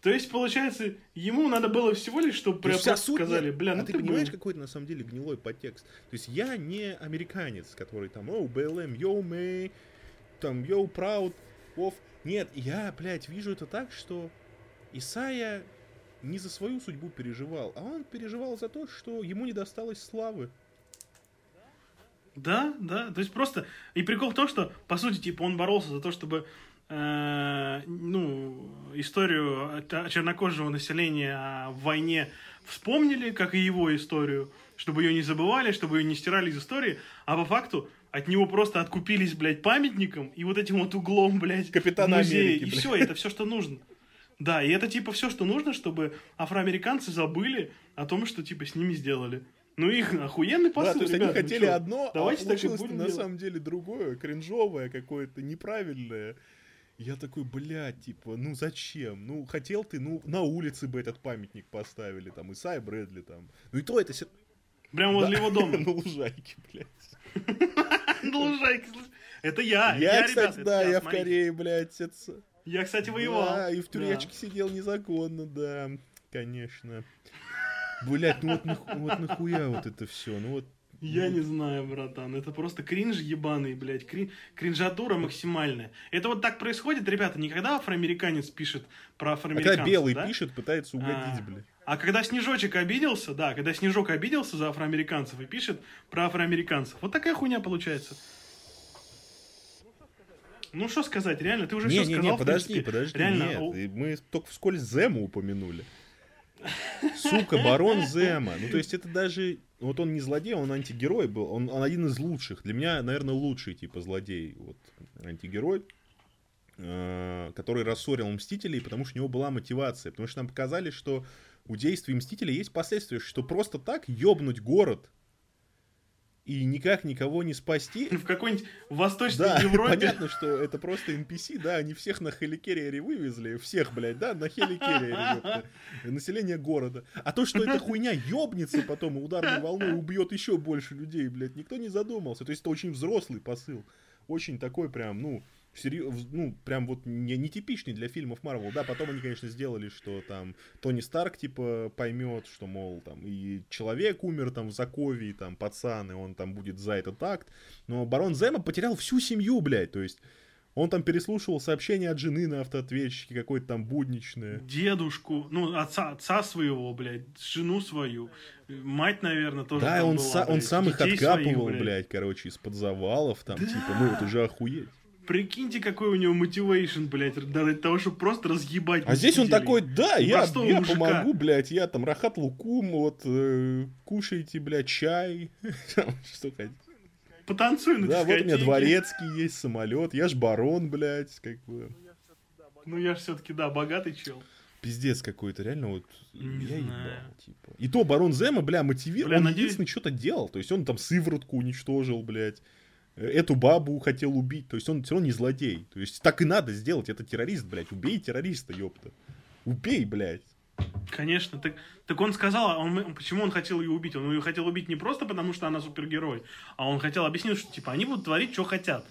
То есть, получается, ему надо было всего лишь, чтобы суть сказали, бля, ну а ты ты понимаешь, был. какой-то на самом деле гнилой подтекст. То есть я не американец, который там, о, БЛМ, йоу, мэй, там, йоу, прауд, оф. Нет, я, блядь, вижу это так, что Исайя не за свою судьбу переживал, а он переживал за то, что ему не досталось славы. Да, да. То есть просто... И прикол в том, что, по сути, типа, он боролся за то, чтобы э, ну, историю чернокожего населения в войне вспомнили, как и его историю, чтобы ее не забывали, чтобы ее не стирали из истории, а по факту от него просто откупились, блядь, памятником и вот этим вот углом, блядь, Капитана музея. Америки, и блядь. все, это все, что нужно. Да, и это типа все, что нужно, чтобы афроамериканцы забыли о том, что типа с ними сделали. Ну их охуенный посыл, да, то есть ребят, они ну хотели чё? одно, Давайте а так и получилось будем на делать. самом деле другое, кринжовое какое-то, неправильное. Я такой, блядь, типа, ну зачем? Ну, хотел ты, ну, на улице бы этот памятник поставили, там, Исай Брэдли, там. Ну и то это... се- Прямо возле Да, его дома. *laughs* На лужайке, блядь. *laughs* На лужайке. Это я. Я, кстати, да, я в. Корее, блядь, это... Я, кстати, воевал. Да, и в туречке сидел незаконно, да, конечно. Блядь, ну вот нахуя вот это все, ну вот... Я не знаю, братан. Это просто кринж ебаный, блядь. Крин... Кринжатура максимальная. Это вот так происходит, ребята, не когда афроамериканец пишет про А афроамериканцев, когда белый да? пишет, пытается угодить, А, блядь. А когда Снежочек обиделся, да, когда Снежок обиделся за афроамериканцев и пишет про афроамериканцев. Вот такая хуйня получается. Ну что сказать, реально, ты уже Не, все не, сказал. не, подожди, подожди, Реально, нет, и мы только вскользь Зему упомянули. Сука, барон Зема. Ну, то есть это даже... Вот он не злодей, он антигерой был. Он, он один из лучших. Для меня, наверное, лучший, типа, злодей. Вот, антигерой. э, который рассорил Мстителей, потому что у него была мотивация. Потому что нам показали, что у действий Мстителей есть последствия, что просто так ёбнуть город и никак никого не спасти, *laughs* в какой-нибудь Восточной да, Европе. понятно, что это просто NPC, да, они всех на хеликерриере вывезли, всех, блядь, да, на хеликерриере, население города. А то, что эта *laughs* хуйня ёбнется потом и ударной волной убьет еще больше людей, блядь, никто не задумался. То есть это очень взрослый посыл, очень такой прям, ну, ну, прям вот не, нетипичный для фильмов Марвел. Да, потом они, конечно, сделали, что там Тони Старк, типа, поймет, что, мол, там, и человек умер там в Заковии, там, пацан, и он там будет за этот акт. Но барон Зема потерял всю семью, блядь, то есть он там переслушивал сообщения от жены на автоответчике, какое-то там будничное. Дедушку, ну, отца, отца своего, блядь, жену свою, мать, наверное, тоже Да, он, была, са- он блядь, сам их откапывал, своих, блядь. короче, из-под завалов, там, Да. типа, ну это же охуеть. Прикиньте, какой у него мотивейшн, блядь, для того, чтобы просто разъебать А здесь он такой, да, я, я мужика. помогу, блядь, я там Рахат Лукум, вот, э, кушайте, блядь, чай, *laughs* что хотите. Потанцуй на Да, вот у меня дворецкий есть, самолет, я ж барон, блядь, как бы. Ну, я же все-таки, да, богатый чел. Пиздец какой-то, реально вот, Не я знаю. ебал, типа. И то барон Зема, бля, мотивировал, Бля, он надеюсь- единственный что-то делал, то есть он там сыворотку уничтожил, блядь. Эту бабу хотел убить, то есть он все равно не злодей. То есть так и надо сделать, это террорист, блядь, убей террориста, ёпта. Убей, блядь. Конечно, так, так он сказал, а он, почему он хотел ее убить. Он ее хотел убить не просто потому, что она супергерой, а он хотел объяснить, что типа они будут творить, что хотят.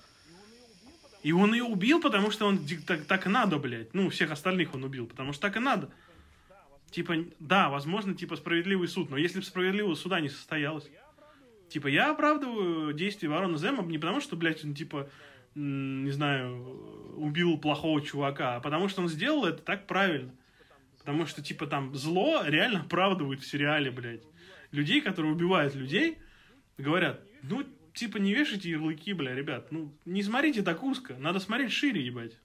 И он ее убил, потому что он так, так и надо, блядь. Ну, всех остальных он убил, потому что так и надо. Типа, да, возможно, типа справедливый суд, но если бы справедливого суда не состоялось. Типа, я оправдываю действия Ворона Зема не потому, что, блядь, он, типа, не знаю, убил плохого чувака, а потому что он сделал это так правильно. Потому что, типа, там зло реально оправдывают в сериале, блядь. Людей, которые убивают людей, говорят, ну, типа, не вешайте ярлыки, бля, ребят. Ну, не смотрите так узко, надо смотреть шире, ебать.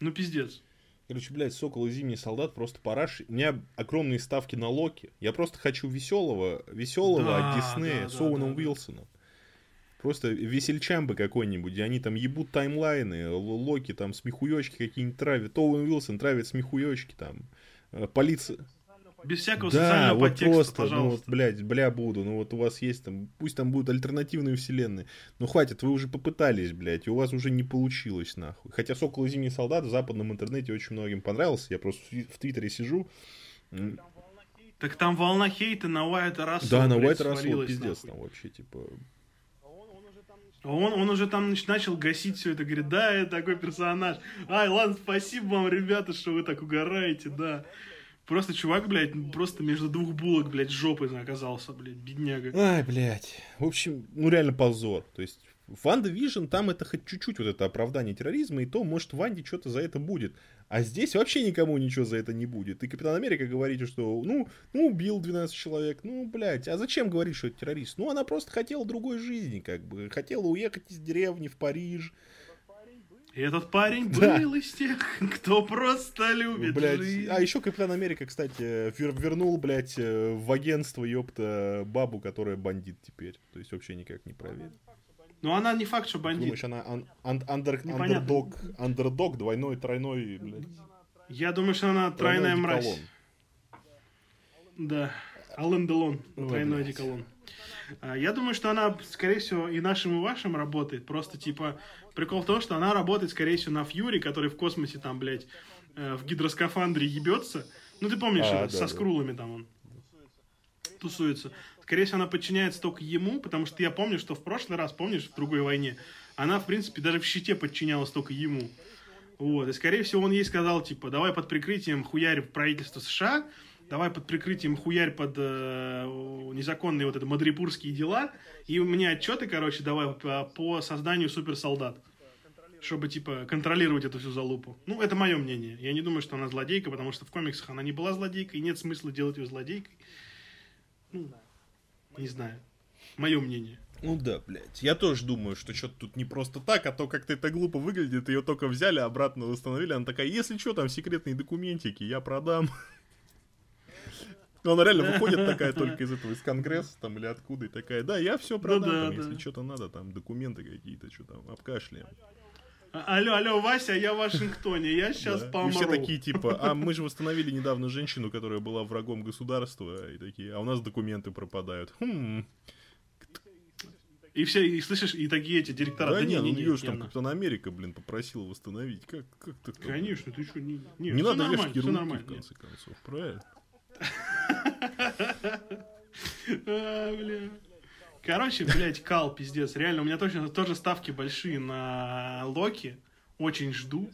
Ну, пиздец. Короче, блядь, Сокол и Зимний Солдат просто параш. У меня огромные ставки на Локи. Я просто хочу веселого, веселого Да, от Диснея да, с Оуэном да. Уилсоном. Просто весельчамбы какой-нибудь, они там ебут таймлайны, Локи там смехуёчки какие-нибудь травят, Оуэн Уилсон травит смехуёчки там, э, полиция... Без всякого Да, социального вот подтекста, просто, ну вот, пожалуйста. блядь, бля буду, ну вот у вас есть там, пусть там будут альтернативные вселенные, ну хватит, вы уже попытались, блядь, и у вас уже не получилось, нахуй. Хотя Сокол и Зимний Солдат в западном интернете очень многим понравился, я просто в Твиттере сижу, Так там волна хейта на Уайта Рассела, да, на Russell свалилась, пиздец нахуй. там вообще, типа, Он, он уже там начал гасить все это, говорит, да, я такой персонаж. Ай, ладно, спасибо вам, ребята, что вы так угораете, да. Просто чувак, блядь, просто между двух булок, блядь, жопой оказался, блядь, бедняга. Ай, блядь. В общем, ну реально позор. То есть WandaVision, там это хоть чуть-чуть вот это оправдание терроризма, и то, может, Ванде что-то за это будет. А здесь вообще никому ничего за это не будет. И Капитан Америка говорит, что, ну, ну, убил 12 человек, ну, блядь, а зачем говорить, что это террорист? Ну, она просто хотела другой жизни, как бы. Хотела уехать из деревни в Париж, и этот парень да. был из тех, кто просто любит блядь. жизнь. А еще Капитан Америка, кстати, вер вернул, блядь, э, в агентство, ёпта, бабу, которая бандит теперь. То есть вообще никак не проверит. Ну она не факт, что бандит. Думаешь, она ан ан андер андердог, андердог, двойной, тройной, блядь. Я думаю, что она тройная мразь. Да. Ален Делон, тройной одеколон. А, я думаю, что она, скорее всего, и нашим, и вашим работает. Просто, типа, прикол в том, что она работает, скорее всего, на Фьюри, который в космосе там, блядь, э, в гидроскафандре ебется. Ну, ты помнишь, а, да, со да. скрулами там он тусуется. Скорее всего, она подчиняется только ему, потому что я помню, что в прошлый раз, помнишь, в другой войне, она, в принципе, даже в щите подчинялась только ему. Вот, и, скорее всего, он ей сказал, типа, давай под прикрытием хуярь правительства США, давай под прикрытием хуярь под э, незаконные вот это мадрипурские дела, и мне отчеты, короче, давай по, по созданию суперсолдат. Чтобы, типа, контролировать эту всю залупу. Ну, это мое мнение. Я не думаю, что она злодейка, потому что в комиксах она не была злодейкой, и нет смысла делать ее злодейкой. Ну, не знаю. Мое мнение. Ну да, блядь. Я тоже думаю, что что-то тут не просто так, а то как-то это глупо выглядит, ее только взяли, обратно восстановили. Она такая, если что, там секретные документики, я продам. Но она реально выходит *laughs* такая только из этого, из Конгресса там или откуда, и такая, да, я все продам, ну, да, там, да. если что-то надо, там документы какие-то, что там, обкашляем. А, алло, алло, Вася, я в Вашингтоне, я сейчас да. помру. И все такие *laughs* типа, а мы же восстановили недавно женщину, которая была врагом государства, и такие, а у нас документы пропадают. Хм. И все, и слышишь, и такие эти директора. Да, да не, не, ну ее же там Капитан Америка, блин, попросил восстановить. Как, как так? Конечно, ты что, не, не, не надо вешать ярлыки, в конце концов, правильно? А, бля. Короче, блядь, кал, пиздец. Реально, у меня точно тоже ставки большие на Локи. Очень жду.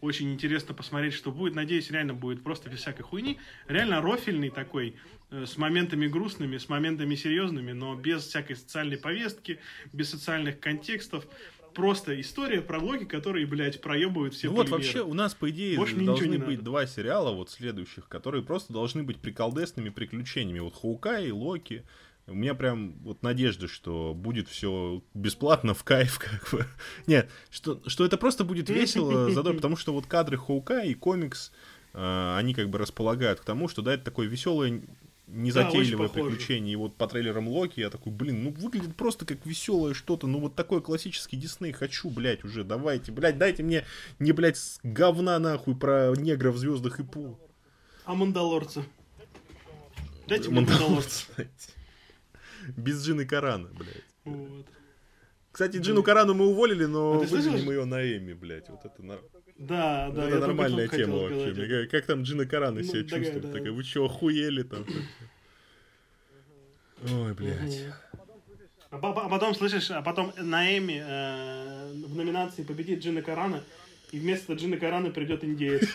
Очень интересно посмотреть, что будет. Надеюсь, реально будет просто без всякой хуйни. Реально рофильный такой, э, с моментами грустными, с моментами серьезными, но без всякой социальной повестки, без социальных контекстов просто история про Локи, которые, блядь, проебывают все ну Вот вообще у нас, по идее, Больше должны быть надо. два сериала вот следующих, которые просто должны быть приколдесными приключениями. Вот Хаука и Локи. У меня прям вот надежда, что будет все бесплатно в кайф, как бы. *laughs* Нет, что, что это просто будет весело, задор, потому что вот кадры Хаука и комикс, э, они как бы располагают к тому, что да, это такое веселое незатейливое да, приключение. И вот по трейлерам Локи я такой, блин, ну выглядит просто как веселое что-то. Ну вот такой классический Дисней хочу, блядь, уже давайте. Блядь, дайте мне не, блядь, говна нахуй про негров в звездах и пол. А Мандалорца? Дайте мне Мандалорца. Без Джины Карана, блядь. Вот. Кстати, Джину Карану мы уволили, но а вызвали мы ее на Эми, блядь. Вот это на... Да, да. Это нормальная тема вообще. Мне, как там Джина Карана ну, себя чувствует? Да, Такая, вы что, охуели там? Ой, блядь. А, а потом, слышишь, а потом на Эми э, в номинации победит Джина Карана, и вместо Джина Карана придет индеец.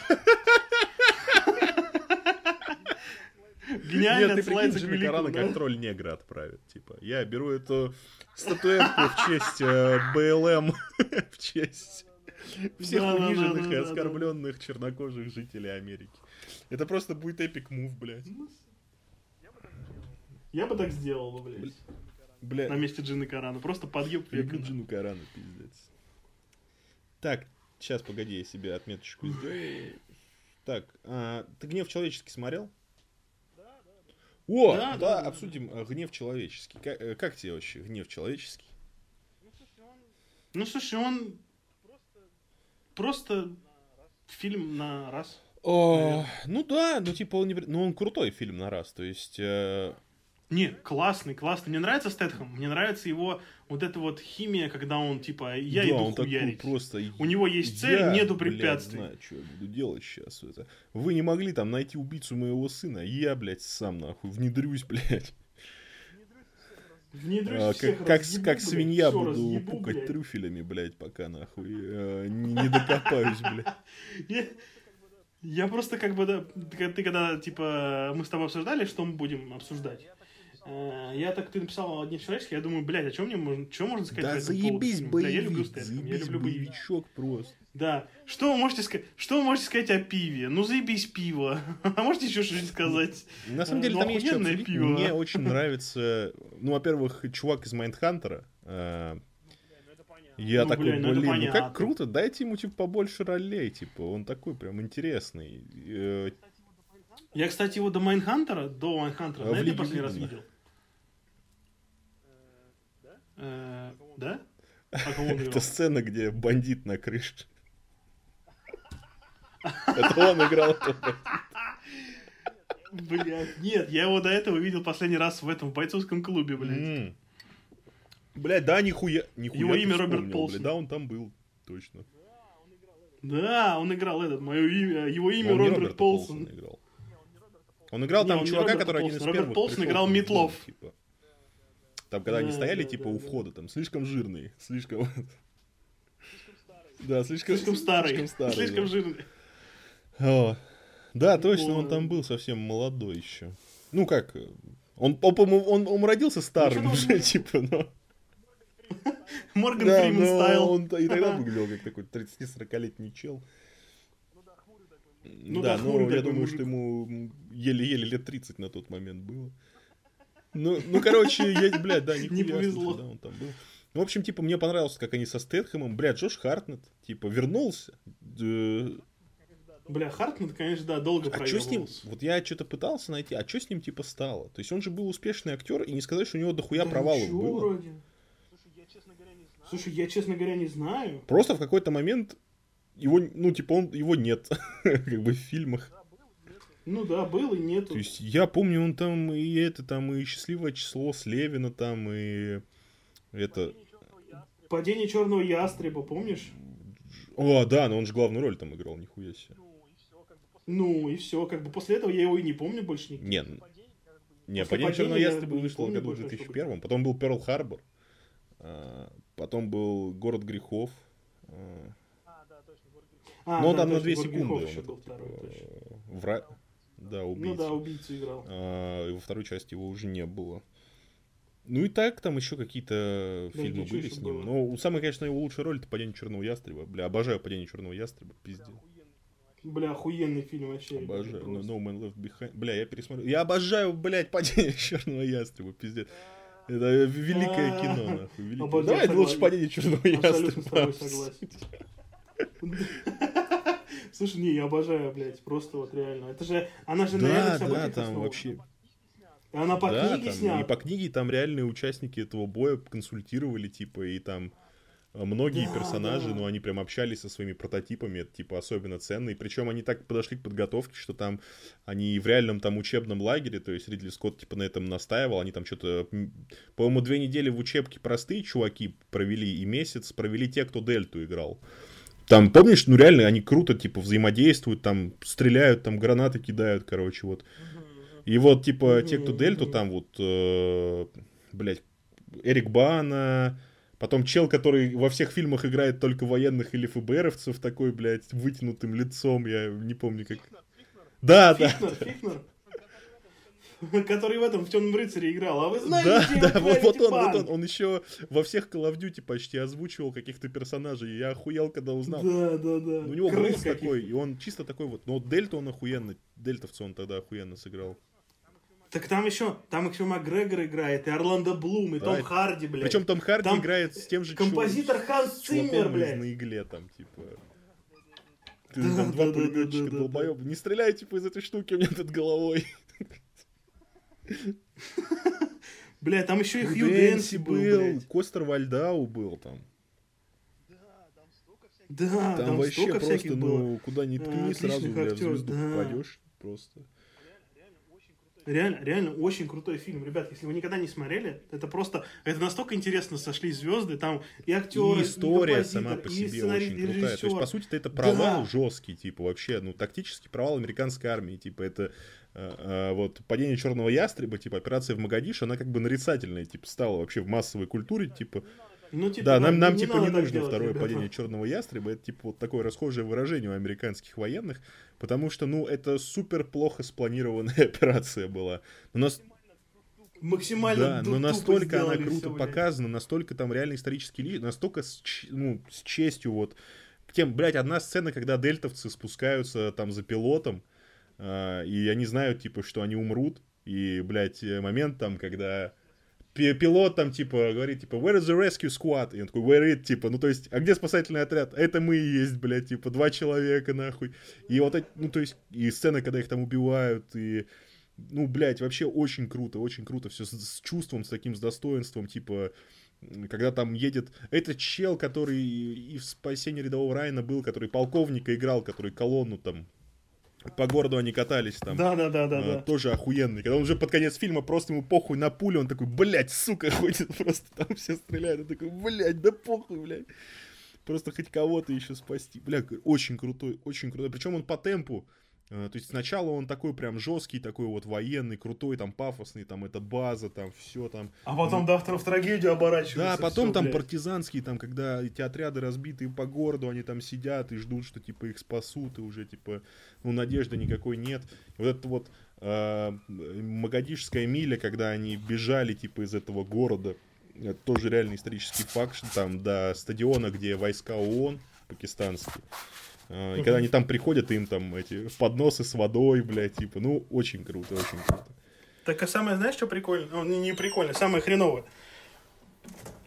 Гениально Нет, ты прикинь, Джина Карана как тролль негра отправит. Типа, я беру эту статуэтку в честь э, БЛМ, *laughs* в честь всех да, униженных да, да, и оскорбленных чернокожих жителей Америки. Это просто будет эпик мув, блядь. Я бы так сделал бы, блядь. Бля. На месте Джины Карана. Просто подъеб века. Джину Карана, пиздец. Так, сейчас, погоди, я себе отметочку сделаю. Так, а, ты «Гнев человеческий» смотрел? О, да, да, да, обсудим да. Э, гнев человеческий. Как, э, как тебе вообще гнев человеческий? Ну, слушай, он просто фильм на раз. О, ну да, ну типа он не... Ну он крутой фильм на раз, то есть... Э... Не, классный, классный. Мне нравится Стэтхэм, мне нравится его вот эта вот химия, когда он типа, я да, иду он хуярить. Такой просто... У него есть цель, я, нету препятствий. Блядь, знаю, что я буду делать сейчас. Это. Вы не могли там найти убийцу моего сына, я, блядь, сам нахуй внедрюсь, *laughs* блядь. А, как, как, разъебу, как свинья буду разъебу, пукать блядь. трюфелями, блядь, пока нахуй э, не, не докопаюсь, блядь. *laughs* Я просто как бы, да, ты когда, типа, мы с тобой обсуждали, что мы будем обсуждать. Э, я так, ты написал один человечек, я думаю, блядь, а что мне можно, что можно сказать? Да заебись боевик, Бля, я люблю Стэтхэм, я люблю боевичок просто. Да. Что вы можете сказать? Что вы можете сказать о пиве? Ну заебись пиво. *laughs* А можете еще что-нибудь сказать? На самом деле ну, там есть что пиво. Мне *laughs* очень нравится, ну, во-первых, чувак из Майндхантера. Э, я ну, такой, блин, ну, блин, ну как круто, дайте ему, типа, побольше ролей, типа, он такой прям интересный. Э, я, кстати, его до Mindhunter а, до Mindhunter а, а на это последний раз видел. Э, да? А *laughs* Это сцена, где бандит на крыше. Это он играл. Блять, нет, я его до этого видел последний раз в этом бойцовском клубе, блядь. Блять, да, нихуя, нихуя Его имя Роберт Полсон. Да, он там был, точно. Да, он играл этот, мое имя, его имя Роберт Полсон. Он играл там чувака, который один из первых Роберт Полсон играл Митлов. Типа. Там, когда они стояли, типа, у входа, там, слишком жирный, слишком... *laughs* Да, слишком, слишком старый. Слишком, старый, слишком да. жирный. О, да, точно, он там был совсем молодой еще. Ну как, он, он, он, он родился старым ну, уже, типа, но... *laughs* Морган да, Фриман стайл. Он и тогда *laughs* выглядел как такой 30-40-летний чел. Ну, да, да но я думаю, мужик. что ему еле-еле лет 30 на тот момент было. Ну, ну короче, я, блядь, да, *laughs* не повезло. Да, он там был. Ну, в общем, типа, мне понравилось, как они со Стэтхэмом. Бля, Джош Хартнет, типа, вернулся. Бля, Хартнет, конечно, да, долго А что с ним? Вот я что-то пытался найти, а что с ним, типа, стало? То есть он же был успешный актер, и не сказать, что у него дохуя да провалов было. Вроде. Слушай, я, честно говоря, не знаю. Просто в какой-то момент его, ну, типа, он, его нет, *laughs* как бы, в фильмах. Ну да, был и нет. То есть я помню, он там и это, там и счастливое число с Левина там, и это... Падение черного ястреба, помнишь? О, да, но он же главную роль там играл, нихуя себе. Ну и все, как бы после этого я его и не помню больше никак. Не, не падение черного ястреба вышло в году в 2001, потом был Перл Харбор, а, потом был Город грехов. А, а, ну, да, там на 2 секунды он этот, был второй, типа, вра... Да, убийца. Ну да, убийцу играл. А, и во второй части его уже не было. Ну и так, там еще какие-то да, фильмы были с ним. Было. Но самая, конечно, его лучшая роль это «Падение черного ястреба». Бля, обожаю «Падение черного ястреба», пиздец. Бля, охуенный фильм вообще. Обожаю. No, no Man Left Behind. Бля, я пересмотрю. Я обожаю, блядь, «Падение *laughs* черного ястреба», пиздец. Это великое кино, нахуй. Великое. Давай лучше «Падение черного ястреба». Абсолютно с тобой согласен. *laughs* Слушай, не, я обожаю, блядь, просто вот реально. Это же, она же на реальных событиях Да, там вообще... Она по да, книге там, снята. И по книге там реальные участники этого боя консультировали, типа, и там многие да, персонажи, да. ну, они прям общались со своими прототипами, это, типа, особенно ценные. Причем они так подошли к подготовке, что там они в реальном там учебном лагере, то есть Ридли Скотт, типа, на этом настаивал, они там что-то, по-моему, две недели в учебке простые чуваки провели, и месяц провели те, кто Дельту играл. Там, помнишь, ну реально они круто, типа, взаимодействуют, там, стреляют, там, гранаты кидают, короче, вот. И вот, типа, те, кто Дельту, там, вот, э, блядь, Эрик Бана, потом чел, который во всех фильмах играет только военных или ФБРовцев, такой, блядь, вытянутым лицом, я не помню, как... Да, да. Фихнер? *laughs* который в этом в темном рыцаре играл. А вы знаете, да, да, вот, вот он, вот он, он еще во всех Call of Duty почти озвучивал каких-то персонажей. Я охуел, когда узнал. Да, да, да. У него голос такой, и он чисто такой вот. Но Дельта он охуенно, Дельтовца он тогда охуенно сыграл. Так там еще, там еще Макгрегор играет, и Орландо Блум, и да, Том Харди, блядь. Причем Том Харди там играет с тем же Композитор чу... Ханс Циммер, блядь. на игле там, типа. Ты да, там да, два да, пулеметчика, да, да. Да. Не стреляй, типа, из этой штуки у меня над головой. Бля, там еще и Хью Дэнси был, блядь. Костер Вальдау был там. Да, там, там вообще просто, ну, куда ни ткни, а, сразу, бля, в звезду попадешь. Просто. Реально, реально очень крутой фильм. Ребят, если вы никогда не смотрели, это просто, это настолько интересно сошли звезды, там и актеры, и история и сама по себе очень крутая. То есть, по сути, это провал да. жесткий, типа, вообще, ну, тактический провал американской армии, типа, это э, э, вот падение черного ястреба, типа, операция в Магадиш, она как бы нарицательная, типа, стала вообще в массовой культуре, типа, ну, типа, да, нам, нам не, типа не нужно делать, второе ребята. падение черного ястреба. Это типа вот такое расхожее выражение у американских военных, потому что, ну, это супер плохо спланированная *laughs* операция была. У нас максимально Да, но настолько она круто все, показана, настолько там реально исторический лич, настолько с, ну, с честью вот. К тем, блядь, одна сцена, когда дельтовцы спускаются там за пилотом, э, и они знают, типа, что они умрут, и, блядь, момент там, когда пилот там, типа, говорит, типа, where is the rescue squad? И он такой, where it, типа, ну, то есть, а где спасательный отряд? Это мы и есть, блядь, типа, два человека, нахуй. И вот, ну, то есть, и сцены, когда их там убивают, и, ну, блядь, вообще очень круто, очень круто, все с, с чувством, с таким, с достоинством, типа, когда там едет этот чел, который и в спасении рядового Райана был, который полковника играл, который колонну там по городу они катались там. Да, да, да, да, а, Тоже охуенный. Когда он уже под конец фильма просто ему похуй на пулю, он такой, блядь, сука, *laughs* ходит, просто там все стреляют. Он такой, блядь, да похуй, блядь. Просто хоть кого-то еще спасти. Бля, очень крутой, очень крутой. Причем он по темпу то есть сначала он такой прям жесткий, такой вот военный, крутой, там пафосный, там это база, там все там. А потом ну, да, в трагедию оборачивается. Да, потом все, там блядь. партизанский, там, когда эти отряды разбитые по городу, они там сидят и ждут, что типа их спасут, и уже типа, ну, надежды никакой нет. И вот это вот э, Магадишская миля, когда они бежали типа из этого города, это тоже реальный исторический факт, что там до стадиона, где войска ООН пакистанские, а, и когда они там приходят, им там эти подносы с водой, блядь, типа, ну, очень круто, очень круто. Так а самое, знаешь, что прикольно? Ну, не, не прикольно, самое хреновое.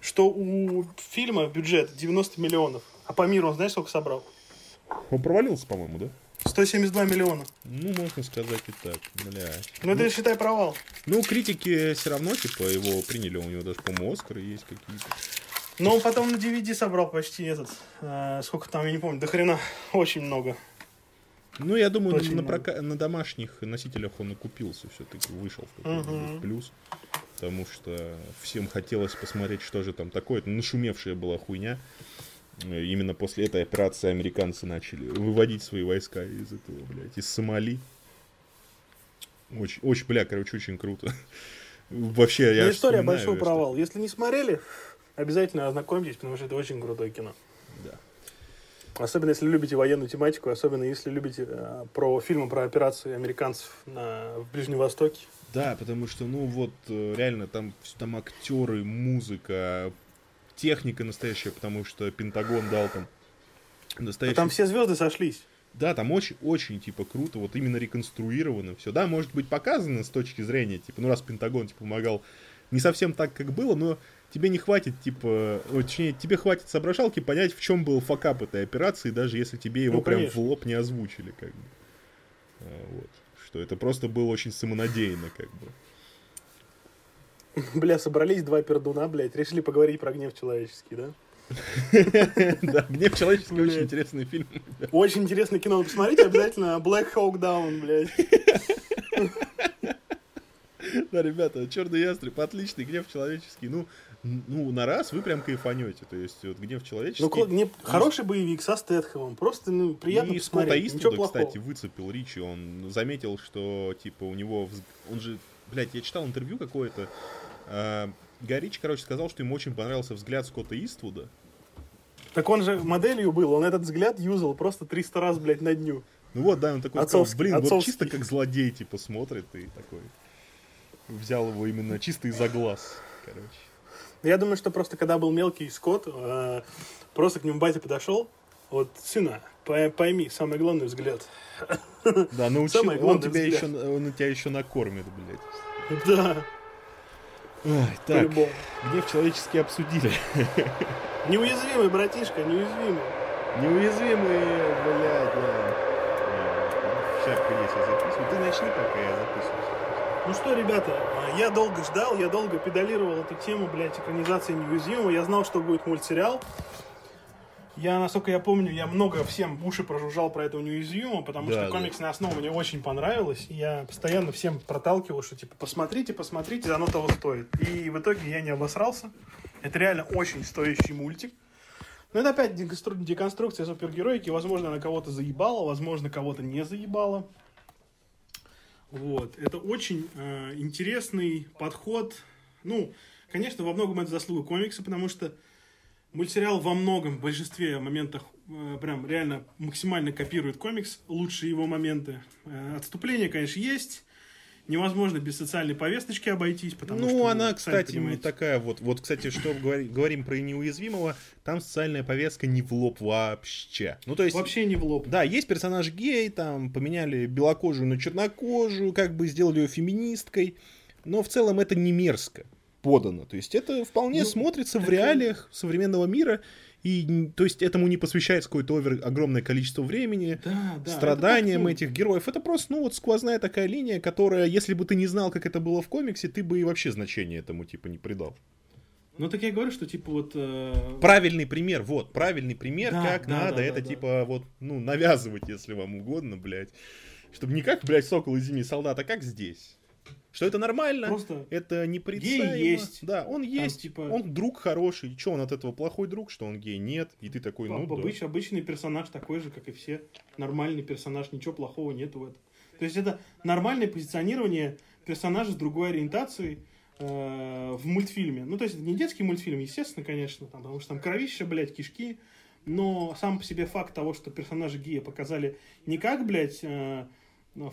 Что у фильма бюджет 90 миллионов, а по миру он знаешь, сколько собрал? Он провалился, по-моему, да? 172 миллиона. Ну, можно сказать и так, бля. Ну, это, ну, считай, провал. Ну, критики все равно, типа, его приняли, у него даже, по-моему, Оскары есть какие-то. Но он потом на DVD собрал почти этот, э, сколько там, я не помню, до хрена, очень много. Ну, я думаю, очень на, прока... на домашних носителях он окупился все-таки, вышел в какой-то uh-huh. плюс. Потому что всем хотелось посмотреть, что же там такое. Это нашумевшая была хуйня. Именно после этой операции американцы начали выводить свои войска из этого, блядь, из Сомали. Очень, очень, бля, короче, очень круто. *laughs* Вообще, я Ну, история большой провал. Если не смотрели, обязательно ознакомьтесь, потому что это очень крутое кино. Да. Особенно если любите военную тематику, особенно если любите э, про фильмы про операции американцев на, в Ближнем Востоке. Да, потому что, ну вот, э, реально, там, там актеры, музыка, техника настоящая, потому что Пентагон дал там настоящий... А там все звезды сошлись. Да, там очень, очень, типа, круто, вот именно реконструировано все. Да, может быть показано с точки зрения, типа, ну раз Пентагон, типа, помогал не совсем так, как было, но тебе не хватит, типа, точнее, тебе хватит соображалки понять, в чем был факап этой операции, даже если тебе его ну, прям в лоб не озвучили, как бы. А, вот. Что это просто было очень самонадеянно, как бы. Бля, собрались два пердуна, блядь, решили поговорить про гнев человеческий, да? *laughs* Да, «Гнев человеческий» очень интересный фильм. Очень интересное кино. Посмотрите обязательно Black Hawk Down, блядь. *laughs* Да, ребята, Черный ястреб, отличный, гнев человеческий. Ну, ну, на раз вы прям кайфанете. То есть, вот гнев человеческий. Ну, гнев... хороший боевик со Стэтхэмом. Просто, ну, приятно и посмотреть. Ничего плохого. кстати, выцепил Ричи. Он заметил, что, типа, у него... Он же... Блядь, я читал интервью какое-то. А, Горич, короче, сказал, что ему очень понравился взгляд Скотта Иствуда. Так он же моделью был, он этот взгляд юзал просто 300 раз, блядь, на дню. Ну вот, да, он такой, отцовский, сказал, блин, отцовский. вот чисто как злодей, типа, смотрит и такой взял его именно чисто из-за глаз, короче. Я думаю, что просто когда был мелкий скот, э, просто к нему батя подошел, вот, сына, пойми, самый главный взгляд. *laughs* Да, научил, самый он, тебя взгляд. еще, он тебя еще накормит, блядь. Да. Ой, так, гнев человеческий обсудили. *laughs* Неуязвимый, братишка, неуязвимый. Неуязвимый, блядь, да. Шапка есть, я записываю. Ты начни, пока я записываю. Ну что, ребята, я долго ждал, я долго педалировал эту тему, блядь, экранизации неуязвимого. Я знал, что будет мультсериал. Я, насколько я помню, я много всем уши прожужжал про этого неуязвимого, потому да, что комиксная да. основа мне очень понравилась. И я постоянно всем проталкивал, что типа посмотрите, посмотрите, оно того стоит. И в итоге я не обосрался. Это реально очень стоящий мультик. Но это опять деконструкция супергероики. Возможно, она кого-то заебала, возможно, кого-то не заебала. Вот. Это очень э, интересный подход. Ну, конечно, во многом это заслуга комикса, потому что Мультсериал во многом, в большинстве моментах э, прям реально максимально копирует комикс, лучшие его моменты. Э, отступления, конечно, есть. Невозможно без социальной повесточки обойтись, потому ну, что... Ну, она, кстати, понимаете. такая вот. Вот, кстати, что говорим про неуязвимого, там социальная повестка не в лоб вообще. Ну, то есть... Вообще не в лоб. Да, есть персонаж гей, там, поменяли белокожую на чернокожую, как бы сделали ее феминисткой, но в целом это не мерзко подано. То есть это вполне ну, смотрится в реалиях современного мира. И, то есть, этому не посвящается какое-то овер, огромное количество времени, да, да, страданиям это этих героев. Это просто, ну, вот сквозная такая линия, которая, если бы ты не знал, как это было в комиксе, ты бы и вообще значения этому, типа, не придал. Ну, так я говорю, что, типа, вот... Э... Правильный пример, вот, правильный пример, да, как да, надо да, это, да, типа, да. вот, ну, навязывать, если вам угодно, блядь. Чтобы не как, блядь, Сокол из Зими солдат, а как здесь. Что это нормально, Просто это непредставимо. Гей есть. Да, он есть, типа... он друг хороший. Что он от этого плохой друг, что он гей? Нет. И ты такой, ну Обыч, да. Обычный персонаж такой же, как и все. Нормальный персонаж, ничего плохого нету в этом. То есть это нормальное позиционирование персонажа с другой ориентацией э, в мультфильме. Ну, то есть это не детский мультфильм, естественно, конечно, там, потому что там кровища, блядь, кишки. Но сам по себе факт того, что персонажи гея показали не как, блядь, э,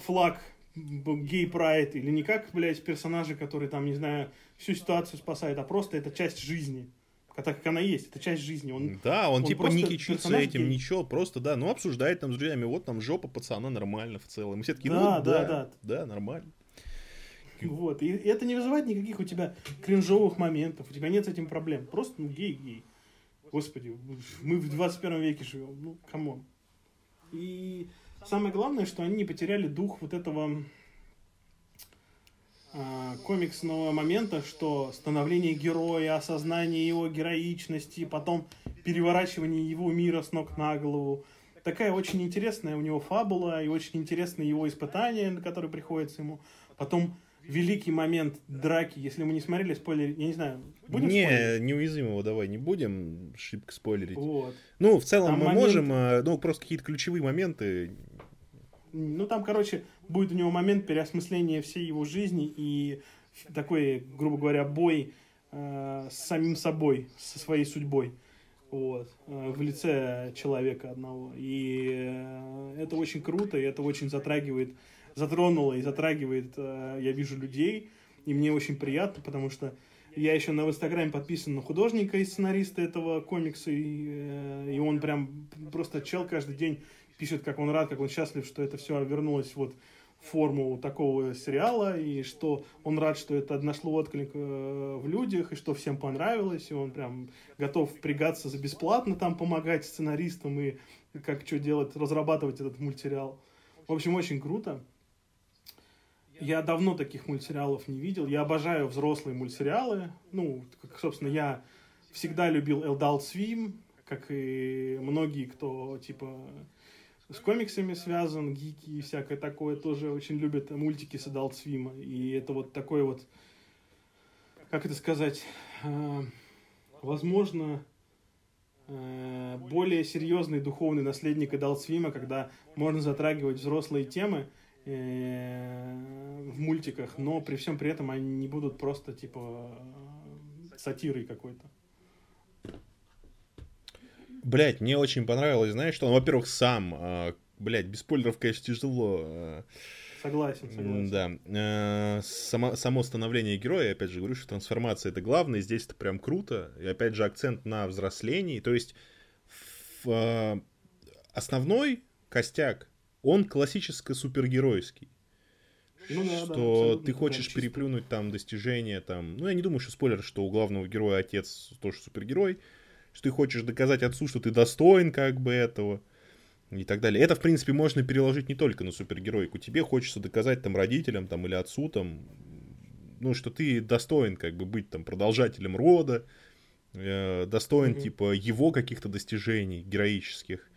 флаг гей-прайд, или не как, блядь, персонажи, которые там, не знаю, всю ситуацию спасают, а просто это часть жизни. Так как она есть, это часть жизни. Он, да, он, он типа не кичится этим, гей. ничего, просто, да, ну, обсуждает там с друзьями, вот там жопа пацана нормально в целом. И все такие, да, ну, да, да, да, да, нормально. Вот, и это не вызывает никаких у тебя кринжовых моментов, у тебя нет с этим проблем. Просто, ну, гей-гей. Господи, мы в 21 веке живем, ну, come on. И Самое главное, что они не потеряли дух вот этого э, комиксного момента, что становление героя, осознание его героичности, потом переворачивание его мира с ног на голову. Такая очень интересная у него фабула и очень интересные его испытания, на которые приходится ему. Потом великий момент драки, если мы не смотрели спойлер, я не знаю, будем Не, спойлерить? неуязвимого давай не будем шибко спойлерить. Вот. Ну, в целом Там мы момент... можем, э, ну, просто какие-то ключевые моменты ну, там, короче, будет у него момент переосмысления всей его жизни и такой, грубо говоря, бой э, с самим собой, со своей судьбой. Вот, э, в лице человека одного. И э, это очень круто, и это очень затрагивает, затронуло и затрагивает, э, я вижу, людей. И мне очень приятно, потому что я еще на Инстаграме подписан на художника и сценариста этого комикса, и, э, и он прям просто чел каждый день пишет, как он рад, как он счастлив, что это все вернулось вот форму такого сериала, и что он рад, что это нашло отклик э, в людях, и что всем понравилось, и он прям готов впрягаться за бесплатно там помогать сценаристам и как что делать, разрабатывать этот мультсериал. В общем, очень круто. Я давно таких мультсериалов не видел. Я обожаю взрослые мультсериалы. Ну, как, собственно, я всегда любил Adult Swim, как и многие, кто, типа, с комиксами связан, гики и всякое такое тоже очень любят мультики с Adult Swim. И это вот такой вот, как это сказать, э, возможно, э, более серьезный духовный наследник Adult Swim, когда можно затрагивать взрослые темы э, в мультиках, но при всем при этом они не будут просто типа сатирой какой-то. Блять, мне очень понравилось, знаешь, что он, во-первых, сам, э, блядь, без спойлеров, конечно, тяжело. Э, согласен, согласен. Да. Э, само, само становление героя, опять же, говорю, что трансформация это главное, здесь это прям круто. И опять же, акцент на взрослении. То есть, в, основной костяк, он классически супергеройский. Ну, да, что да, ты хочешь чисто. переплюнуть там достижения, там, ну я не думаю, что спойлер, что у главного героя отец тоже супергерой, что ты хочешь доказать отцу, что ты достоин как бы этого и так далее. Это, в принципе, можно переложить не только на супергероику. Тебе хочется доказать там родителям там, или отцу, там, ну, что ты достоин как бы быть там продолжателем рода э, достоин, mm-hmm. типа, его каких-то достижений героических.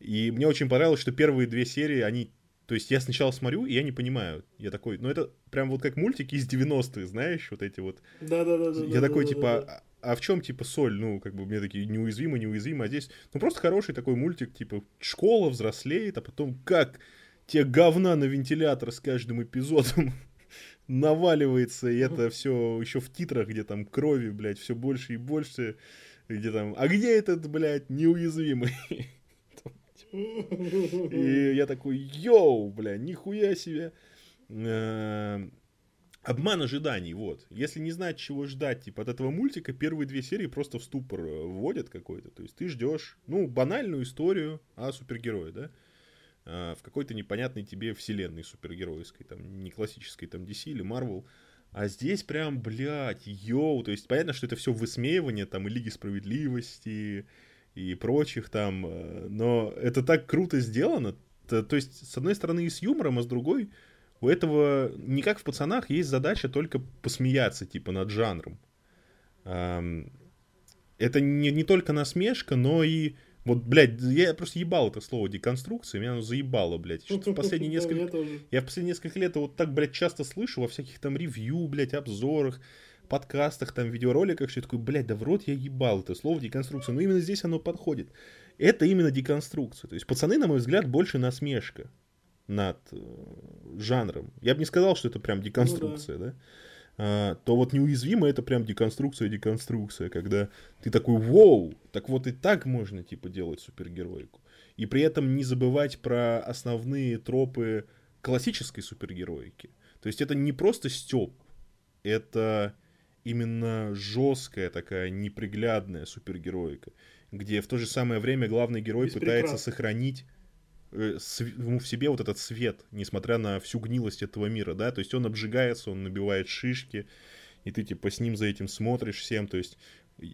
И мне очень понравилось, что первые две серии, они... То есть я сначала смотрю, и я не понимаю. Я такой, ну это прям вот как мультики из 90-х, знаешь, вот эти вот. Да-да-да. Я такой, типа, а, в чем, типа, соль? Ну, как бы мне такие неуязвимы, неуязвимы, а здесь, ну, просто хороший такой мультик, типа, школа взрослеет, а потом как те говна на вентилятор с каждым эпизодом *laughs* наваливается, и это все еще в титрах, где там крови, блядь, все больше и больше, где там, а где этот, блядь, неуязвимый? *laughs* И я такой, йоу, бля, нихуя себе. Обман ожиданий, вот. Если не знать, чего ждать, типа, от этого мультика, первые две серии просто в ступор э, вводят какой-то. То есть ты ждешь, ну, банальную историю о супергерое, да? Э, в какой-то непонятной тебе вселенной супергеройской, там, не классической, там, DC или Marvel. А здесь прям, блядь, йоу, то есть понятно, что это все высмеивание, там, и Лиги Справедливости, и прочих там, э, но это так круто сделано, то, то есть с одной стороны и с юмором, а с другой у этого, не как в «Пацанах», есть задача только посмеяться, типа, над жанром. Это не, не только насмешка, но и вот, блядь, я просто ебал это слово деконструкция, меня оно заебало, блядь. Что в *laughs* последние несколько... Я в последние несколько лет вот так, блядь, часто слышу во всяких там ревью, блядь, обзорах, подкастах, там, видеороликах, что я такой, блядь, да в рот я ебал это слово деконструкция. Но именно здесь оно подходит. Это именно деконструкция. То есть пацаны, на мой взгляд, больше насмешка над э, жанром. Я бы не сказал, что это прям деконструкция, ну, да. да? А, то вот неуязвимо это прям деконструкция, деконструкция, когда ты такой, вау, так вот и так можно, типа, делать супергероику. И при этом не забывать про основные тропы классической супергероики. То есть это не просто степ, это именно жесткая такая неприглядная супергероика, где в то же самое время главный герой пытается сохранить э, в себе вот этот свет, несмотря на всю гнилость этого мира, да, то есть он обжигается, он набивает шишки, и ты типа с ним за этим смотришь всем, то есть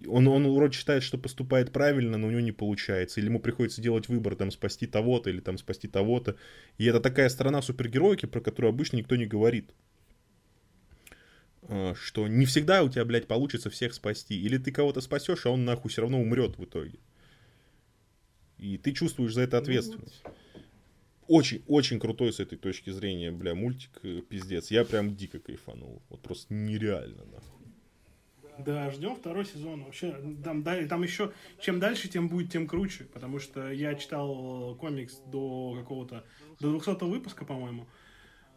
он, он вроде считает, что поступает правильно, но у него не получается. Или ему приходится делать выбор, там, спасти того-то или там спасти того-то. И это такая сторона супергероики, про которую обычно никто не говорит. Э, что не всегда у тебя, блядь, получится всех спасти. Или ты кого-то спасешь, а он нахуй все равно умрет в итоге. И ты чувствуешь за это ну ответственность. Очень крутой с этой точки зрения, бля, мультик, э, пиздец. Я прям дико кайфанул. Вот просто нереально, нахуй. Да, ждем второй сезон. Вообще, там, да, там еще, чем дальше, тем будет, тем круче. Потому что я читал комикс до какого-то, до 200 выпуска, по-моему.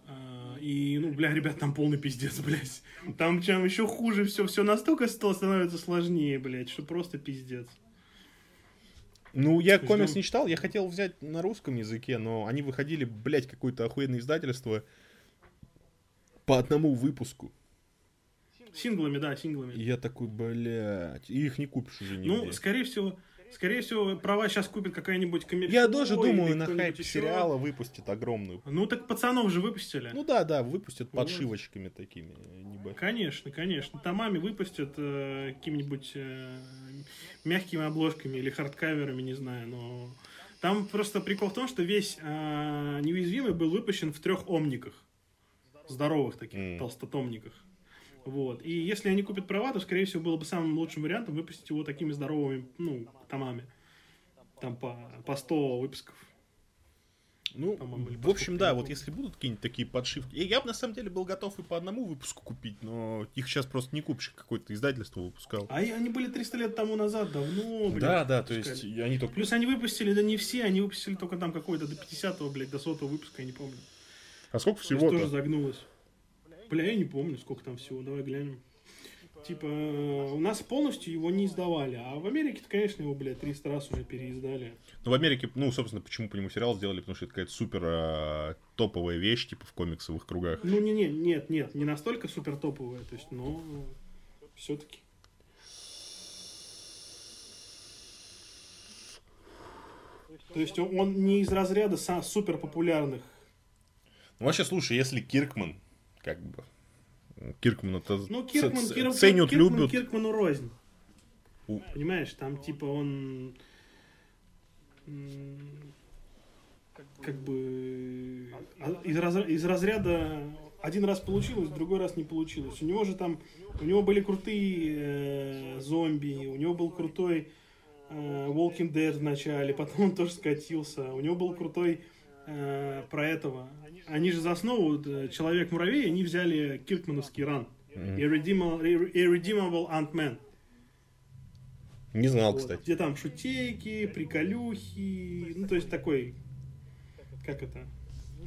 А, и, ну, бля, ребят, там полный пиздец, *laughs* блядь. Там чем еще хуже все, все настолько становится сложнее, блядь, что просто пиздец. Ну, я Ждем. комикс не читал, я хотел взять на русском языке, но они выходили, блядь, какое-то охуенное издательство по одному выпуску. Синглами, да, синглами. И я такой, блядь, и их не купишь уже нигде. Ну, скорее всего, Скорее всего, права сейчас купит какая-нибудь коммерческая. Я тоже думаю, на хайп сериала выпустит огромную. Ну так пацанов же выпустили. Ну да, да, выпустят вот. подшивочками такими. Небольшими. Конечно, конечно. Томами выпустят э, какими-нибудь э, мягкими обложками или хардкаверами, не знаю, но... Там просто прикол в том, что весь э, неуязвимый был выпущен в трех омниках. Здоровых таких, mm. толстотомниках. Вот. И если они купят права, то, скорее всего, было бы самым лучшим вариантом выпустить его такими здоровыми, ну, томами. Там по, по 100 выпусков. Ну, в общем, да, вот если будут какие-нибудь такие подшивки. Я, я бы на самом деле был готов и по одному выпуску купить, но их сейчас просто не купишь, какое-то издательство выпускал. А они были 300 лет тому назад, давно, блядь. Да, да, то есть они только... Плюс они выпустили, да не все, они выпустили только там какой-то до 50-го, блядь, до 100 выпуска, я не помню. А сколько всего-то? тоже загнулось. Бля, я не помню, сколько там всего, давай глянем. Типа, у нас полностью его не издавали, а в Америке-то, конечно, его, блядь, 300 раз уже переиздали. Ну, в Америке, ну, собственно, почему по нему сериал сделали, потому что это какая-то супер а, топовая вещь, типа, в комиксовых кругах. Ну, не, не, нет, нет, не настолько супер топовая, то есть, но все-таки. То есть он не из разряда супер популярных. Ну, вообще, слушай, если Киркман как бы. Киркман это ну, Киркман, ц- Киркман, ценят, Киркман, любят. Киркману рознь. У... Понимаешь, там типа он как бы а, из, раз, из разряда один раз получилось, другой раз не получилось. У него же там, у него были крутые э, зомби, у него был крутой э, Walking Dead в начале, потом он тоже скатился. У него был крутой э, про этого. Они же за основу э, Человек-муравей, они взяли Киркмановский ран. Mm-hmm. Irredeemable, Irredeemable Ant-Man. Не знал, вот, кстати. Где там шутейки, приколюхи, ну то есть такой, как это,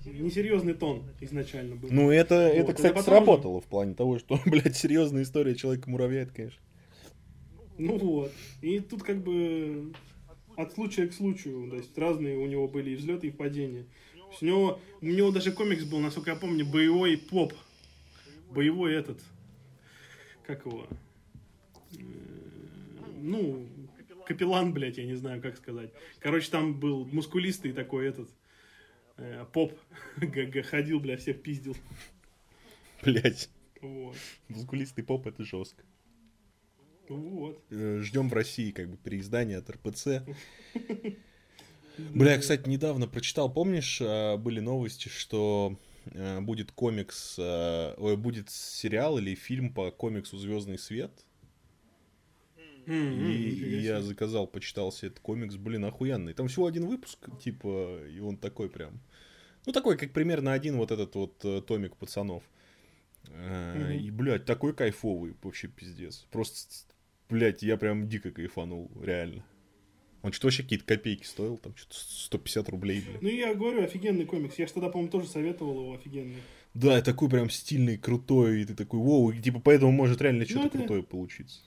несерьезный тон изначально был. Ну это, вот. это кстати, сработало в плане того, что, *laughs* блядь, серьезная история Человека-муравья, это, конечно. Ну вот. И тут как бы от случая к случаю, то есть разные у него были и взлеты, и падения. У него, у него даже комикс был, насколько я помню, боевой поп. Боевой этот. Как его? Э, ну, капеллан, блядь, я не знаю, как сказать. Короче, там был мускулистый такой этот э, поп. *laughs* Ходил, бля, всех пиздил. Блять. Вот. Мускулистый поп это жестко. Вот. Э, Ждем в России как бы переиздания от РПЦ. *laughs* Бля, кстати, недавно прочитал, помнишь, э, были новости, что э, будет комикс, ой, будет сериал или фильм по комиксу Звездный свет. Mm-hmm, и, и я заказал, почитал себе этот комикс, блин, охуенный. Там всего один выпуск, типа, и он такой прям. Ну, такой, как примерно один вот этот вот томик пацанов. Mm-hmm. И, блядь, такой кайфовый, вообще пиздец. Просто блядь, я прям дико кайфанул, реально. Он что-то вообще какие-то копейки стоил, там что-то 150 рублей, блядь. Ну, я говорю, офигенный комикс. Я же тогда, по-моему, тоже советовал его, офигенный. Да, такой прям стильный, крутой, и ты такой, воу, и, типа, поэтому может реально ну, что-то это... крутое получиться.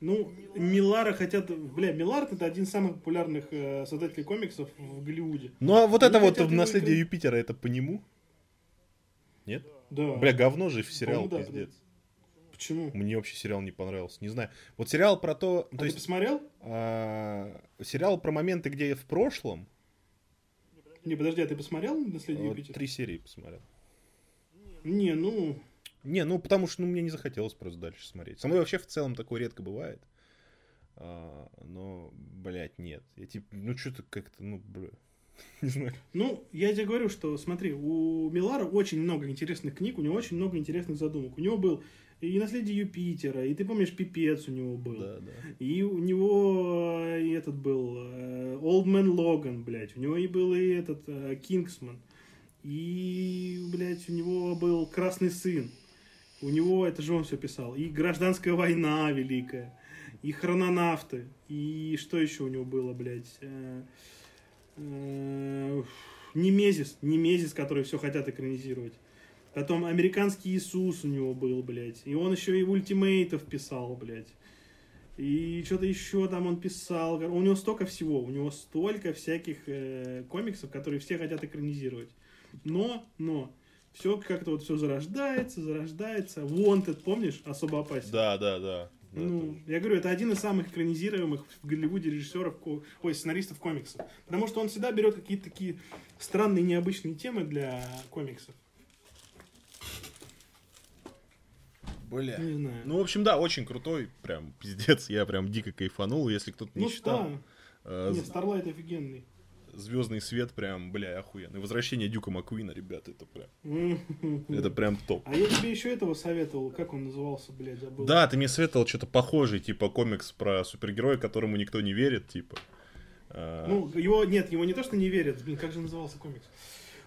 Ну, Милара хотят... Бля, Милар это один из самых популярных э, создателей комиксов в Голливуде. Ну, а вот Они это вот в «Наследие Юпитера» это по нему? Нет? Да. Бля, говно же в сериал, да, пиздец. Да. Почему? Мне вообще сериал не понравился. Не знаю. Вот сериал про то... А то есть, посмотрел? А, сериал про моменты, где я в прошлом. Не, подожди, а ты посмотрел «Наследие вот, Юпитера»? Три серии посмотрел. Не, ну... Не, ну потому что ну, мне не захотелось просто дальше смотреть. Со мной вообще в целом такое редко бывает. А, но, блядь, нет. Я типа, ну что-то как-то, ну, бля. *laughs* Не знаю. Ну, я тебе говорю, что, смотри, у Милара очень много интересных книг, у него очень много интересных задумок. У него был и наследие Юпитера, и ты помнишь, пипец у него был. Да, да. И у него э, и этот был э, Old Man Logan, блядь. У него и был и этот Кингсман. И, блядь, у него был Красный Сын. У него, это же он все писал. И Гражданская война великая. И Хрононавты. И что еще у него было, блядь? Немезис. Немезис, который все хотят экранизировать. Потом американский Иисус у него был, блядь. И он еще и ультимейтов писал, блядь. И что-то еще там он писал. У него столько всего. У него столько всяких э, комиксов, которые все хотят экранизировать. Но, но, все как-то вот все зарождается, зарождается. Wanted, помнишь? Особо опасен. Да, да, да. Ну, я говорю, это один из самых экранизируемых в Голливуде режиссеров, ой, сценаристов комиксов. Потому что он всегда берет какие-то такие странные, необычные темы для комиксов. Бля. Не знаю. Ну, в общем, да, очень крутой, прям пиздец, я прям дико кайфанул, если кто-то не ну, читал. Да. Э, Нет, Starlight офигенный. Звездный свет прям, бля, охуенный. Возвращение Дюка Маккуина, ребята, это прям... *laughs* это прям топ. А я тебе еще этого советовал, как он назывался, блядь, забыл. Да, ты мне советовал что-то похожее, типа комикс про супергероя, которому никто не верит, типа. А. Ну, его, нет, его не то, что не верят, блин, как же назывался комикс?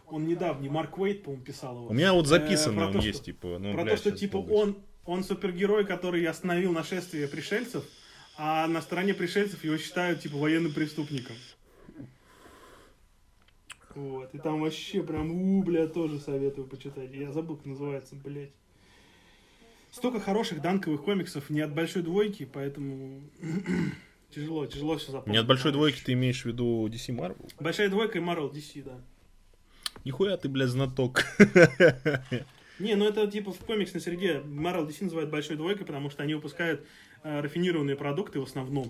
Он недавний, Марк Уэйт, по-моему, писал его. У меня вот записано э, он то, есть, что, типа, ну, Про бля, то, что, типа, он, он супергерой, который остановил нашествие пришельцев, а на стороне пришельцев его считают, типа, военным преступником. Вот, и там вообще прям, у, бля, тоже советую почитать. Я забыл, как называется, блядь. Столько хороших данковых комиксов не от большой двойки, поэтому *clears throat* тяжело, тяжело все запомнить. Не от большой двойки ты имеешь в виду DC Marvel? Большая двойка и Marvel DC, да. Нихуя ты, блядь, знаток. *laughs* Не, ну это типа в комиксной среде Marvel DC называют большой двойкой, потому что они выпускают э, рафинированные продукты в основном,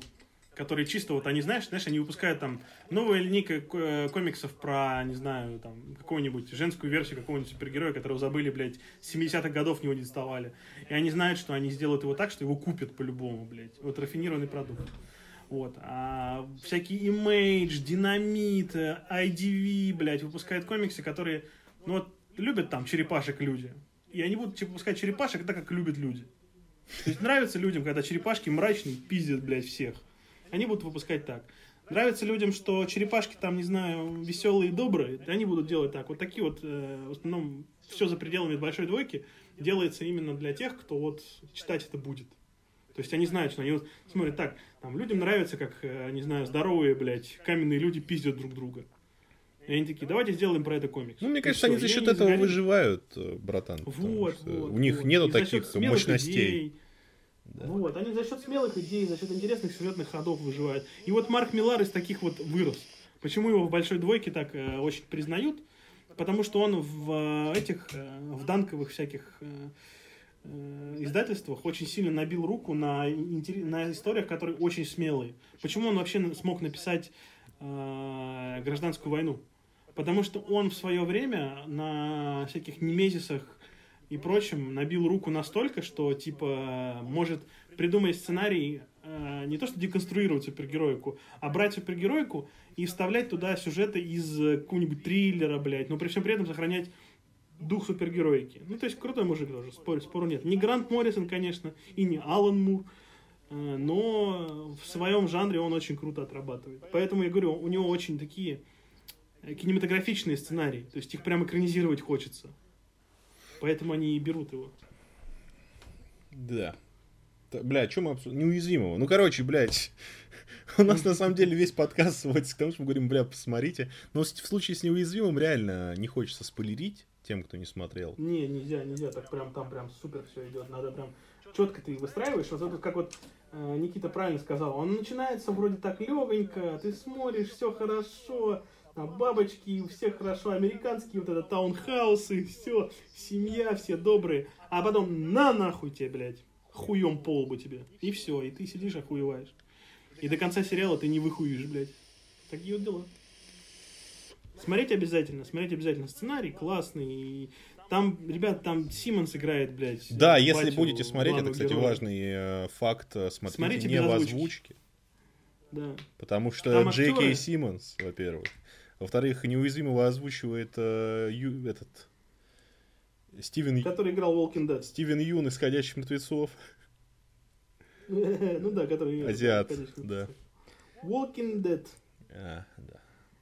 которые чисто вот они, знаешь, знаешь, они выпускают там новая линейка э, комиксов про, не знаю, там, какую-нибудь женскую версию какого-нибудь супергероя, которого забыли, блядь, с 70-х годов не доставали. И они знают, что они сделают его так, что его купят по-любому, блядь. Вот рафинированный продукт. Вот. А всякие Image, Динамит, IDV, блядь, выпускают комиксы, которые, ну вот, любят там черепашек люди. и они будут выпускать черепашек так, как любят люди. То есть нравится людям, когда черепашки мрачные, пиздят, блядь, всех. Они будут выпускать так. Нравится людям, что черепашки там, не знаю, веселые и добрые, они будут делать так. Вот такие вот, э, в основном, все за пределами большой двойки делается именно для тех, кто вот читать это будет. То есть они знают, что они вот смотрят так, там, людям нравится, как, э, не знаю, здоровые, блядь, каменные люди пиздят друг друга. И они такие, давайте сделаем про это комикс. Ну, мне кажется, они за счет этого загорел. выживают, э, братан. Вот, вот. У них вот. нету таких мощностей. Идей, да. Вот, они за счет смелых идей, за счет интересных сюжетных ходов выживают. И вот Марк Миллар из таких вот вырос. Почему его в большой двойке так э, очень признают? Потому что он в э, этих, э, в данковых всяких э, э, издательствах очень сильно набил руку на, на историях, которые очень смелые. Почему он вообще смог написать э, гражданскую войну? Потому что он в свое время на всяких немезисах и прочем набил руку настолько, что, типа, может придумать сценарий э, не то что деконструировать супергероику, а брать супергероику и вставлять туда сюжеты из какого-нибудь триллера, блядь, но при всем при этом сохранять дух супергероики. Ну, то есть, крутой мужик тоже, спорю, спору нет. Не Грант Моррисон, конечно, и не Алан Мур, э, но в своем жанре он очень круто отрабатывает. Поэтому я говорю, у него очень такие кинематографичные сценарии, то есть их прям экранизировать хочется. Поэтому они и берут его. Да. Бля, что мы обсуждаем? Неуязвимого. Ну, короче, блядь, *laughs* у нас на самом деле весь подкаст сводится к тому, что мы говорим, бля, посмотрите. Но в случае с неуязвимым реально не хочется спойлерить тем, кто не смотрел. Не, нельзя, нельзя, так прям там прям супер все идет. Надо прям четко ты выстраиваешь. Вот это как вот э, Никита правильно сказал. Он начинается вроде так легонько, ты смотришь, все хорошо, а бабочки, у всех хорошо, американские вот это таунхаусы, все, семья, все добрые, а потом на нахуй тебе, блядь, хуем по лбу тебе, и все, и ты сидишь охуеваешь. И до конца сериала ты не выхуешь, блядь. Такие вот дела. Смотреть обязательно, смотреть обязательно. Сценарий классный, и там, ребят, там Симмонс играет, блядь. Да, если будете смотреть, это, кстати, героя. важный э, факт, э, смотрите, смотрите не в озвучке. Да. Потому что Джей Кей Симмонс, во-первых. Во-вторых, неуязвимого озвучивает э, ю, этот Стивен... Который играл Walking Dead. Стивен Юн из «Ходячих мертвецов». *laughs* Ну да, который... Азиат, да. Walking Dead. А, да.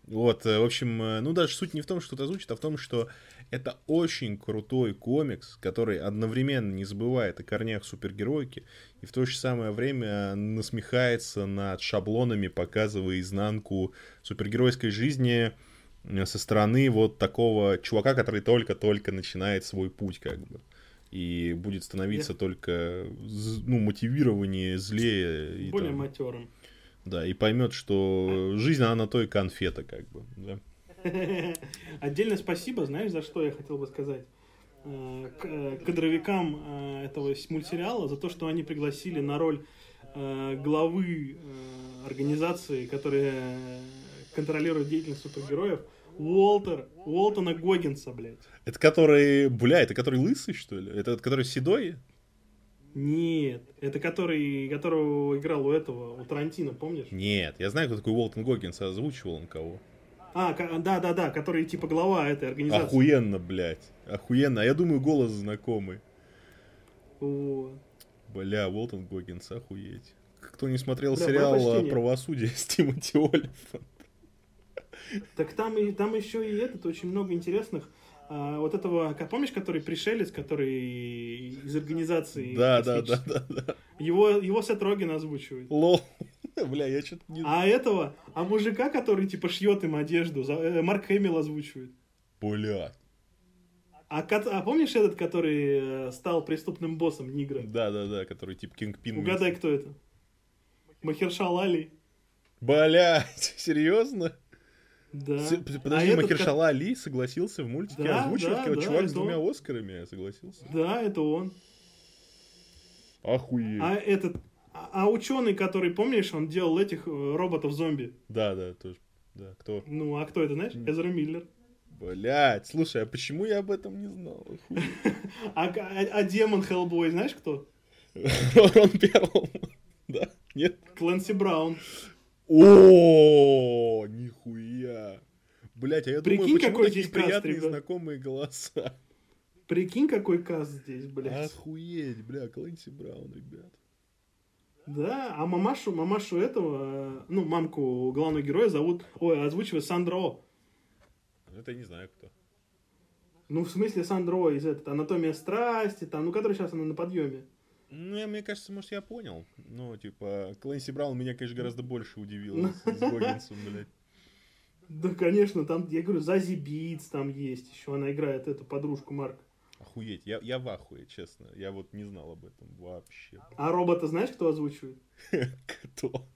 Вот, э, в общем, э, ну даже суть не в том, что это озвучит, а в том, что это очень крутой комикс, который одновременно не забывает о корнях супергеройки и в то же самое время насмехается над шаблонами, показывая изнанку супергеройской жизни э, со стороны вот такого чувака, который только-только начинает свой путь, как бы. И будет становиться yeah. только ну, мотивированнее, злее. Более там, матерым. Да, и поймет, что жизнь, она на то и конфета, как бы. Да. *laughs* Отдельно спасибо, знаешь, за что я хотел бы сказать э, э, кадровикам э, этого мультсериала за то, что они пригласили на роль главы организации, которая контролирует деятельность супергероев, Уолтер, Уолтона Гоггинса, блядь. Это который, бля, это который лысый, что ли? Это который седой? Нет, это который, которого играл у этого, у Тарантино, помнишь? Нет, я знаю, кто такой Уолтон Гоггинс, озвучивал он кого. А, да, да, да, который типа глава этой организации. Охуенно, блядь. Охуенно. А я думаю, голос знакомый. О. Бля, Уолтон Гоггинс, охуеть. Кто не смотрел Бля, сериал «Правосудие» с Тимоти Олифант. Так там, и, там еще и этот, очень много интересных. А, вот этого, помнишь, который пришелец, который из организации... Да, да, да, да, да. Его, его Сет Роген озвучивает. Лол. *laughs* Бля, я что-то не... А этого, а мужика, который типа шьет им одежду, э, Марк Хэмилл озвучивает. Бля. А, а помнишь этот, который э, стал преступным боссом Нигра? Да, да, да, который типа Кингпин. Угадай, кто это? Махершал Али. Блять, *laughs* серьезно? Да. Подожди, а Махершала этот... Али согласился в мультике да, озвучивать да, да, чувак с двумя он. Оскарами согласился? Да, это он. Охуеть. А этот, а, а ученый, который, помнишь, он делал этих э, роботов-зомби? Да, да, тоже. Да, кто? Ну, а кто это, знаешь? Эзра Миллер. Блять, слушай, а почему я об этом не знал? *laughs* а, а, а демон Хеллбой, знаешь кто? *laughs* Рон Перлман. *laughs* Да? Нет? Клэнси Браун. О, нихуя. Блять, а я Прикинь, думаю, почему какой такие приятные знакомые голоса. Прикинь, какой каст здесь, блядь. Охуеть, бля, Клэнси Браун, ребят. Да, а мамашу, мамашу этого, ну, мамку главного героя зовут, ой, озвучивает Сандро. Это я не знаю кто. Ну, в смысле Сандро из этого, Анатомия страсти, там, ну, который сейчас она на подъеме. Ну, я, мне кажется, может, я понял. Ну, типа, Клэнси Браун меня, конечно, гораздо больше удивил с Гоггинсом, блядь. Да, конечно, там, я говорю, Зази Битс там есть еще, она играет эту подружку Марка. Охуеть, я, я в ахуе, честно. Я вот не знал об этом вообще. А робота знаешь, кто озвучивает? *laughs* Кто?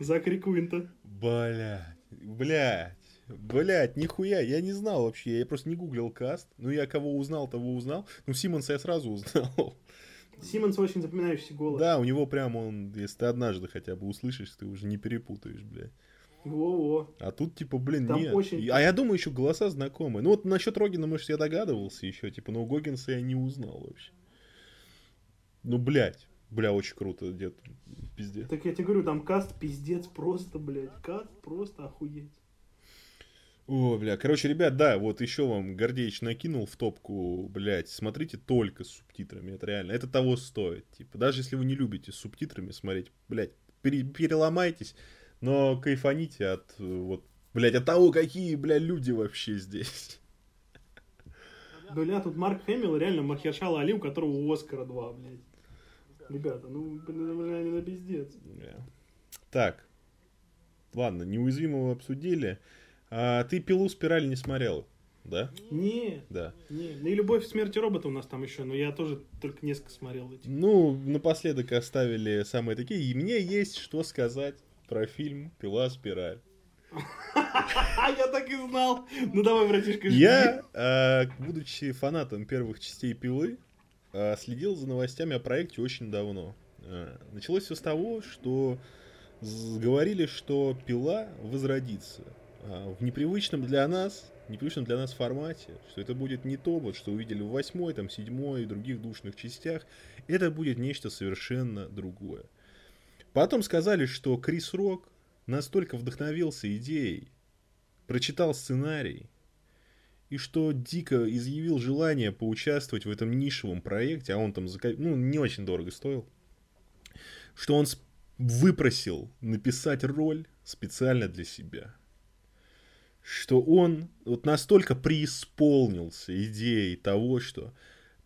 Закри Куинта. Блядь, блядь. Блять, нихуя, я не знал вообще, я просто не гуглил каст. Ну, я кого узнал, того узнал. Ну, Симонса я сразу узнал. Симонс очень запоминающийся голос. Да, у него прям он, если ты однажды хотя бы услышишь, ты уже не перепутаешь, блядь. Во-во. А тут, типа, блин, Там нет. Очень... А я думаю, еще голоса знакомые. Ну, вот насчет Рогина, может, я догадывался еще, типа, но у Гогинса я не узнал вообще. Ну, блядь. Бля, очень круто, дед. Пиздец. Так я тебе говорю, там каст пиздец просто, блядь. Каст просто охуеть. О, бля, короче, ребят, да, вот еще вам Гордеич накинул в топку, блядь, смотрите только с субтитрами, это реально, это того стоит, типа, даже если вы не любите с субтитрами смотреть, блядь, пере, переломайтесь, но кайфаните от, вот, блядь, от того, какие, блядь, люди вообще здесь. Бля, тут Марк Хэмилл реально Махершала Али, у которого Оскара два, блядь. Ребята, ну, блядь, это пиздец. Так, ладно, неуязвимого обсудили. А ты пилу спираль не смотрел, да? Не. Да. Не. Ну и любовь в смерти робота у нас там еще, но я тоже только несколько смотрел эти. Ну, напоследок оставили самые такие. И мне есть что сказать про фильм Пила спираль. *laughs* Я так и знал. Ну давай, братишка, Я, а, будучи фанатом первых частей Пилы, а, следил за новостями о проекте очень давно. А, началось все с того, что говорили, что Пила возродится. А, в непривычном для нас, непривычном для нас формате, что это будет не то, вот, что увидели в восьмой, там, седьмой и других душных частях, это будет нечто совершенно другое. Потом сказали, что Крис Рок настолько вдохновился идеей, прочитал сценарий, и что дико изъявил желание поучаствовать в этом нишевом проекте, а он там ну, не очень дорого стоил, что он выпросил написать роль специально для себя – что он вот настолько преисполнился идеей того, что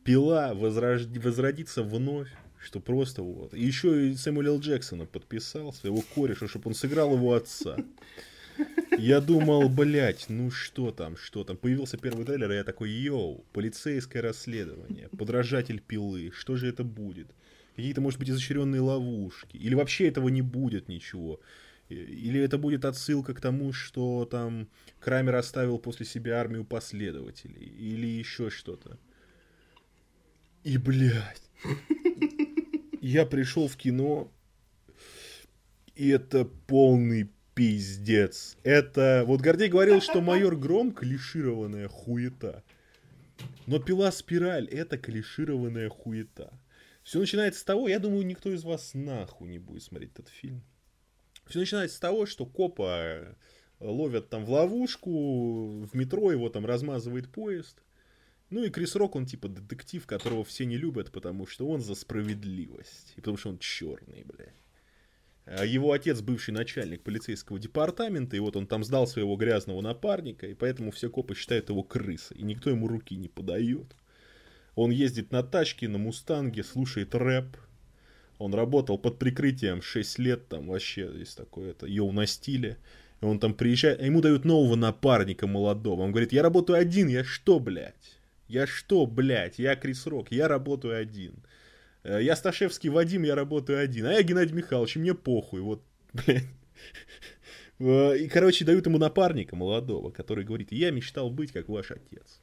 пила возрож... возродится вновь, что просто вот. И еще и Сэмюэл Джексона подписал, своего кореша, чтобы он сыграл его отца. Я думал, блядь, ну что там, что там. Появился первый трейлер, и я такой, йоу, полицейское расследование, подражатель пилы, что же это будет? Какие-то, может быть, изощренные ловушки. Или вообще этого не будет ничего. Или это будет отсылка к тому, что там Крамер оставил после себя армию последователей. Или еще что-то. И, блядь, я пришел в кино, и это полный пиздец. Это... Вот Гордей говорил, что майор Гром клишированная хуета. Но пила спираль это клишированная хуета. Все начинается с того, я думаю, никто из вас нахуй не будет смотреть этот фильм. Все начинается с того, что копа э, ловят там в ловушку, в метро его там размазывает поезд. Ну и Крис Рок, он типа детектив, которого все не любят, потому что он за справедливость. И потому что он черный, бля. А его отец бывший начальник полицейского департамента, и вот он там сдал своего грязного напарника, и поэтому все копы считают его крысой, и никто ему руки не подает. Он ездит на тачке, на мустанге, слушает рэп, он работал под прикрытием 6 лет, там вообще есть такое, это йоу на стиле. И он там приезжает, а ему дают нового напарника молодого. Он говорит, я работаю один, я что, блядь? Я что, блядь? Я Крис Рок, я работаю один. Э, я Сташевский Вадим, я работаю один. А я Геннадий Михайлович, мне похуй. Вот, *laughs* блядь. Э, и, короче, дают ему напарника молодого, который говорит, я мечтал быть как ваш отец.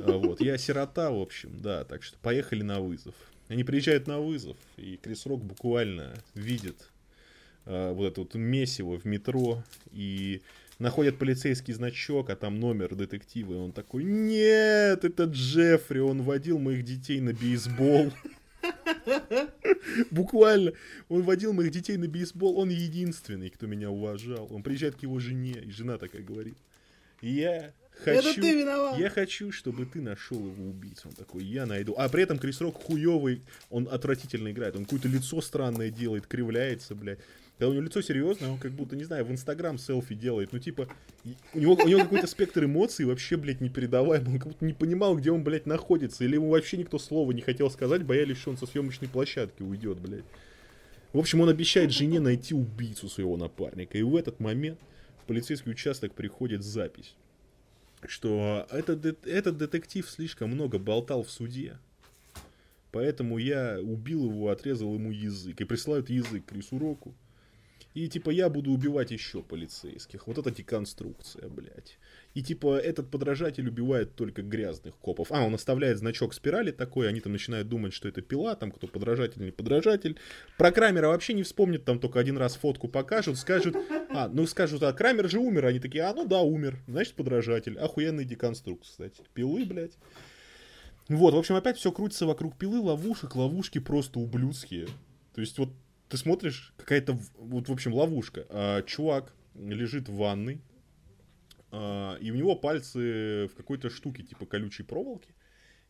А вот, я сирота, в общем, да, так что поехали на вызов. Они приезжают на вызов, и Крис Рок буквально видит э, вот это вот месиво в метро, и находят полицейский значок, а там номер детектива, и он такой, нет, это Джеффри, он водил моих детей на бейсбол. Буквально. Он водил моих детей на бейсбол. Он единственный, кто меня уважал. Он приезжает к его жене, и жена такая говорит. Я хочу, Это ты виноват. Я хочу, чтобы ты нашел его убийцу. Он такой, я найду. А при этом Крис Рок хуёвый, он отвратительно играет. Он какое-то лицо странное делает, кривляется, блядь. Когда у него лицо серьезное, он как будто, не знаю, в Инстаграм селфи делает. Ну, типа, у него, у него какой-то спектр эмоций вообще, блядь, непередаваемый. Он как будто не понимал, где он, блядь, находится. Или ему вообще никто слова не хотел сказать, боялись, что он со съемочной площадки уйдет, блядь. В общем, он обещает жене найти убийцу своего напарника. И в этот момент в полицейский участок приходит запись, что этот, этот детектив слишком много болтал в суде. Поэтому я убил его, отрезал ему язык. И присылают язык Крису Року. И типа я буду убивать еще полицейских. Вот это деконструкция, блядь. И типа этот подражатель убивает только грязных копов. А, он оставляет значок спирали такой, они там начинают думать, что это пила, там кто подражатель или подражатель. Про Крамера вообще не вспомнят, там только один раз фотку покажут, скажут, а, ну скажут, а Крамер же умер. Они такие, а, ну да, умер, значит подражатель. Охуенный деконструкт, кстати. Пилы, блядь. Вот, в общем, опять все крутится вокруг пилы, ловушек, ловушки просто ублюдские. То есть вот ты смотришь, какая-то, вот, в общем, ловушка. А, чувак лежит в ванной, а, и у него пальцы в какой-то штуке, типа колючей проволоки.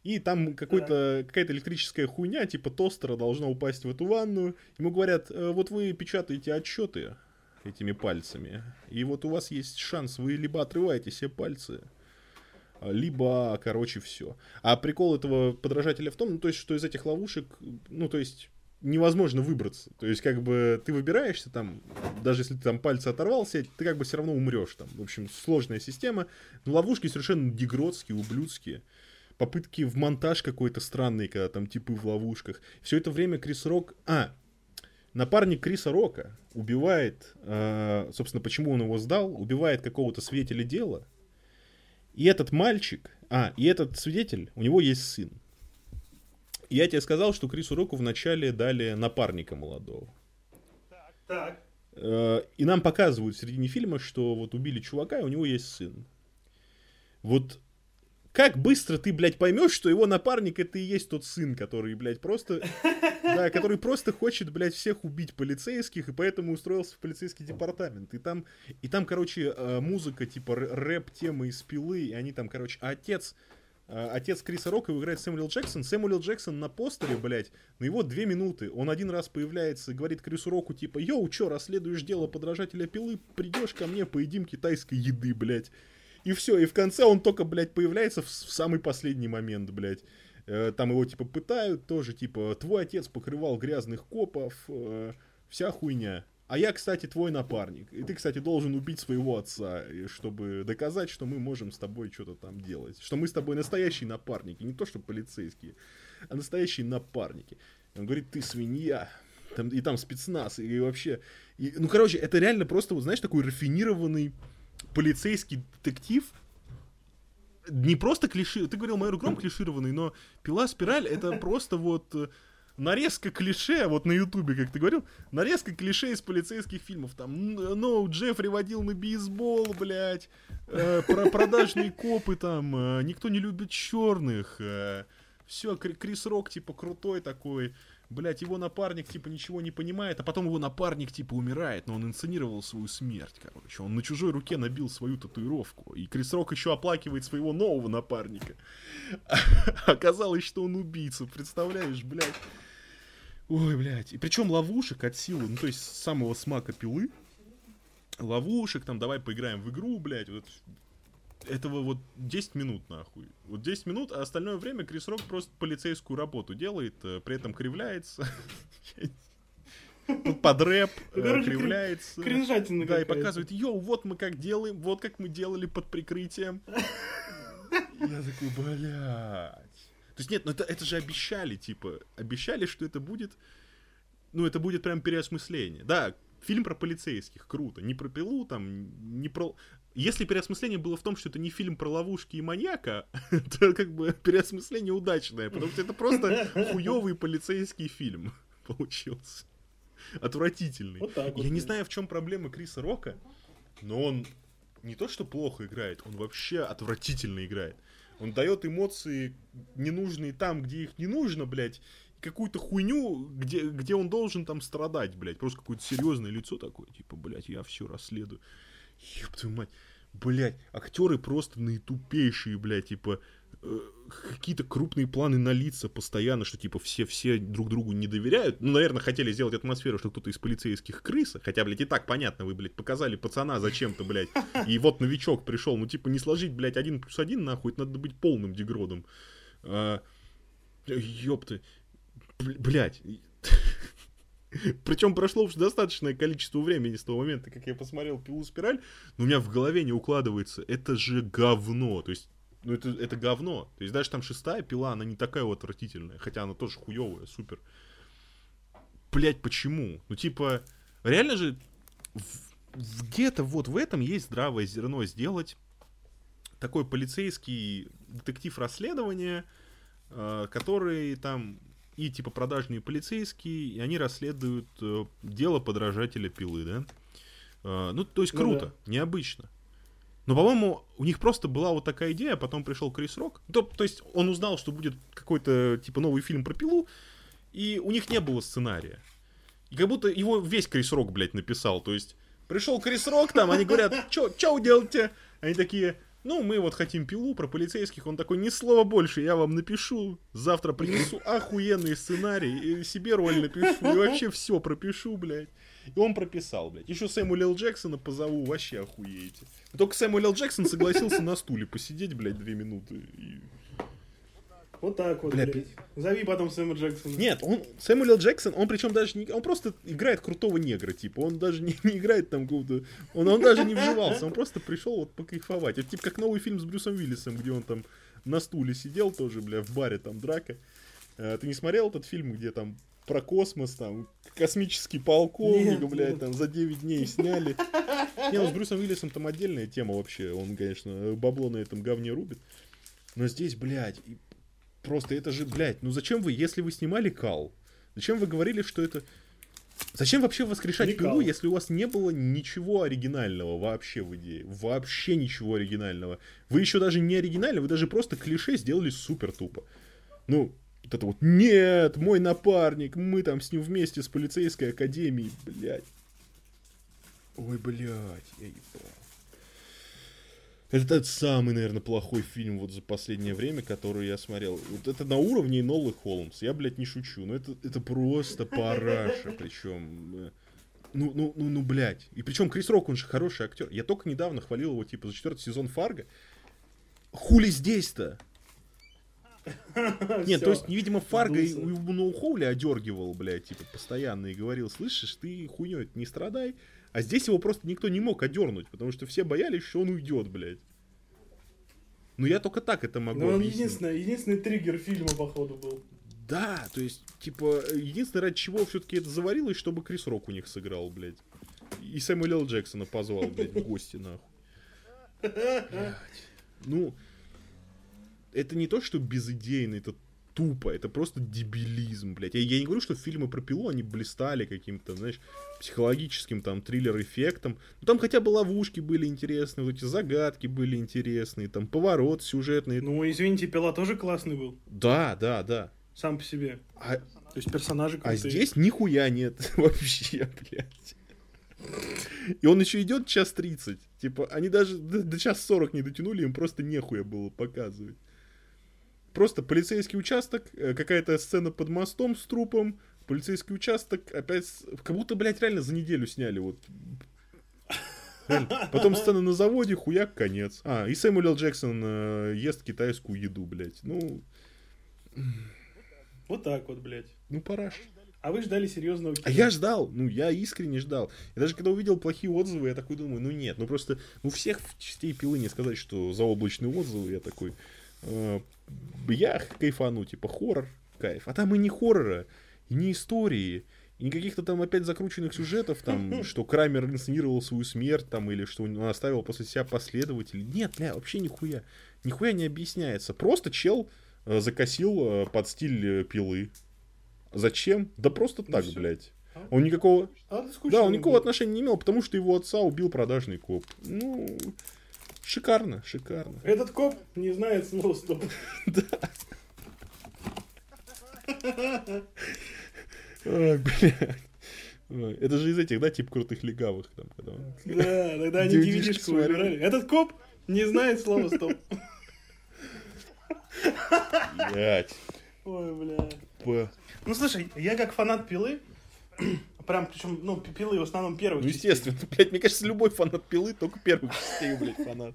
И там какой-то, какая-то электрическая хуйня, типа тостера, должна упасть в эту ванную. Ему говорят, «Э, вот вы печатаете отчеты этими пальцами, и вот у вас есть шанс, вы либо отрываете все пальцы, либо, короче, все. А прикол этого подражателя в том, ну, то есть, что из этих ловушек, ну, то есть, невозможно выбраться. То есть, как бы, ты выбираешься там, даже если ты там пальцы оторвался, ты как бы все равно умрешь там. В общем, сложная система. Но ловушки совершенно дегродские, ублюдские. Попытки в монтаж какой-то странный, когда там типы в ловушках. Все это время Крис Рок... А, напарник Криса Рока убивает, э, собственно, почему он его сдал, убивает какого-то свидетеля дела. И этот мальчик, а, и этот свидетель, у него есть сын. Я тебе сказал, что Крису Року вначале дали напарника молодого. Так. так. Э, и нам показывают в середине фильма, что вот убили чувака, и у него есть сын. Вот как быстро ты, блядь, поймешь, что его напарник это и есть тот сын, который, блядь, просто... *laughs* Да, который просто хочет, блядь, всех убить полицейских, и поэтому устроился в полицейский департамент. И там, и там короче, э, музыка, типа рэп-темы из пилы, и они там, короче, отец а, отец Криса Рока играет Сэмюэл Джексон. Сэмюэл Джексон на постере, блядь, на его две минуты. Он один раз появляется и говорит Крису Року, типа, йоу, чё, расследуешь дело подражателя пилы, придешь ко мне, поедим китайской еды, блядь. И все, и в конце он только, блядь, появляется в, в самый последний момент, блядь. Э, там его, типа, пытают тоже, типа, твой отец покрывал грязных копов, э, вся хуйня. А я, кстати, твой напарник. И ты, кстати, должен убить своего отца, чтобы доказать, что мы можем с тобой что-то там делать. Что мы с тобой настоящие напарники. Не то, что полицейские, а настоящие напарники. Он говорит, ты свинья. Там, и там спецназ, и вообще... И, ну, короче, это реально просто, вот, знаешь, такой рафинированный полицейский детектив, не просто клиши, ты говорил, майор Гром клишированный, но пила спираль это просто вот э, нарезка клише, вот на ютубе, как ты говорил, нарезка клише из полицейских фильмов. Там, ну, Джеффри водил на бейсбол, блядь, э, про продажные копы там, э, никто не любит черных, э, все, Крис Рок, типа, крутой такой, блядь, его напарник, типа, ничего не понимает, а потом его напарник, типа, умирает, но он инсценировал свою смерть, короче. Он на чужой руке набил свою татуировку. И Крис Рок еще оплакивает своего нового напарника. *laughs* Оказалось, что он убийца, представляешь, блядь. Ой, блядь. И причем ловушек от силы, ну то есть самого смака пилы, ловушек, там, давай поиграем в игру, блядь, вот этого вот 10 минут, нахуй. Вот 10 минут, а остальное время Крис Рок просто полицейскую работу делает, э, при этом кривляется. *laughs* Под рэп э, кривляется. Кринжатина Да, и показывает, йоу, вот мы как делаем, вот как мы делали под прикрытием. *laughs* Я такой, блядь. То есть нет, ну это, это же обещали, типа, обещали, что это будет, ну это будет прям переосмысление. Да, фильм про полицейских, круто. Не про пилу, там, не про... Если переосмысление было в том, что это не фильм про ловушки и маньяка, *laughs* то как бы переосмысление удачное, потому что это просто хуёвый полицейский фильм *laughs* получился. Отвратительный. Вот так вот, Я не знаю, в чем проблема Криса Рока, но он не то что плохо играет, он вообще отвратительно играет. Он дает эмоции ненужные там, где их не нужно, блядь. Какую-то хуйню, где, где он должен там страдать, блядь. Просто какое-то серьезное лицо такое. Типа, блядь, я все расследую. Ёб твою мать. блядь, актеры просто наитупейшие, блядь, типа, какие-то крупные планы на лица постоянно, что типа все-все друг другу не доверяют. Ну, наверное, хотели сделать атмосферу, что кто-то из полицейских крыса. Хотя, блядь, и так понятно, вы, блядь, показали пацана зачем-то, блядь. И вот новичок пришел. Ну, типа, не сложить, блядь, один плюс один, нахуй, это надо быть полным дегродом. А, ёпты. Блядь. Причем прошло уже достаточное количество времени с того момента, как я посмотрел пилу спираль, но у меня в голове не укладывается. Это же говно. То есть ну это, это говно. То есть даже там шестая пила, она не такая вот отвратительная, хотя она тоже хуевая, супер. Блять, почему? Ну типа, реально же где-то вот в этом есть здравое зерно сделать такой полицейский детектив расследования, э, который там и типа продажные полицейские, и они расследуют э, дело подражателя пилы, да? Э, ну, то есть ну круто, ну, да. необычно. Но, по-моему, у них просто была вот такая идея, а потом пришел Крис Рок. То, то есть он узнал, что будет какой-то, типа, новый фильм про пилу, и у них не было сценария. И как будто его весь Крис Рок, блядь, написал. То есть пришел Крис Рок там, они говорят, что вы делаете? Они такие, ну, мы вот хотим пилу про полицейских. Он такой, ни слова больше, я вам напишу. Завтра принесу охуенный сценарий, и себе роль напишу, и вообще все пропишу, блядь. И он прописал, блядь. Еще Сэмюэл Джексона позову, вообще охуеете. Только Сэмюэл Джексон согласился на стуле посидеть, блядь, две минуты. И... Вот так вот, Бля, блядь. Зови потом Сэма Джексона. Нет, он, Сэмюэл Джексон, он причем даже не... Он просто играет крутого негра, типа. Он даже не, не играет там какого-то... Он, он даже не вживался, он просто пришел вот покайфовать. Это типа как новый фильм с Брюсом Уиллисом, где он там на стуле сидел тоже, бля, в баре там драка. А, ты не смотрел этот фильм, где там про космос, там, космический полковник, нет, блядь, нет. там, за 9 дней сняли. Не, ну с Брюсом Уиллисом там отдельная тема вообще, он, конечно, бабло на этом говне рубит. Но здесь, блядь, просто это же, блядь, ну зачем вы, если вы снимали Кал, зачем вы говорили, что это... Зачем вообще воскрешать Никал. пилу, если у вас не было ничего оригинального вообще в идее? Вообще ничего оригинального. Вы еще даже не оригинально, вы даже просто клише сделали супер тупо. Ну, вот это вот, нет, мой напарник, мы там с ним вместе с полицейской академией, блядь. Ой, блядь, я ебал. Это тот самый, наверное, плохой фильм вот за последнее время, который я смотрел. Вот это на уровне Нолы Холмс. Я, блядь, не шучу. Но это, это просто параша. Причем... Э, ну, ну, ну, ну, блядь. И причем Крис Рок, он же хороший актер. Я только недавно хвалил его, типа, за четвертый сезон Фарго. Хули здесь-то? *laughs* Нет, то есть, видимо, Фарго и у Хоули одергивал, блядь, типа, постоянно и говорил, слышишь, ты хуйней не страдай. А здесь его просто никто не мог одернуть, потому что все боялись, что он уйдет, блядь. Ну я только так это могу Ну он единственный, единственный триггер фильма, походу, был. Да, то есть, типа, единственное, ради чего все-таки это заварилось, чтобы Крис Рок у них сыграл, блядь. И Сэмюэл Джексона позвал, блядь, в гости, нахуй. *laughs* Блядь. Ну, это не то, что безыдейно, это тупо, это просто дебилизм, блядь. Я, я не говорю, что фильмы про пилу, они блистали каким-то, знаешь, психологическим там триллер-эффектом. Ну, там хотя бы ловушки были интересные, вот эти загадки были интересные, там поворот сюжетный. Ну, извините, пила тоже классный был. Да, да, да. Сам по себе. А... То есть персонажи крутые. А здесь нихуя нет *laughs* вообще, блядь. И он еще идет час тридцать. Типа, они даже до, до час сорок не дотянули, им просто нехуя было показывать. Просто полицейский участок, э, какая-то сцена под мостом с трупом, полицейский участок, опять, как будто, блядь, реально за неделю сняли, вот. Реально. Потом сцена на заводе, хуяк, конец. А, и Сэмюэл Джексон э, ест китайскую еду, блядь. Ну... Вот так вот, блядь. Ну, параш. А вы ждали серьезного кино? А я ждал, ну, я искренне ждал. И даже когда увидел плохие отзывы, я такой думаю, ну нет, ну просто, ну всех частей пилы не сказать, что заоблачные отзывы, я такой, я кайфану, типа хоррор, кайф. А там и не хоррора, и не истории, и не каких-то там опять закрученных сюжетов, там, *laughs* что Крамер инсценировал свою смерть, там, или что он оставил после себя последователей. Нет, бля, вообще нихуя. Нихуя не объясняется. Просто чел э, закосил э, под стиль э, пилы. Зачем? Да просто ну, так, все. блядь. А? Он никакого... А, да, он никакого было. отношения не имел, потому что его отца убил продажный коп. Ну, Шикарно, шикарно. Этот коп не знает слова стоп. *laughs* Да. Ой, блядь. Это же из этих, да, тип крутых легавых. Там, Да, тогда они DVD-шку выбирали. Этот коп не знает слова стоп. Блять. Ой, бля. Ну, слушай, я как фанат пилы, прям, причем, ну, пилы в основном первых Ну, естественно, *laughs* блядь, мне кажется, любой фанат пилы только первых частей, блядь, фанат.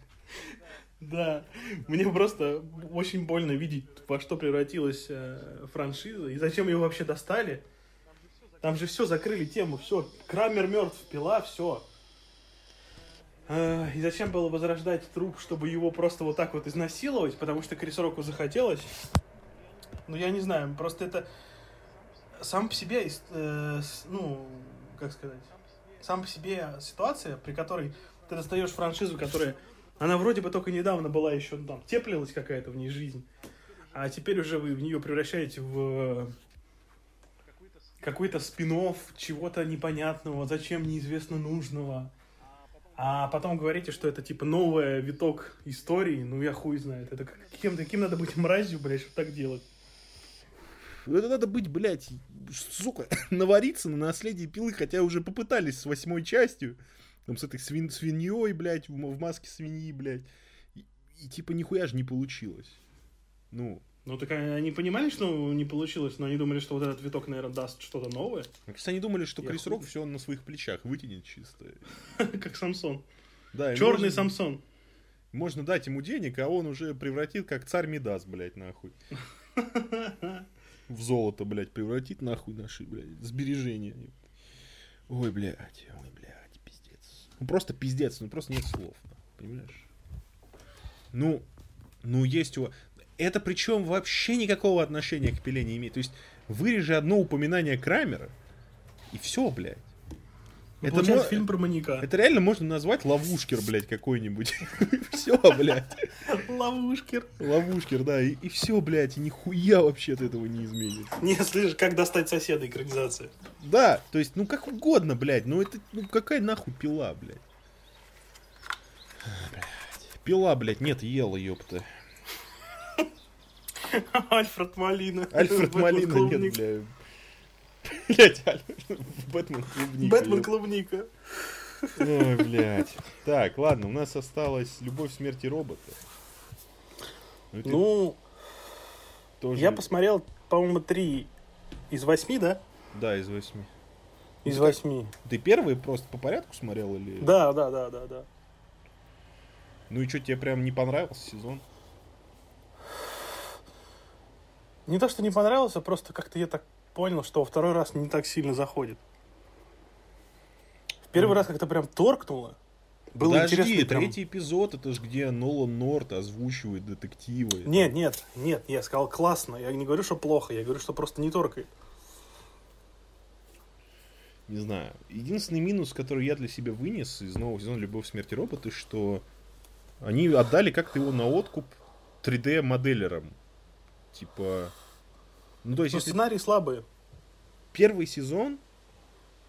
Да, мне просто очень больно видеть, во что превратилась э, франшиза и зачем ее вообще достали. Там же все закрыли тему, все, Крамер мертв, пила, все. Э, и зачем было возрождать труп, чтобы его просто вот так вот изнасиловать, потому что Крис Року захотелось. Ну, я не знаю, просто это сам по себе, э, ну, как сказать, сам по себе ситуация, при которой ты достаешь франшизу, которая она вроде бы только недавно была еще, ну, там, теплилась какая-то в ней жизнь. А теперь уже вы в нее превращаете в какой-то спин чего-то непонятного, зачем неизвестно нужного. А потом говорите, что это типа новый виток истории, ну я хуй знает. Это каким, каким надо быть мразью, блядь, чтобы так делать. Это надо быть, блядь, сука, *laughs* навариться на наследие пилы, хотя уже попытались с восьмой частью. Там с этой свин свиньей, блядь, в, в маске свиньи, блядь. И, и типа нихуя же не получилось. Ну. Ну так они понимали, что не получилось, но они думали, что вот этот виток, наверное, даст что-то новое. Мне кажется, они думали, что Крис Рок все на своих плечах вытянет чисто. *laughs* Как Самсон. Да, Черный Самсон. Можно дать ему денег, а он уже превратит как царь Мидас, блядь, нахуй. *laughs* В золото, блядь, превратит нахуй наши, блядь, сбережения. Ой, блядь, ой, блядь. Ну просто пиздец, ну просто нет слов, понимаешь? Ну, ну есть у... Это причем вообще никакого отношения к пиле не имеет. То есть вырежи одно упоминание Крамера, и все, блядь. Ну, это мо... фильм про маньяка. Это реально можно назвать ловушкер, блядь, какой-нибудь. *laughs* все, блядь. Ловушкер. Ловушкер, да. И, и все, блядь, и нихуя вообще от этого не изменится. Не, слышишь, как достать соседа экранизация. Да, то есть, ну как угодно, блядь. Ну это, ну какая нахуй пила, блядь. блядь. Пила, блядь, нет, ела, ёпта. Альфред Малина. Альфред Малина нет, блядь. Блять, Бэтмен клубника. Бэтмен клубника. Ой, блядь. Так, ладно, у нас осталась Любовь смерти робота. Ну, ну тоже... я посмотрел, по-моему, три из восьми, да? Да, из восьми. Из ну, восьми. Ты первый просто по порядку смотрел или? Да, да, да, да, да. Ну и что, тебе прям не понравился сезон? Не то, что не понравился, просто как-то я так понял, что во второй раз не так сильно заходит. В первый mm. раз как-то прям торкнуло. Было Подожди, интересно. Прям... третий эпизод, это же где Нолан Норт озвучивает детективы. Нет, нет, нет, я сказал классно. Я не говорю, что плохо, я говорю, что просто не торкает. Не знаю. Единственный минус, который я для себя вынес из нового сезона «Любовь, смерти роботы», что они отдали как-то его на откуп 3D-моделерам. Типа, ну, то есть, если... сценарии слабые. Первый сезон,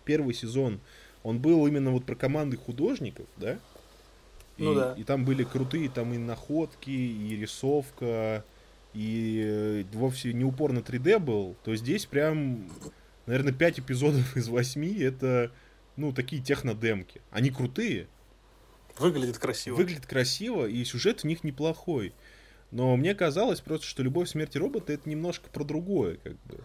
первый сезон, он был именно вот про команды художников, да? И, ну да. И там были крутые там и находки, и рисовка, и э, вовсе не упор на 3D был, то здесь прям, наверное, 5 эпизодов из 8 это, ну, такие технодемки. Они крутые. Выглядит красиво. Выглядит красиво, и сюжет у них неплохой. Но мне казалось просто, что «Любовь, смерти робота» — это немножко про другое, как бы.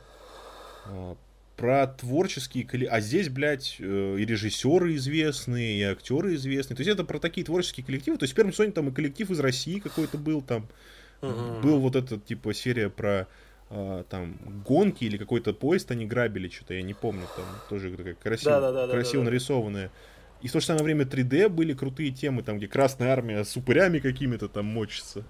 А, про творческие коллективы. А здесь, блядь, э, и режиссеры известные, и актеры известные. То есть это про такие творческие коллективы. То есть в первом сезоне там и коллектив из России какой-то был, там uh-huh. был вот этот, типа, серия про а, там гонки или какой-то поезд они грабили, что-то я не помню, там тоже такая красиво, да, да, да, красиво нарисованная. И в то же самое время 3D были крутые темы, там, где Красная Армия с упырями какими-то там мочится.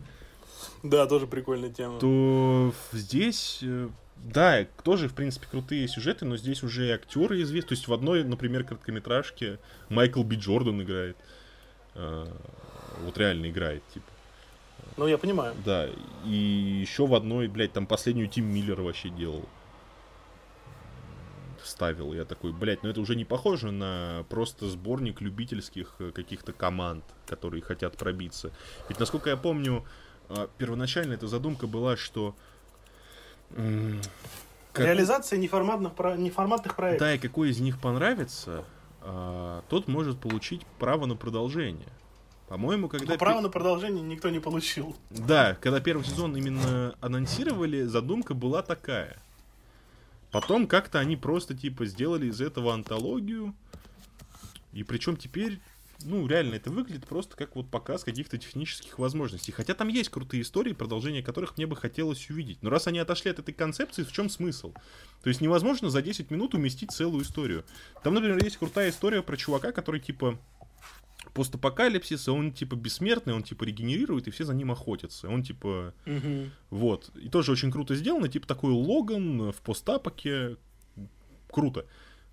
Да, тоже прикольная тема. То здесь, э, да, тоже, в принципе, крутые сюжеты, но здесь уже и актеры известны. То есть в одной, например, короткометражке Майкл Би Джордан играет. Э, вот реально играет, типа. Ну, я понимаю. Да, и еще в одной, блядь, там последнюю Тим Миллер вообще делал. Ставил. Я такой, блядь, ну это уже не похоже на просто сборник любительских э, каких-то команд, которые хотят пробиться. Ведь, насколько я помню, первоначально эта задумка была, что... Как... Реализация неформатных, неформатных проектов. Да, и какой из них понравится, а, тот может получить право на продолжение. По-моему, когда... Но право на продолжение никто не получил. Да, когда первый сезон именно анонсировали, задумка была такая. Потом как-то они просто типа сделали из этого антологию. И причем теперь, ну, реально это выглядит просто как вот показ каких-то технических возможностей. Хотя там есть крутые истории, продолжение которых мне бы хотелось увидеть. Но раз они отошли от этой концепции, в чем смысл? То есть невозможно за 10 минут уместить целую историю. Там, например, есть крутая история про чувака, который типа постапокалипсис, он типа бессмертный, он типа регенерирует, и все за ним охотятся. Он типа... Угу. Вот. И тоже очень круто сделано, типа такой Логан в постапоке. Круто.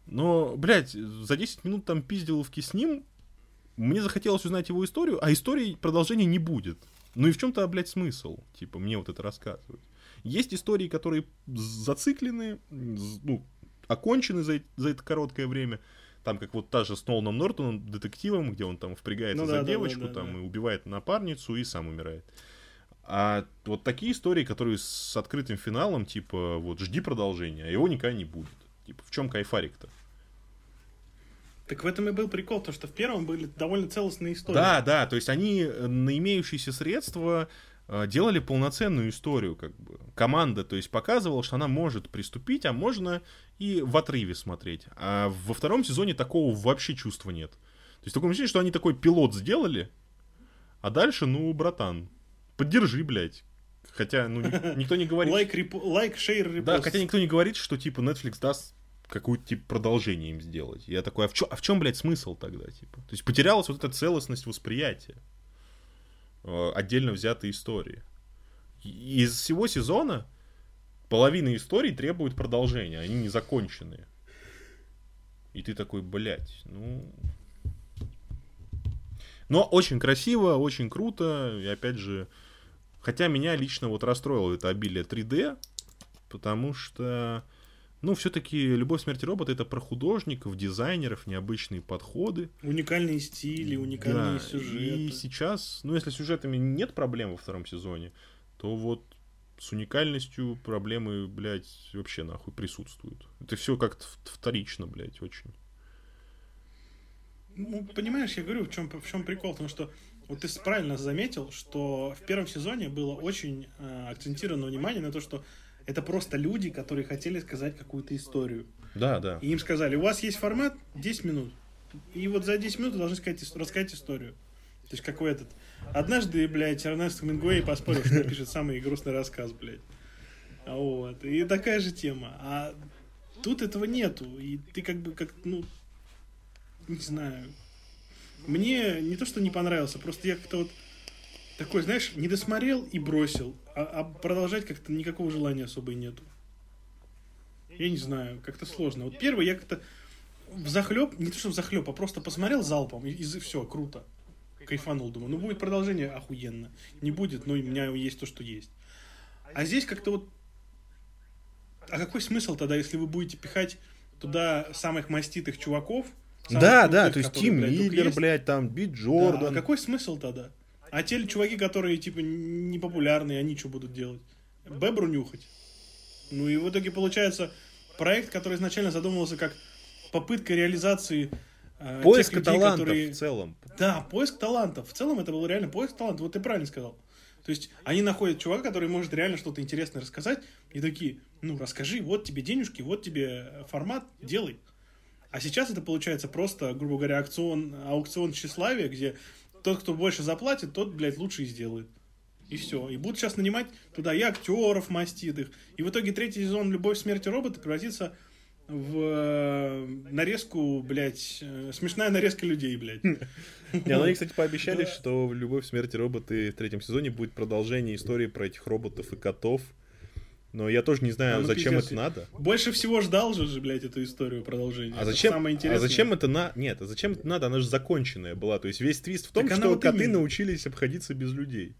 Но, блядь, за 10 минут там пизделовки с ним, мне захотелось узнать его историю, а истории продолжения не будет. Ну и в чем-то, блядь, смысл, типа, мне вот это рассказывать. Есть истории, которые зациклены, ну, окончены за, за это короткое время, там как вот та же с Ноланом Нортоном, детективом, где он там впрягается ну, за да, девочку, да, да, там, да. и убивает напарницу, и сам умирает. А вот такие истории, которые с открытым финалом, типа, вот, жди продолжения, а его никогда не будет. Типа, в чем кайфарик-то? Так в этом и был прикол, то что в первом были довольно целостные истории. Да, да, то есть они э, на имеющиеся средства Э, делали полноценную историю, как бы. Команда, то есть, показывала, что она может приступить, а можно и в отрыве смотреть. А во втором сезоне такого вообще чувства нет. То есть, такое ощущение, что они такой пилот сделали, а дальше, ну, братан, поддержи, блядь. Хотя, ну, никто не говорит... Лайк, лайк, шейр, репост. Да, хотя никто не говорит, что, типа, Netflix даст какую-то, типа, продолжение им сделать. Я такой, а в, чё, а в чем, блядь, смысл тогда, типа? То есть, потерялась вот эта целостность восприятия. Э, отдельно взятые истории. Из всего сезона половина историй требует продолжения, они не законченные. И ты такой, блядь, ну... Но очень красиво, очень круто, и опять же, хотя меня лично вот расстроило это обилие 3D, потому что ну, все-таки «Любовь, смерть и робот» — это про художников, дизайнеров, необычные подходы. Уникальные стили, уникальные да, сюжеты. И сейчас, ну, если сюжетами нет проблем во втором сезоне, то вот с уникальностью проблемы, блядь, вообще нахуй присутствуют. Это все как-то вторично, блядь, очень. Ну, понимаешь, я говорю, в чем, в чем прикол, потому что вот ты правильно заметил, что в первом сезоне было очень э, акцентировано внимание на то, что это просто люди, которые хотели сказать какую-то историю. Да, да. И им сказали, у вас есть формат 10 минут. И вот за 10 минут вы должны сказать, рассказать историю. То есть, какой этот... Однажды, блядь, Эрнест Мингуэй поспорил, что напишет самый грустный рассказ, блядь. Вот. И такая же тема. А тут этого нету. И ты как бы, как, ну, не знаю. Мне не то, что не понравился, просто я как-то вот такой, знаешь, не досмотрел и бросил, а, а продолжать как-то никакого желания особо и нету. Я не знаю, как-то сложно. Вот первый я как-то в захлеб, не то что в захлеб, а просто посмотрел залпом, и, и все, круто. Кайфанул, думаю, ну будет продолжение охуенно. Не будет, но у меня есть то, что есть. А здесь как-то вот... А какой смысл тогда, если вы будете пихать туда самых маститых чуваков? Да, да, то есть Тим Миллер, блядь, там, Бит Джордан. Да, а какой смысл тогда? А те чуваки, которые, типа, не популярные, они что будут делать? Бебру нюхать. Ну и в итоге получается проект, который изначально задумывался как попытка реализации э, поиск людей, талантов которые... в целом. Да, поиск талантов. В целом это был реально поиск талантов. Вот ты правильно сказал. То есть они находят чувака, который может реально что-то интересное рассказать, и такие, ну расскажи, вот тебе денежки, вот тебе формат, делай. А сейчас это получается просто, грубо говоря, аукцион, аукцион тщеславия, где тот, кто больше заплатит, тот, блядь, лучше и сделает. И все. И будут сейчас нанимать туда и актеров маститых. И в итоге третий сезон «Любовь, смерти робота» превратится в э, нарезку, блядь, э, смешная нарезка людей, блядь. Не, ну они, кстати, *laughs* пообещали, что в «Любовь, смерти роботы» в третьем сезоне будет продолжение истории про этих роботов и котов. Но я тоже не знаю, а, ну, зачем пиздец. это надо. Больше всего ждал же, блядь, эту историю продолжения. А зачем, самое интересное. а зачем это на... Нет, а зачем это надо? Она же законченная была. То есть весь твист в том, так что вот коты именно. научились обходиться без людей.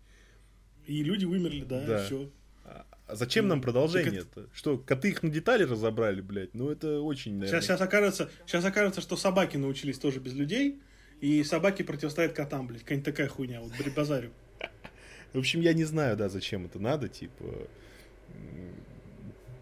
И люди вымерли, да, да. все. А, а зачем нам продолжение это... это? Что, коты их на детали разобрали, блядь? Ну, это очень, наверное... Сейчас, сейчас, окажется, сейчас окажется, что собаки научились тоже без людей, и собаки противостоят котам, блядь. Какая-нибудь такая хуйня, вот базарю. В общем, я не знаю, да, зачем это надо, типа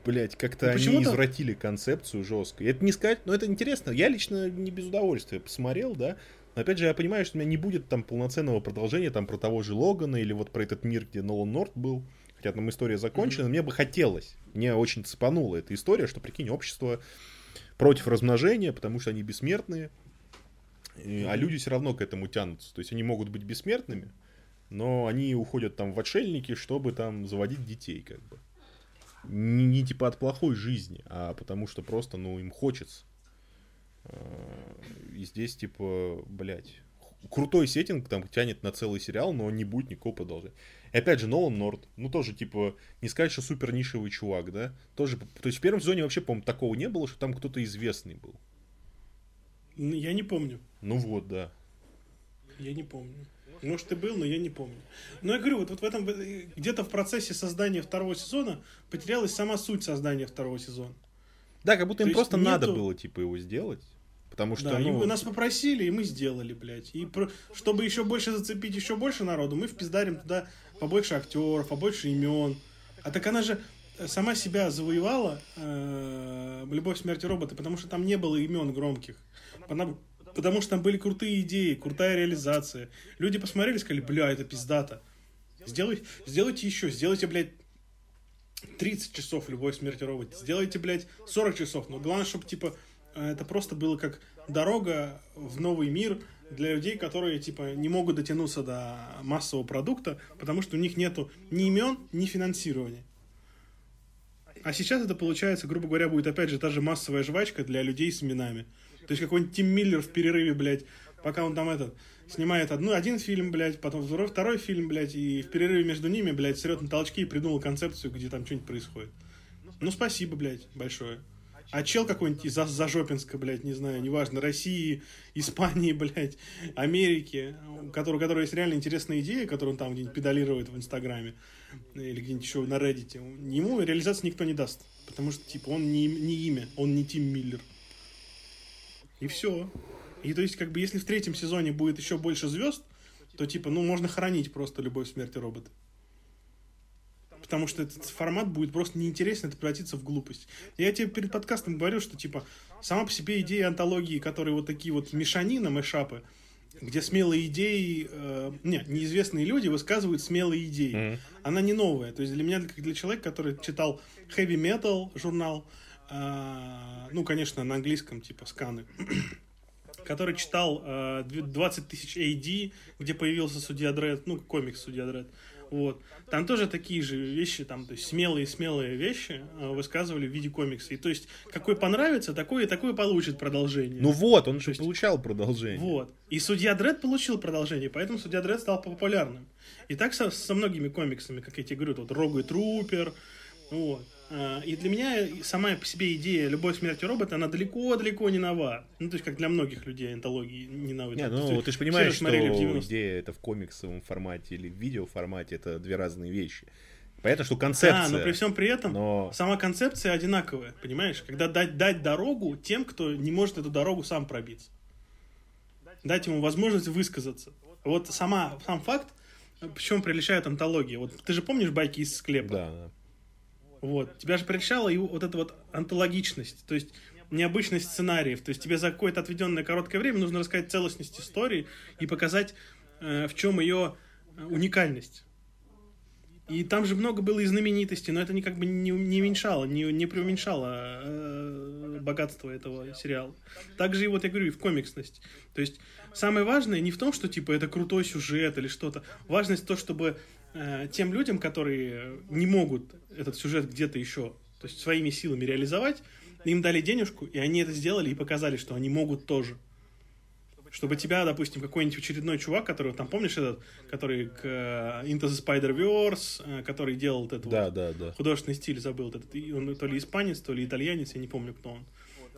блядь, как-то ну, они извратили концепцию жестко. Это не сказать, но это интересно. Я лично не без удовольствия посмотрел, да. Но опять же, я понимаю, что у меня не будет там полноценного продолжения там про того же Логана или вот про этот мир, где Нолан Норт был. Хотя там история закончена, mm-hmm. мне бы хотелось. Мне очень цепанула эта история, что, прикинь, общество против размножения, потому что они бессмертные. И, а люди все равно к этому тянутся. То есть они могут быть бессмертными, но они уходят там в отшельники, чтобы там заводить детей, как бы. Не, не типа от плохой жизни, а потому что просто, ну, им хочется. А, и здесь, типа, блядь, крутой сеттинг, там тянет на целый сериал, но не будет никакого продолжения. И опять же, Нолан Норд, ну тоже, типа, не сказать, что супер нишевый чувак, да? Тоже, то есть в первом сезоне вообще, по-моему, такого не было, что там кто-то известный был. Я не помню. Ну вот, да. Я не помню. Может, и был, но я не помню. Но я говорю, вот, вот в этом, где-то в процессе создания второго сезона потерялась сама суть создания второго сезона. Да, как будто им просто нету... надо было, типа, его сделать. Потому что, да, ну... и нас попросили, и мы сделали, блядь. И про... чтобы еще больше зацепить еще больше народу, мы впиздарим туда побольше актеров, побольше имен. А так она же сама себя завоевала, э, «Любовь, смерти робота», потому что там не было имен громких. Она, потому что там были крутые идеи, крутая реализация. Люди посмотрели и сказали, бля, это пиздата. Сделай, сделайте еще, сделайте, блядь, 30 часов «Любовь, смерти робота». Сделайте, блядь, 40 часов. Но главное, чтобы, типа, это просто было как дорога в новый мир для людей, которые, типа, не могут дотянуться до массового продукта, потому что у них нету ни имен, ни финансирования. А сейчас это получается, грубо говоря, будет опять же та же массовая жвачка для людей с именами. То есть какой-нибудь Тим Миллер в перерыве, блядь, пока он там этот снимает одну, один фильм, блядь, потом второй, второй фильм, блядь, и в перерыве между ними, блядь, срет на толчки и придумал концепцию, где там что-нибудь происходит. Ну, спасибо, блядь, большое. А чел какой-нибудь из Зажопинска, блядь, не знаю, неважно, России, Испании, *laughs* блядь, Америки, у которого, у которого есть реально интересная идея, которую он там где-нибудь педалирует в Инстаграме или где-нибудь еще на Reddit, ему реализации никто не даст. Потому что, типа, он не, не имя, он не Тим Миллер. И все. И то есть, как бы, если в третьем сезоне будет еще больше звезд, то, типа, ну, можно хранить просто любовь смерти робота потому что этот формат будет просто неинтересно, это превратится в глупость. Я тебе перед подкастом говорил, что, типа, сама по себе идея антологии, которые вот такие вот мешанина, мэшапы, где смелые идеи, э, не, неизвестные люди высказывают смелые идеи. Mm-hmm. Она не новая. То есть для меня, как для человека, который читал heavy metal журнал, э, ну, конечно, на английском, типа, сканы, *clears throat* который читал э, 20 тысяч AD, где появился Судья Дред, ну, комикс Судья Дред, вот. Там тоже такие же вещи, там, то есть смелые-смелые вещи э, высказывали в виде комикса. И то есть, какой понравится, такой и такой получит продолжение. Ну вот, он же есть, получал продолжение. Вот. И Судья Дред получил продолжение, поэтому Судья Дред стал популярным. И так со, со многими комиксами, как я тебе говорю, вот Рогу и Трупер, вот. А, и для меня сама по себе идея «Любовь, смерти робота», она далеко-далеко не нова. Ну, то есть, как для многих людей антологии не нова. Нет, ну, ты же понимаешь, что идея это в комиксовом формате или в видео формате, это две разные вещи. Понятно, что концепция... Да, но при всем при этом но... сама концепция одинаковая, понимаешь? Когда дать, дать дорогу тем, кто не может эту дорогу сам пробиться. Дать ему возможность высказаться. Вот сама, сам факт, почему приличает антология. Вот ты же помнишь байки из склепа? Да, да. Вот. Тебя же прельщала и вот эта вот антологичность, то есть необычность сценариев. То есть тебе за какое-то отведенное короткое время нужно рассказать целостность истории и показать, э, в чем ее э, уникальность. И там же много было и знаменитостей, но это не как бы не, не уменьшало, не, не преуменьшало э, богатство этого сериала. Также и вот я говорю, и в комиксность. То есть самое важное не в том, что типа это крутой сюжет или что-то. Важность то, чтобы э, тем людям, которые не могут этот сюжет где-то еще, то есть своими силами реализовать, им дали денежку, и они это сделали и показали, что они могут тоже. Чтобы тебя, допустим, какой-нибудь очередной чувак, который, там, помнишь этот, который к uh, Into the Spider-Verse, uh, который делал вот этот да, вот да, да. художественный стиль, забыл этот, он то ли испанец, то ли итальянец, я не помню, кто он.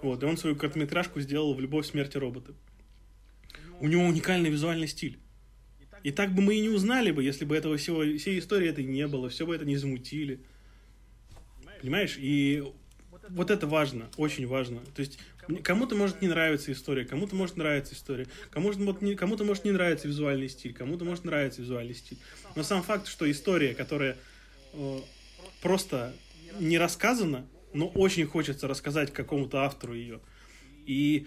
Вот, и он свою короткометражку сделал в «Любовь, смерти робота». У него уникальный визуальный стиль. И так бы мы и не узнали бы, если бы этого всего, всей истории этой не было, все бы это не замутили. Понимаешь? И вот это важно, очень важно. То есть кому-то может не нравиться история, кому-то может нравиться история, кому-то может, кому-то может не нравиться визуальный стиль, кому-то может нравиться визуальный стиль. Но сам факт, что история, которая э, просто не рассказана, но очень хочется рассказать какому-то автору ее. И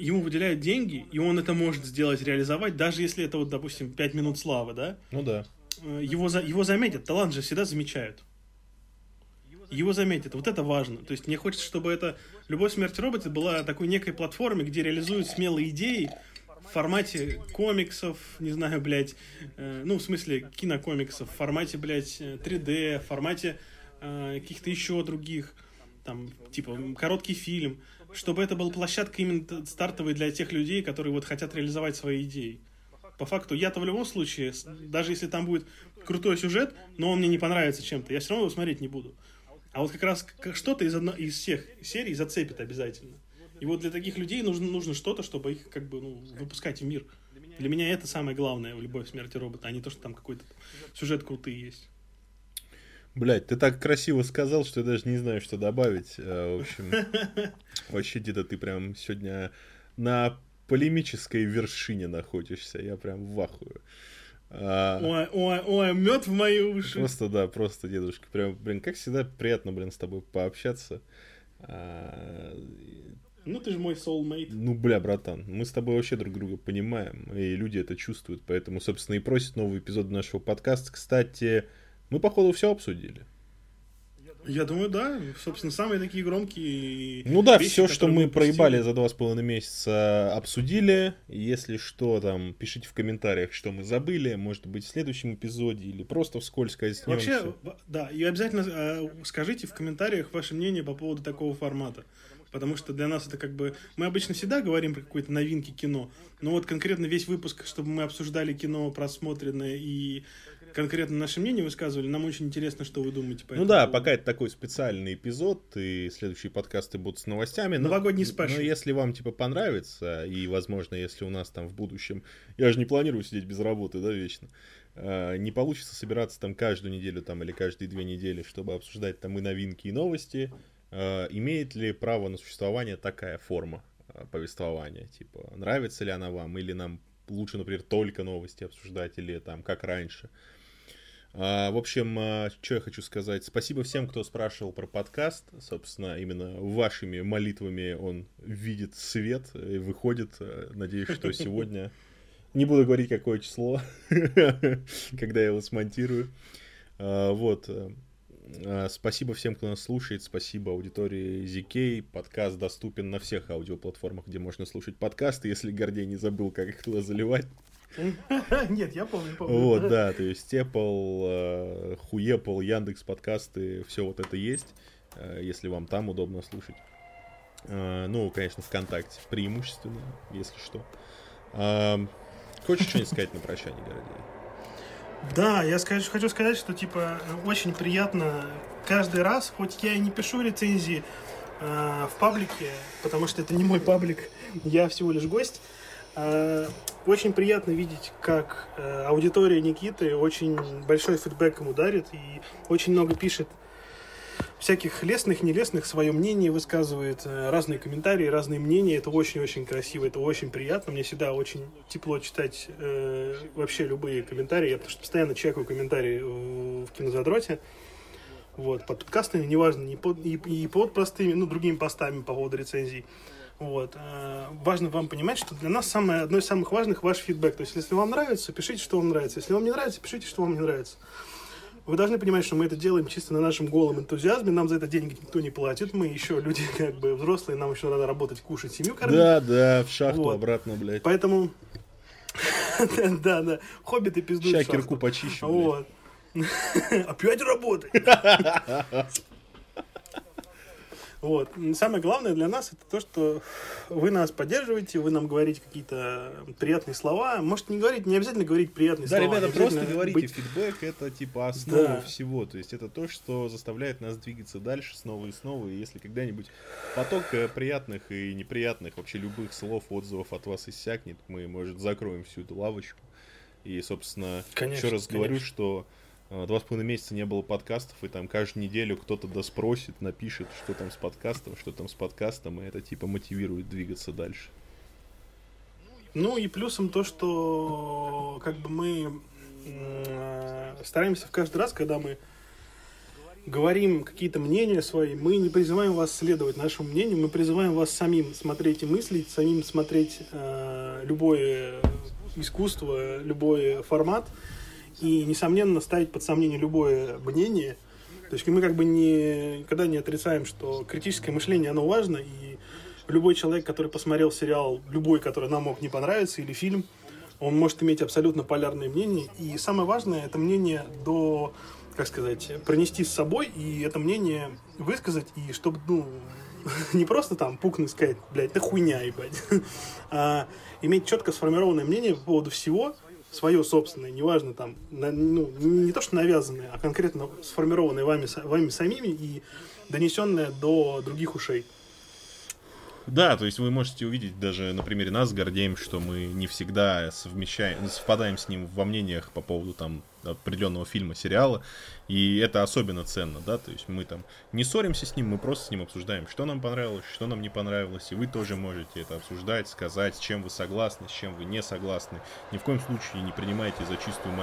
ему выделяют деньги, и он это может сделать, реализовать, даже если это, вот, допустим, 5 минут славы, да? Ну да. Э, его, за, его заметят, талант же всегда замечают. Его заметят, вот это важно. То есть мне хочется, чтобы это «Любовь, смерть роботы» была такой некой платформой, где реализуют смелые идеи в формате комиксов, не знаю, блядь, э, ну, в смысле кинокомиксов, в формате, блядь, 3D, в формате э, каких-то еще других, там, типа, короткий фильм чтобы это была площадка именно стартовой для тех людей, которые вот хотят реализовать свои идеи. По факту, я-то в любом случае, даже если там будет крутой сюжет, но он мне не понравится чем-то, я все равно его смотреть не буду. А вот как раз что-то из, одно, из всех серий зацепит обязательно. И вот для таких людей нужно, нужно что-то, чтобы их как бы ну, выпускать в мир. Для меня это самое главное в любой смерти робота, а не то, что там какой-то сюжет крутый есть. Блять, ты так красиво сказал, что я даже не знаю, что добавить. Э, в общем, *laughs* вообще где-то ты прям сегодня на полемической вершине находишься. Я прям в ахую. А, ой, ой, ой, мед в мои уши. Просто, да, просто, дедушка. Прям, блин, как всегда, приятно, блин, с тобой пообщаться. А, ну, ты же мой soulmate. Ну, бля, братан, мы с тобой вообще друг друга понимаем, и люди это чувствуют, поэтому, собственно, и просят новый эпизод нашего подкаста. Кстати, мы, походу, все обсудили. Я думаю, да. Собственно, самые такие громкие. Ну да, вещи, все, что мы проебали за два с половиной месяца, обсудили. Если что, там, пишите в комментариях, что мы забыли. Может быть, в следующем эпизоде или просто вскользь коснемся. Вообще, да, и обязательно э, скажите в комментариях ваше мнение по поводу такого формата. Потому что для нас это как бы... Мы обычно всегда говорим про какие-то новинки кино, но вот конкретно весь выпуск, чтобы мы обсуждали кино просмотренное и конкретно наше мнение высказывали. Нам очень интересно, что вы думаете по Ну да, пока это такой специальный эпизод, и следующие подкасты будут с новостями. Новогодний спешл. Но если вам, типа, понравится, и, возможно, если у нас там в будущем... Я же не планирую сидеть без работы, да, вечно. А, не получится собираться там каждую неделю там или каждые две недели, чтобы обсуждать там и новинки, и новости. А, имеет ли право на существование такая форма а, повествования? Типа, нравится ли она вам, или нам лучше, например, только новости обсуждать, или там как раньше. А, в общем, а, что я хочу сказать. Спасибо всем, кто спрашивал про подкаст. Собственно, именно вашими молитвами он видит свет и выходит. Надеюсь, что сегодня... *laughs* Не буду говорить, какое число, *laughs* когда я его смонтирую. А, вот. Спасибо всем, кто нас слушает. Спасибо аудитории ZK. Подкаст доступен на всех аудиоплатформах, где можно слушать подкасты, если Гордей не забыл, как их туда заливать. *laughs* Нет, я помню, помню. Вот, да, то есть Apple, э, Хуепл, Яндекс подкасты, все вот это есть, э, если вам там удобно слушать. Э, ну, конечно, ВКонтакте преимущественно, если что. Хочешь что-нибудь *laughs* сказать на прощание, Городей? Да, я скажу, хочу сказать, что типа очень приятно каждый раз, хоть я и не пишу рецензии э, в паблике, потому что это не мой паблик, *laughs* я всего лишь гость. Э, очень приятно видеть, как э, аудитория Никиты очень большой фидбэк ему дарит и очень много пишет всяких лестных, нелестных, свое мнение высказывает, э, разные комментарии, разные мнения. Это очень-очень красиво, это очень приятно. Мне всегда очень тепло читать э, вообще любые комментарии. Я потому что постоянно чекаю комментарии в, в кинозадроте. Вот, под подкастами, неважно, не под, и, и под простыми, ну, другими постами по поводу рецензий. Вот. Э, важно вам понимать, что для нас самое, одно из самых важных ваш фидбэк. То есть, если вам нравится, пишите, что вам нравится. Если вам не нравится, пишите, что вам не нравится. Вы должны понимать, что мы это делаем чисто на нашем голом энтузиазме, нам за это деньги никто не платит, мы еще люди *laughs* как бы взрослые, нам еще надо работать, кушать, семью кормить. Да, да, в шахту вот. обратно, блядь. Поэтому, *laughs* да, да, хоббиты пиздуют Ща кирку почищу, Вот. *laughs* Опять работать. Вот. Самое главное для нас это то, что вы нас поддерживаете, вы нам говорите какие-то приятные слова. Может, не говорить, не обязательно говорить приятные да, слова. Да, ребята, просто говорите. Быть... Фидбэк это типа основа да. всего. То есть это то, что заставляет нас двигаться дальше снова и снова. И если когда-нибудь поток э, приятных и неприятных, вообще любых слов, отзывов от вас иссякнет, мы, может, закроем всю эту лавочку. И, собственно, конечно, еще раз конечно. говорю, что два с половиной месяца не было подкастов, и там каждую неделю кто-то да спросит, напишет, что там с подкастом, что там с подкастом, и это типа мотивирует двигаться дальше. Ну и плюсом то, что как бы мы э, стараемся в каждый раз, когда мы говорим какие-то мнения свои, мы не призываем вас следовать нашему мнению, мы призываем вас самим смотреть и мыслить, самим смотреть э, любое искусство, любой формат, и, несомненно, ставить под сомнение любое мнение. То есть мы как бы не, никогда не отрицаем, что критическое мышление, оно важно, и любой человек, который посмотрел сериал, любой, который нам мог не понравиться, или фильм, он может иметь абсолютно полярное мнение. И самое важное, это мнение до как сказать, пронести с собой и это мнение высказать, и чтобы, ну, *laughs* не просто там пукнуть сказать, блядь, это хуйня, ебать, *laughs* а иметь четко сформированное мнение по поводу всего, свое собственное, неважно там, на, ну, не то что навязанное, а конкретно сформированное вами, вами самими и донесенное до других ушей. Да, то есть вы можете увидеть даже на примере нас гордеем, что мы не всегда совмещаем, совпадаем с ним во мнениях по поводу там определенного фильма, сериала, и это особенно ценно, да, то есть мы там не ссоримся с ним, мы просто с ним обсуждаем, что нам понравилось, что нам не понравилось, и вы тоже можете это обсуждать, сказать, с чем вы согласны, с чем вы не согласны. Ни в коем случае не принимайте за чистую монету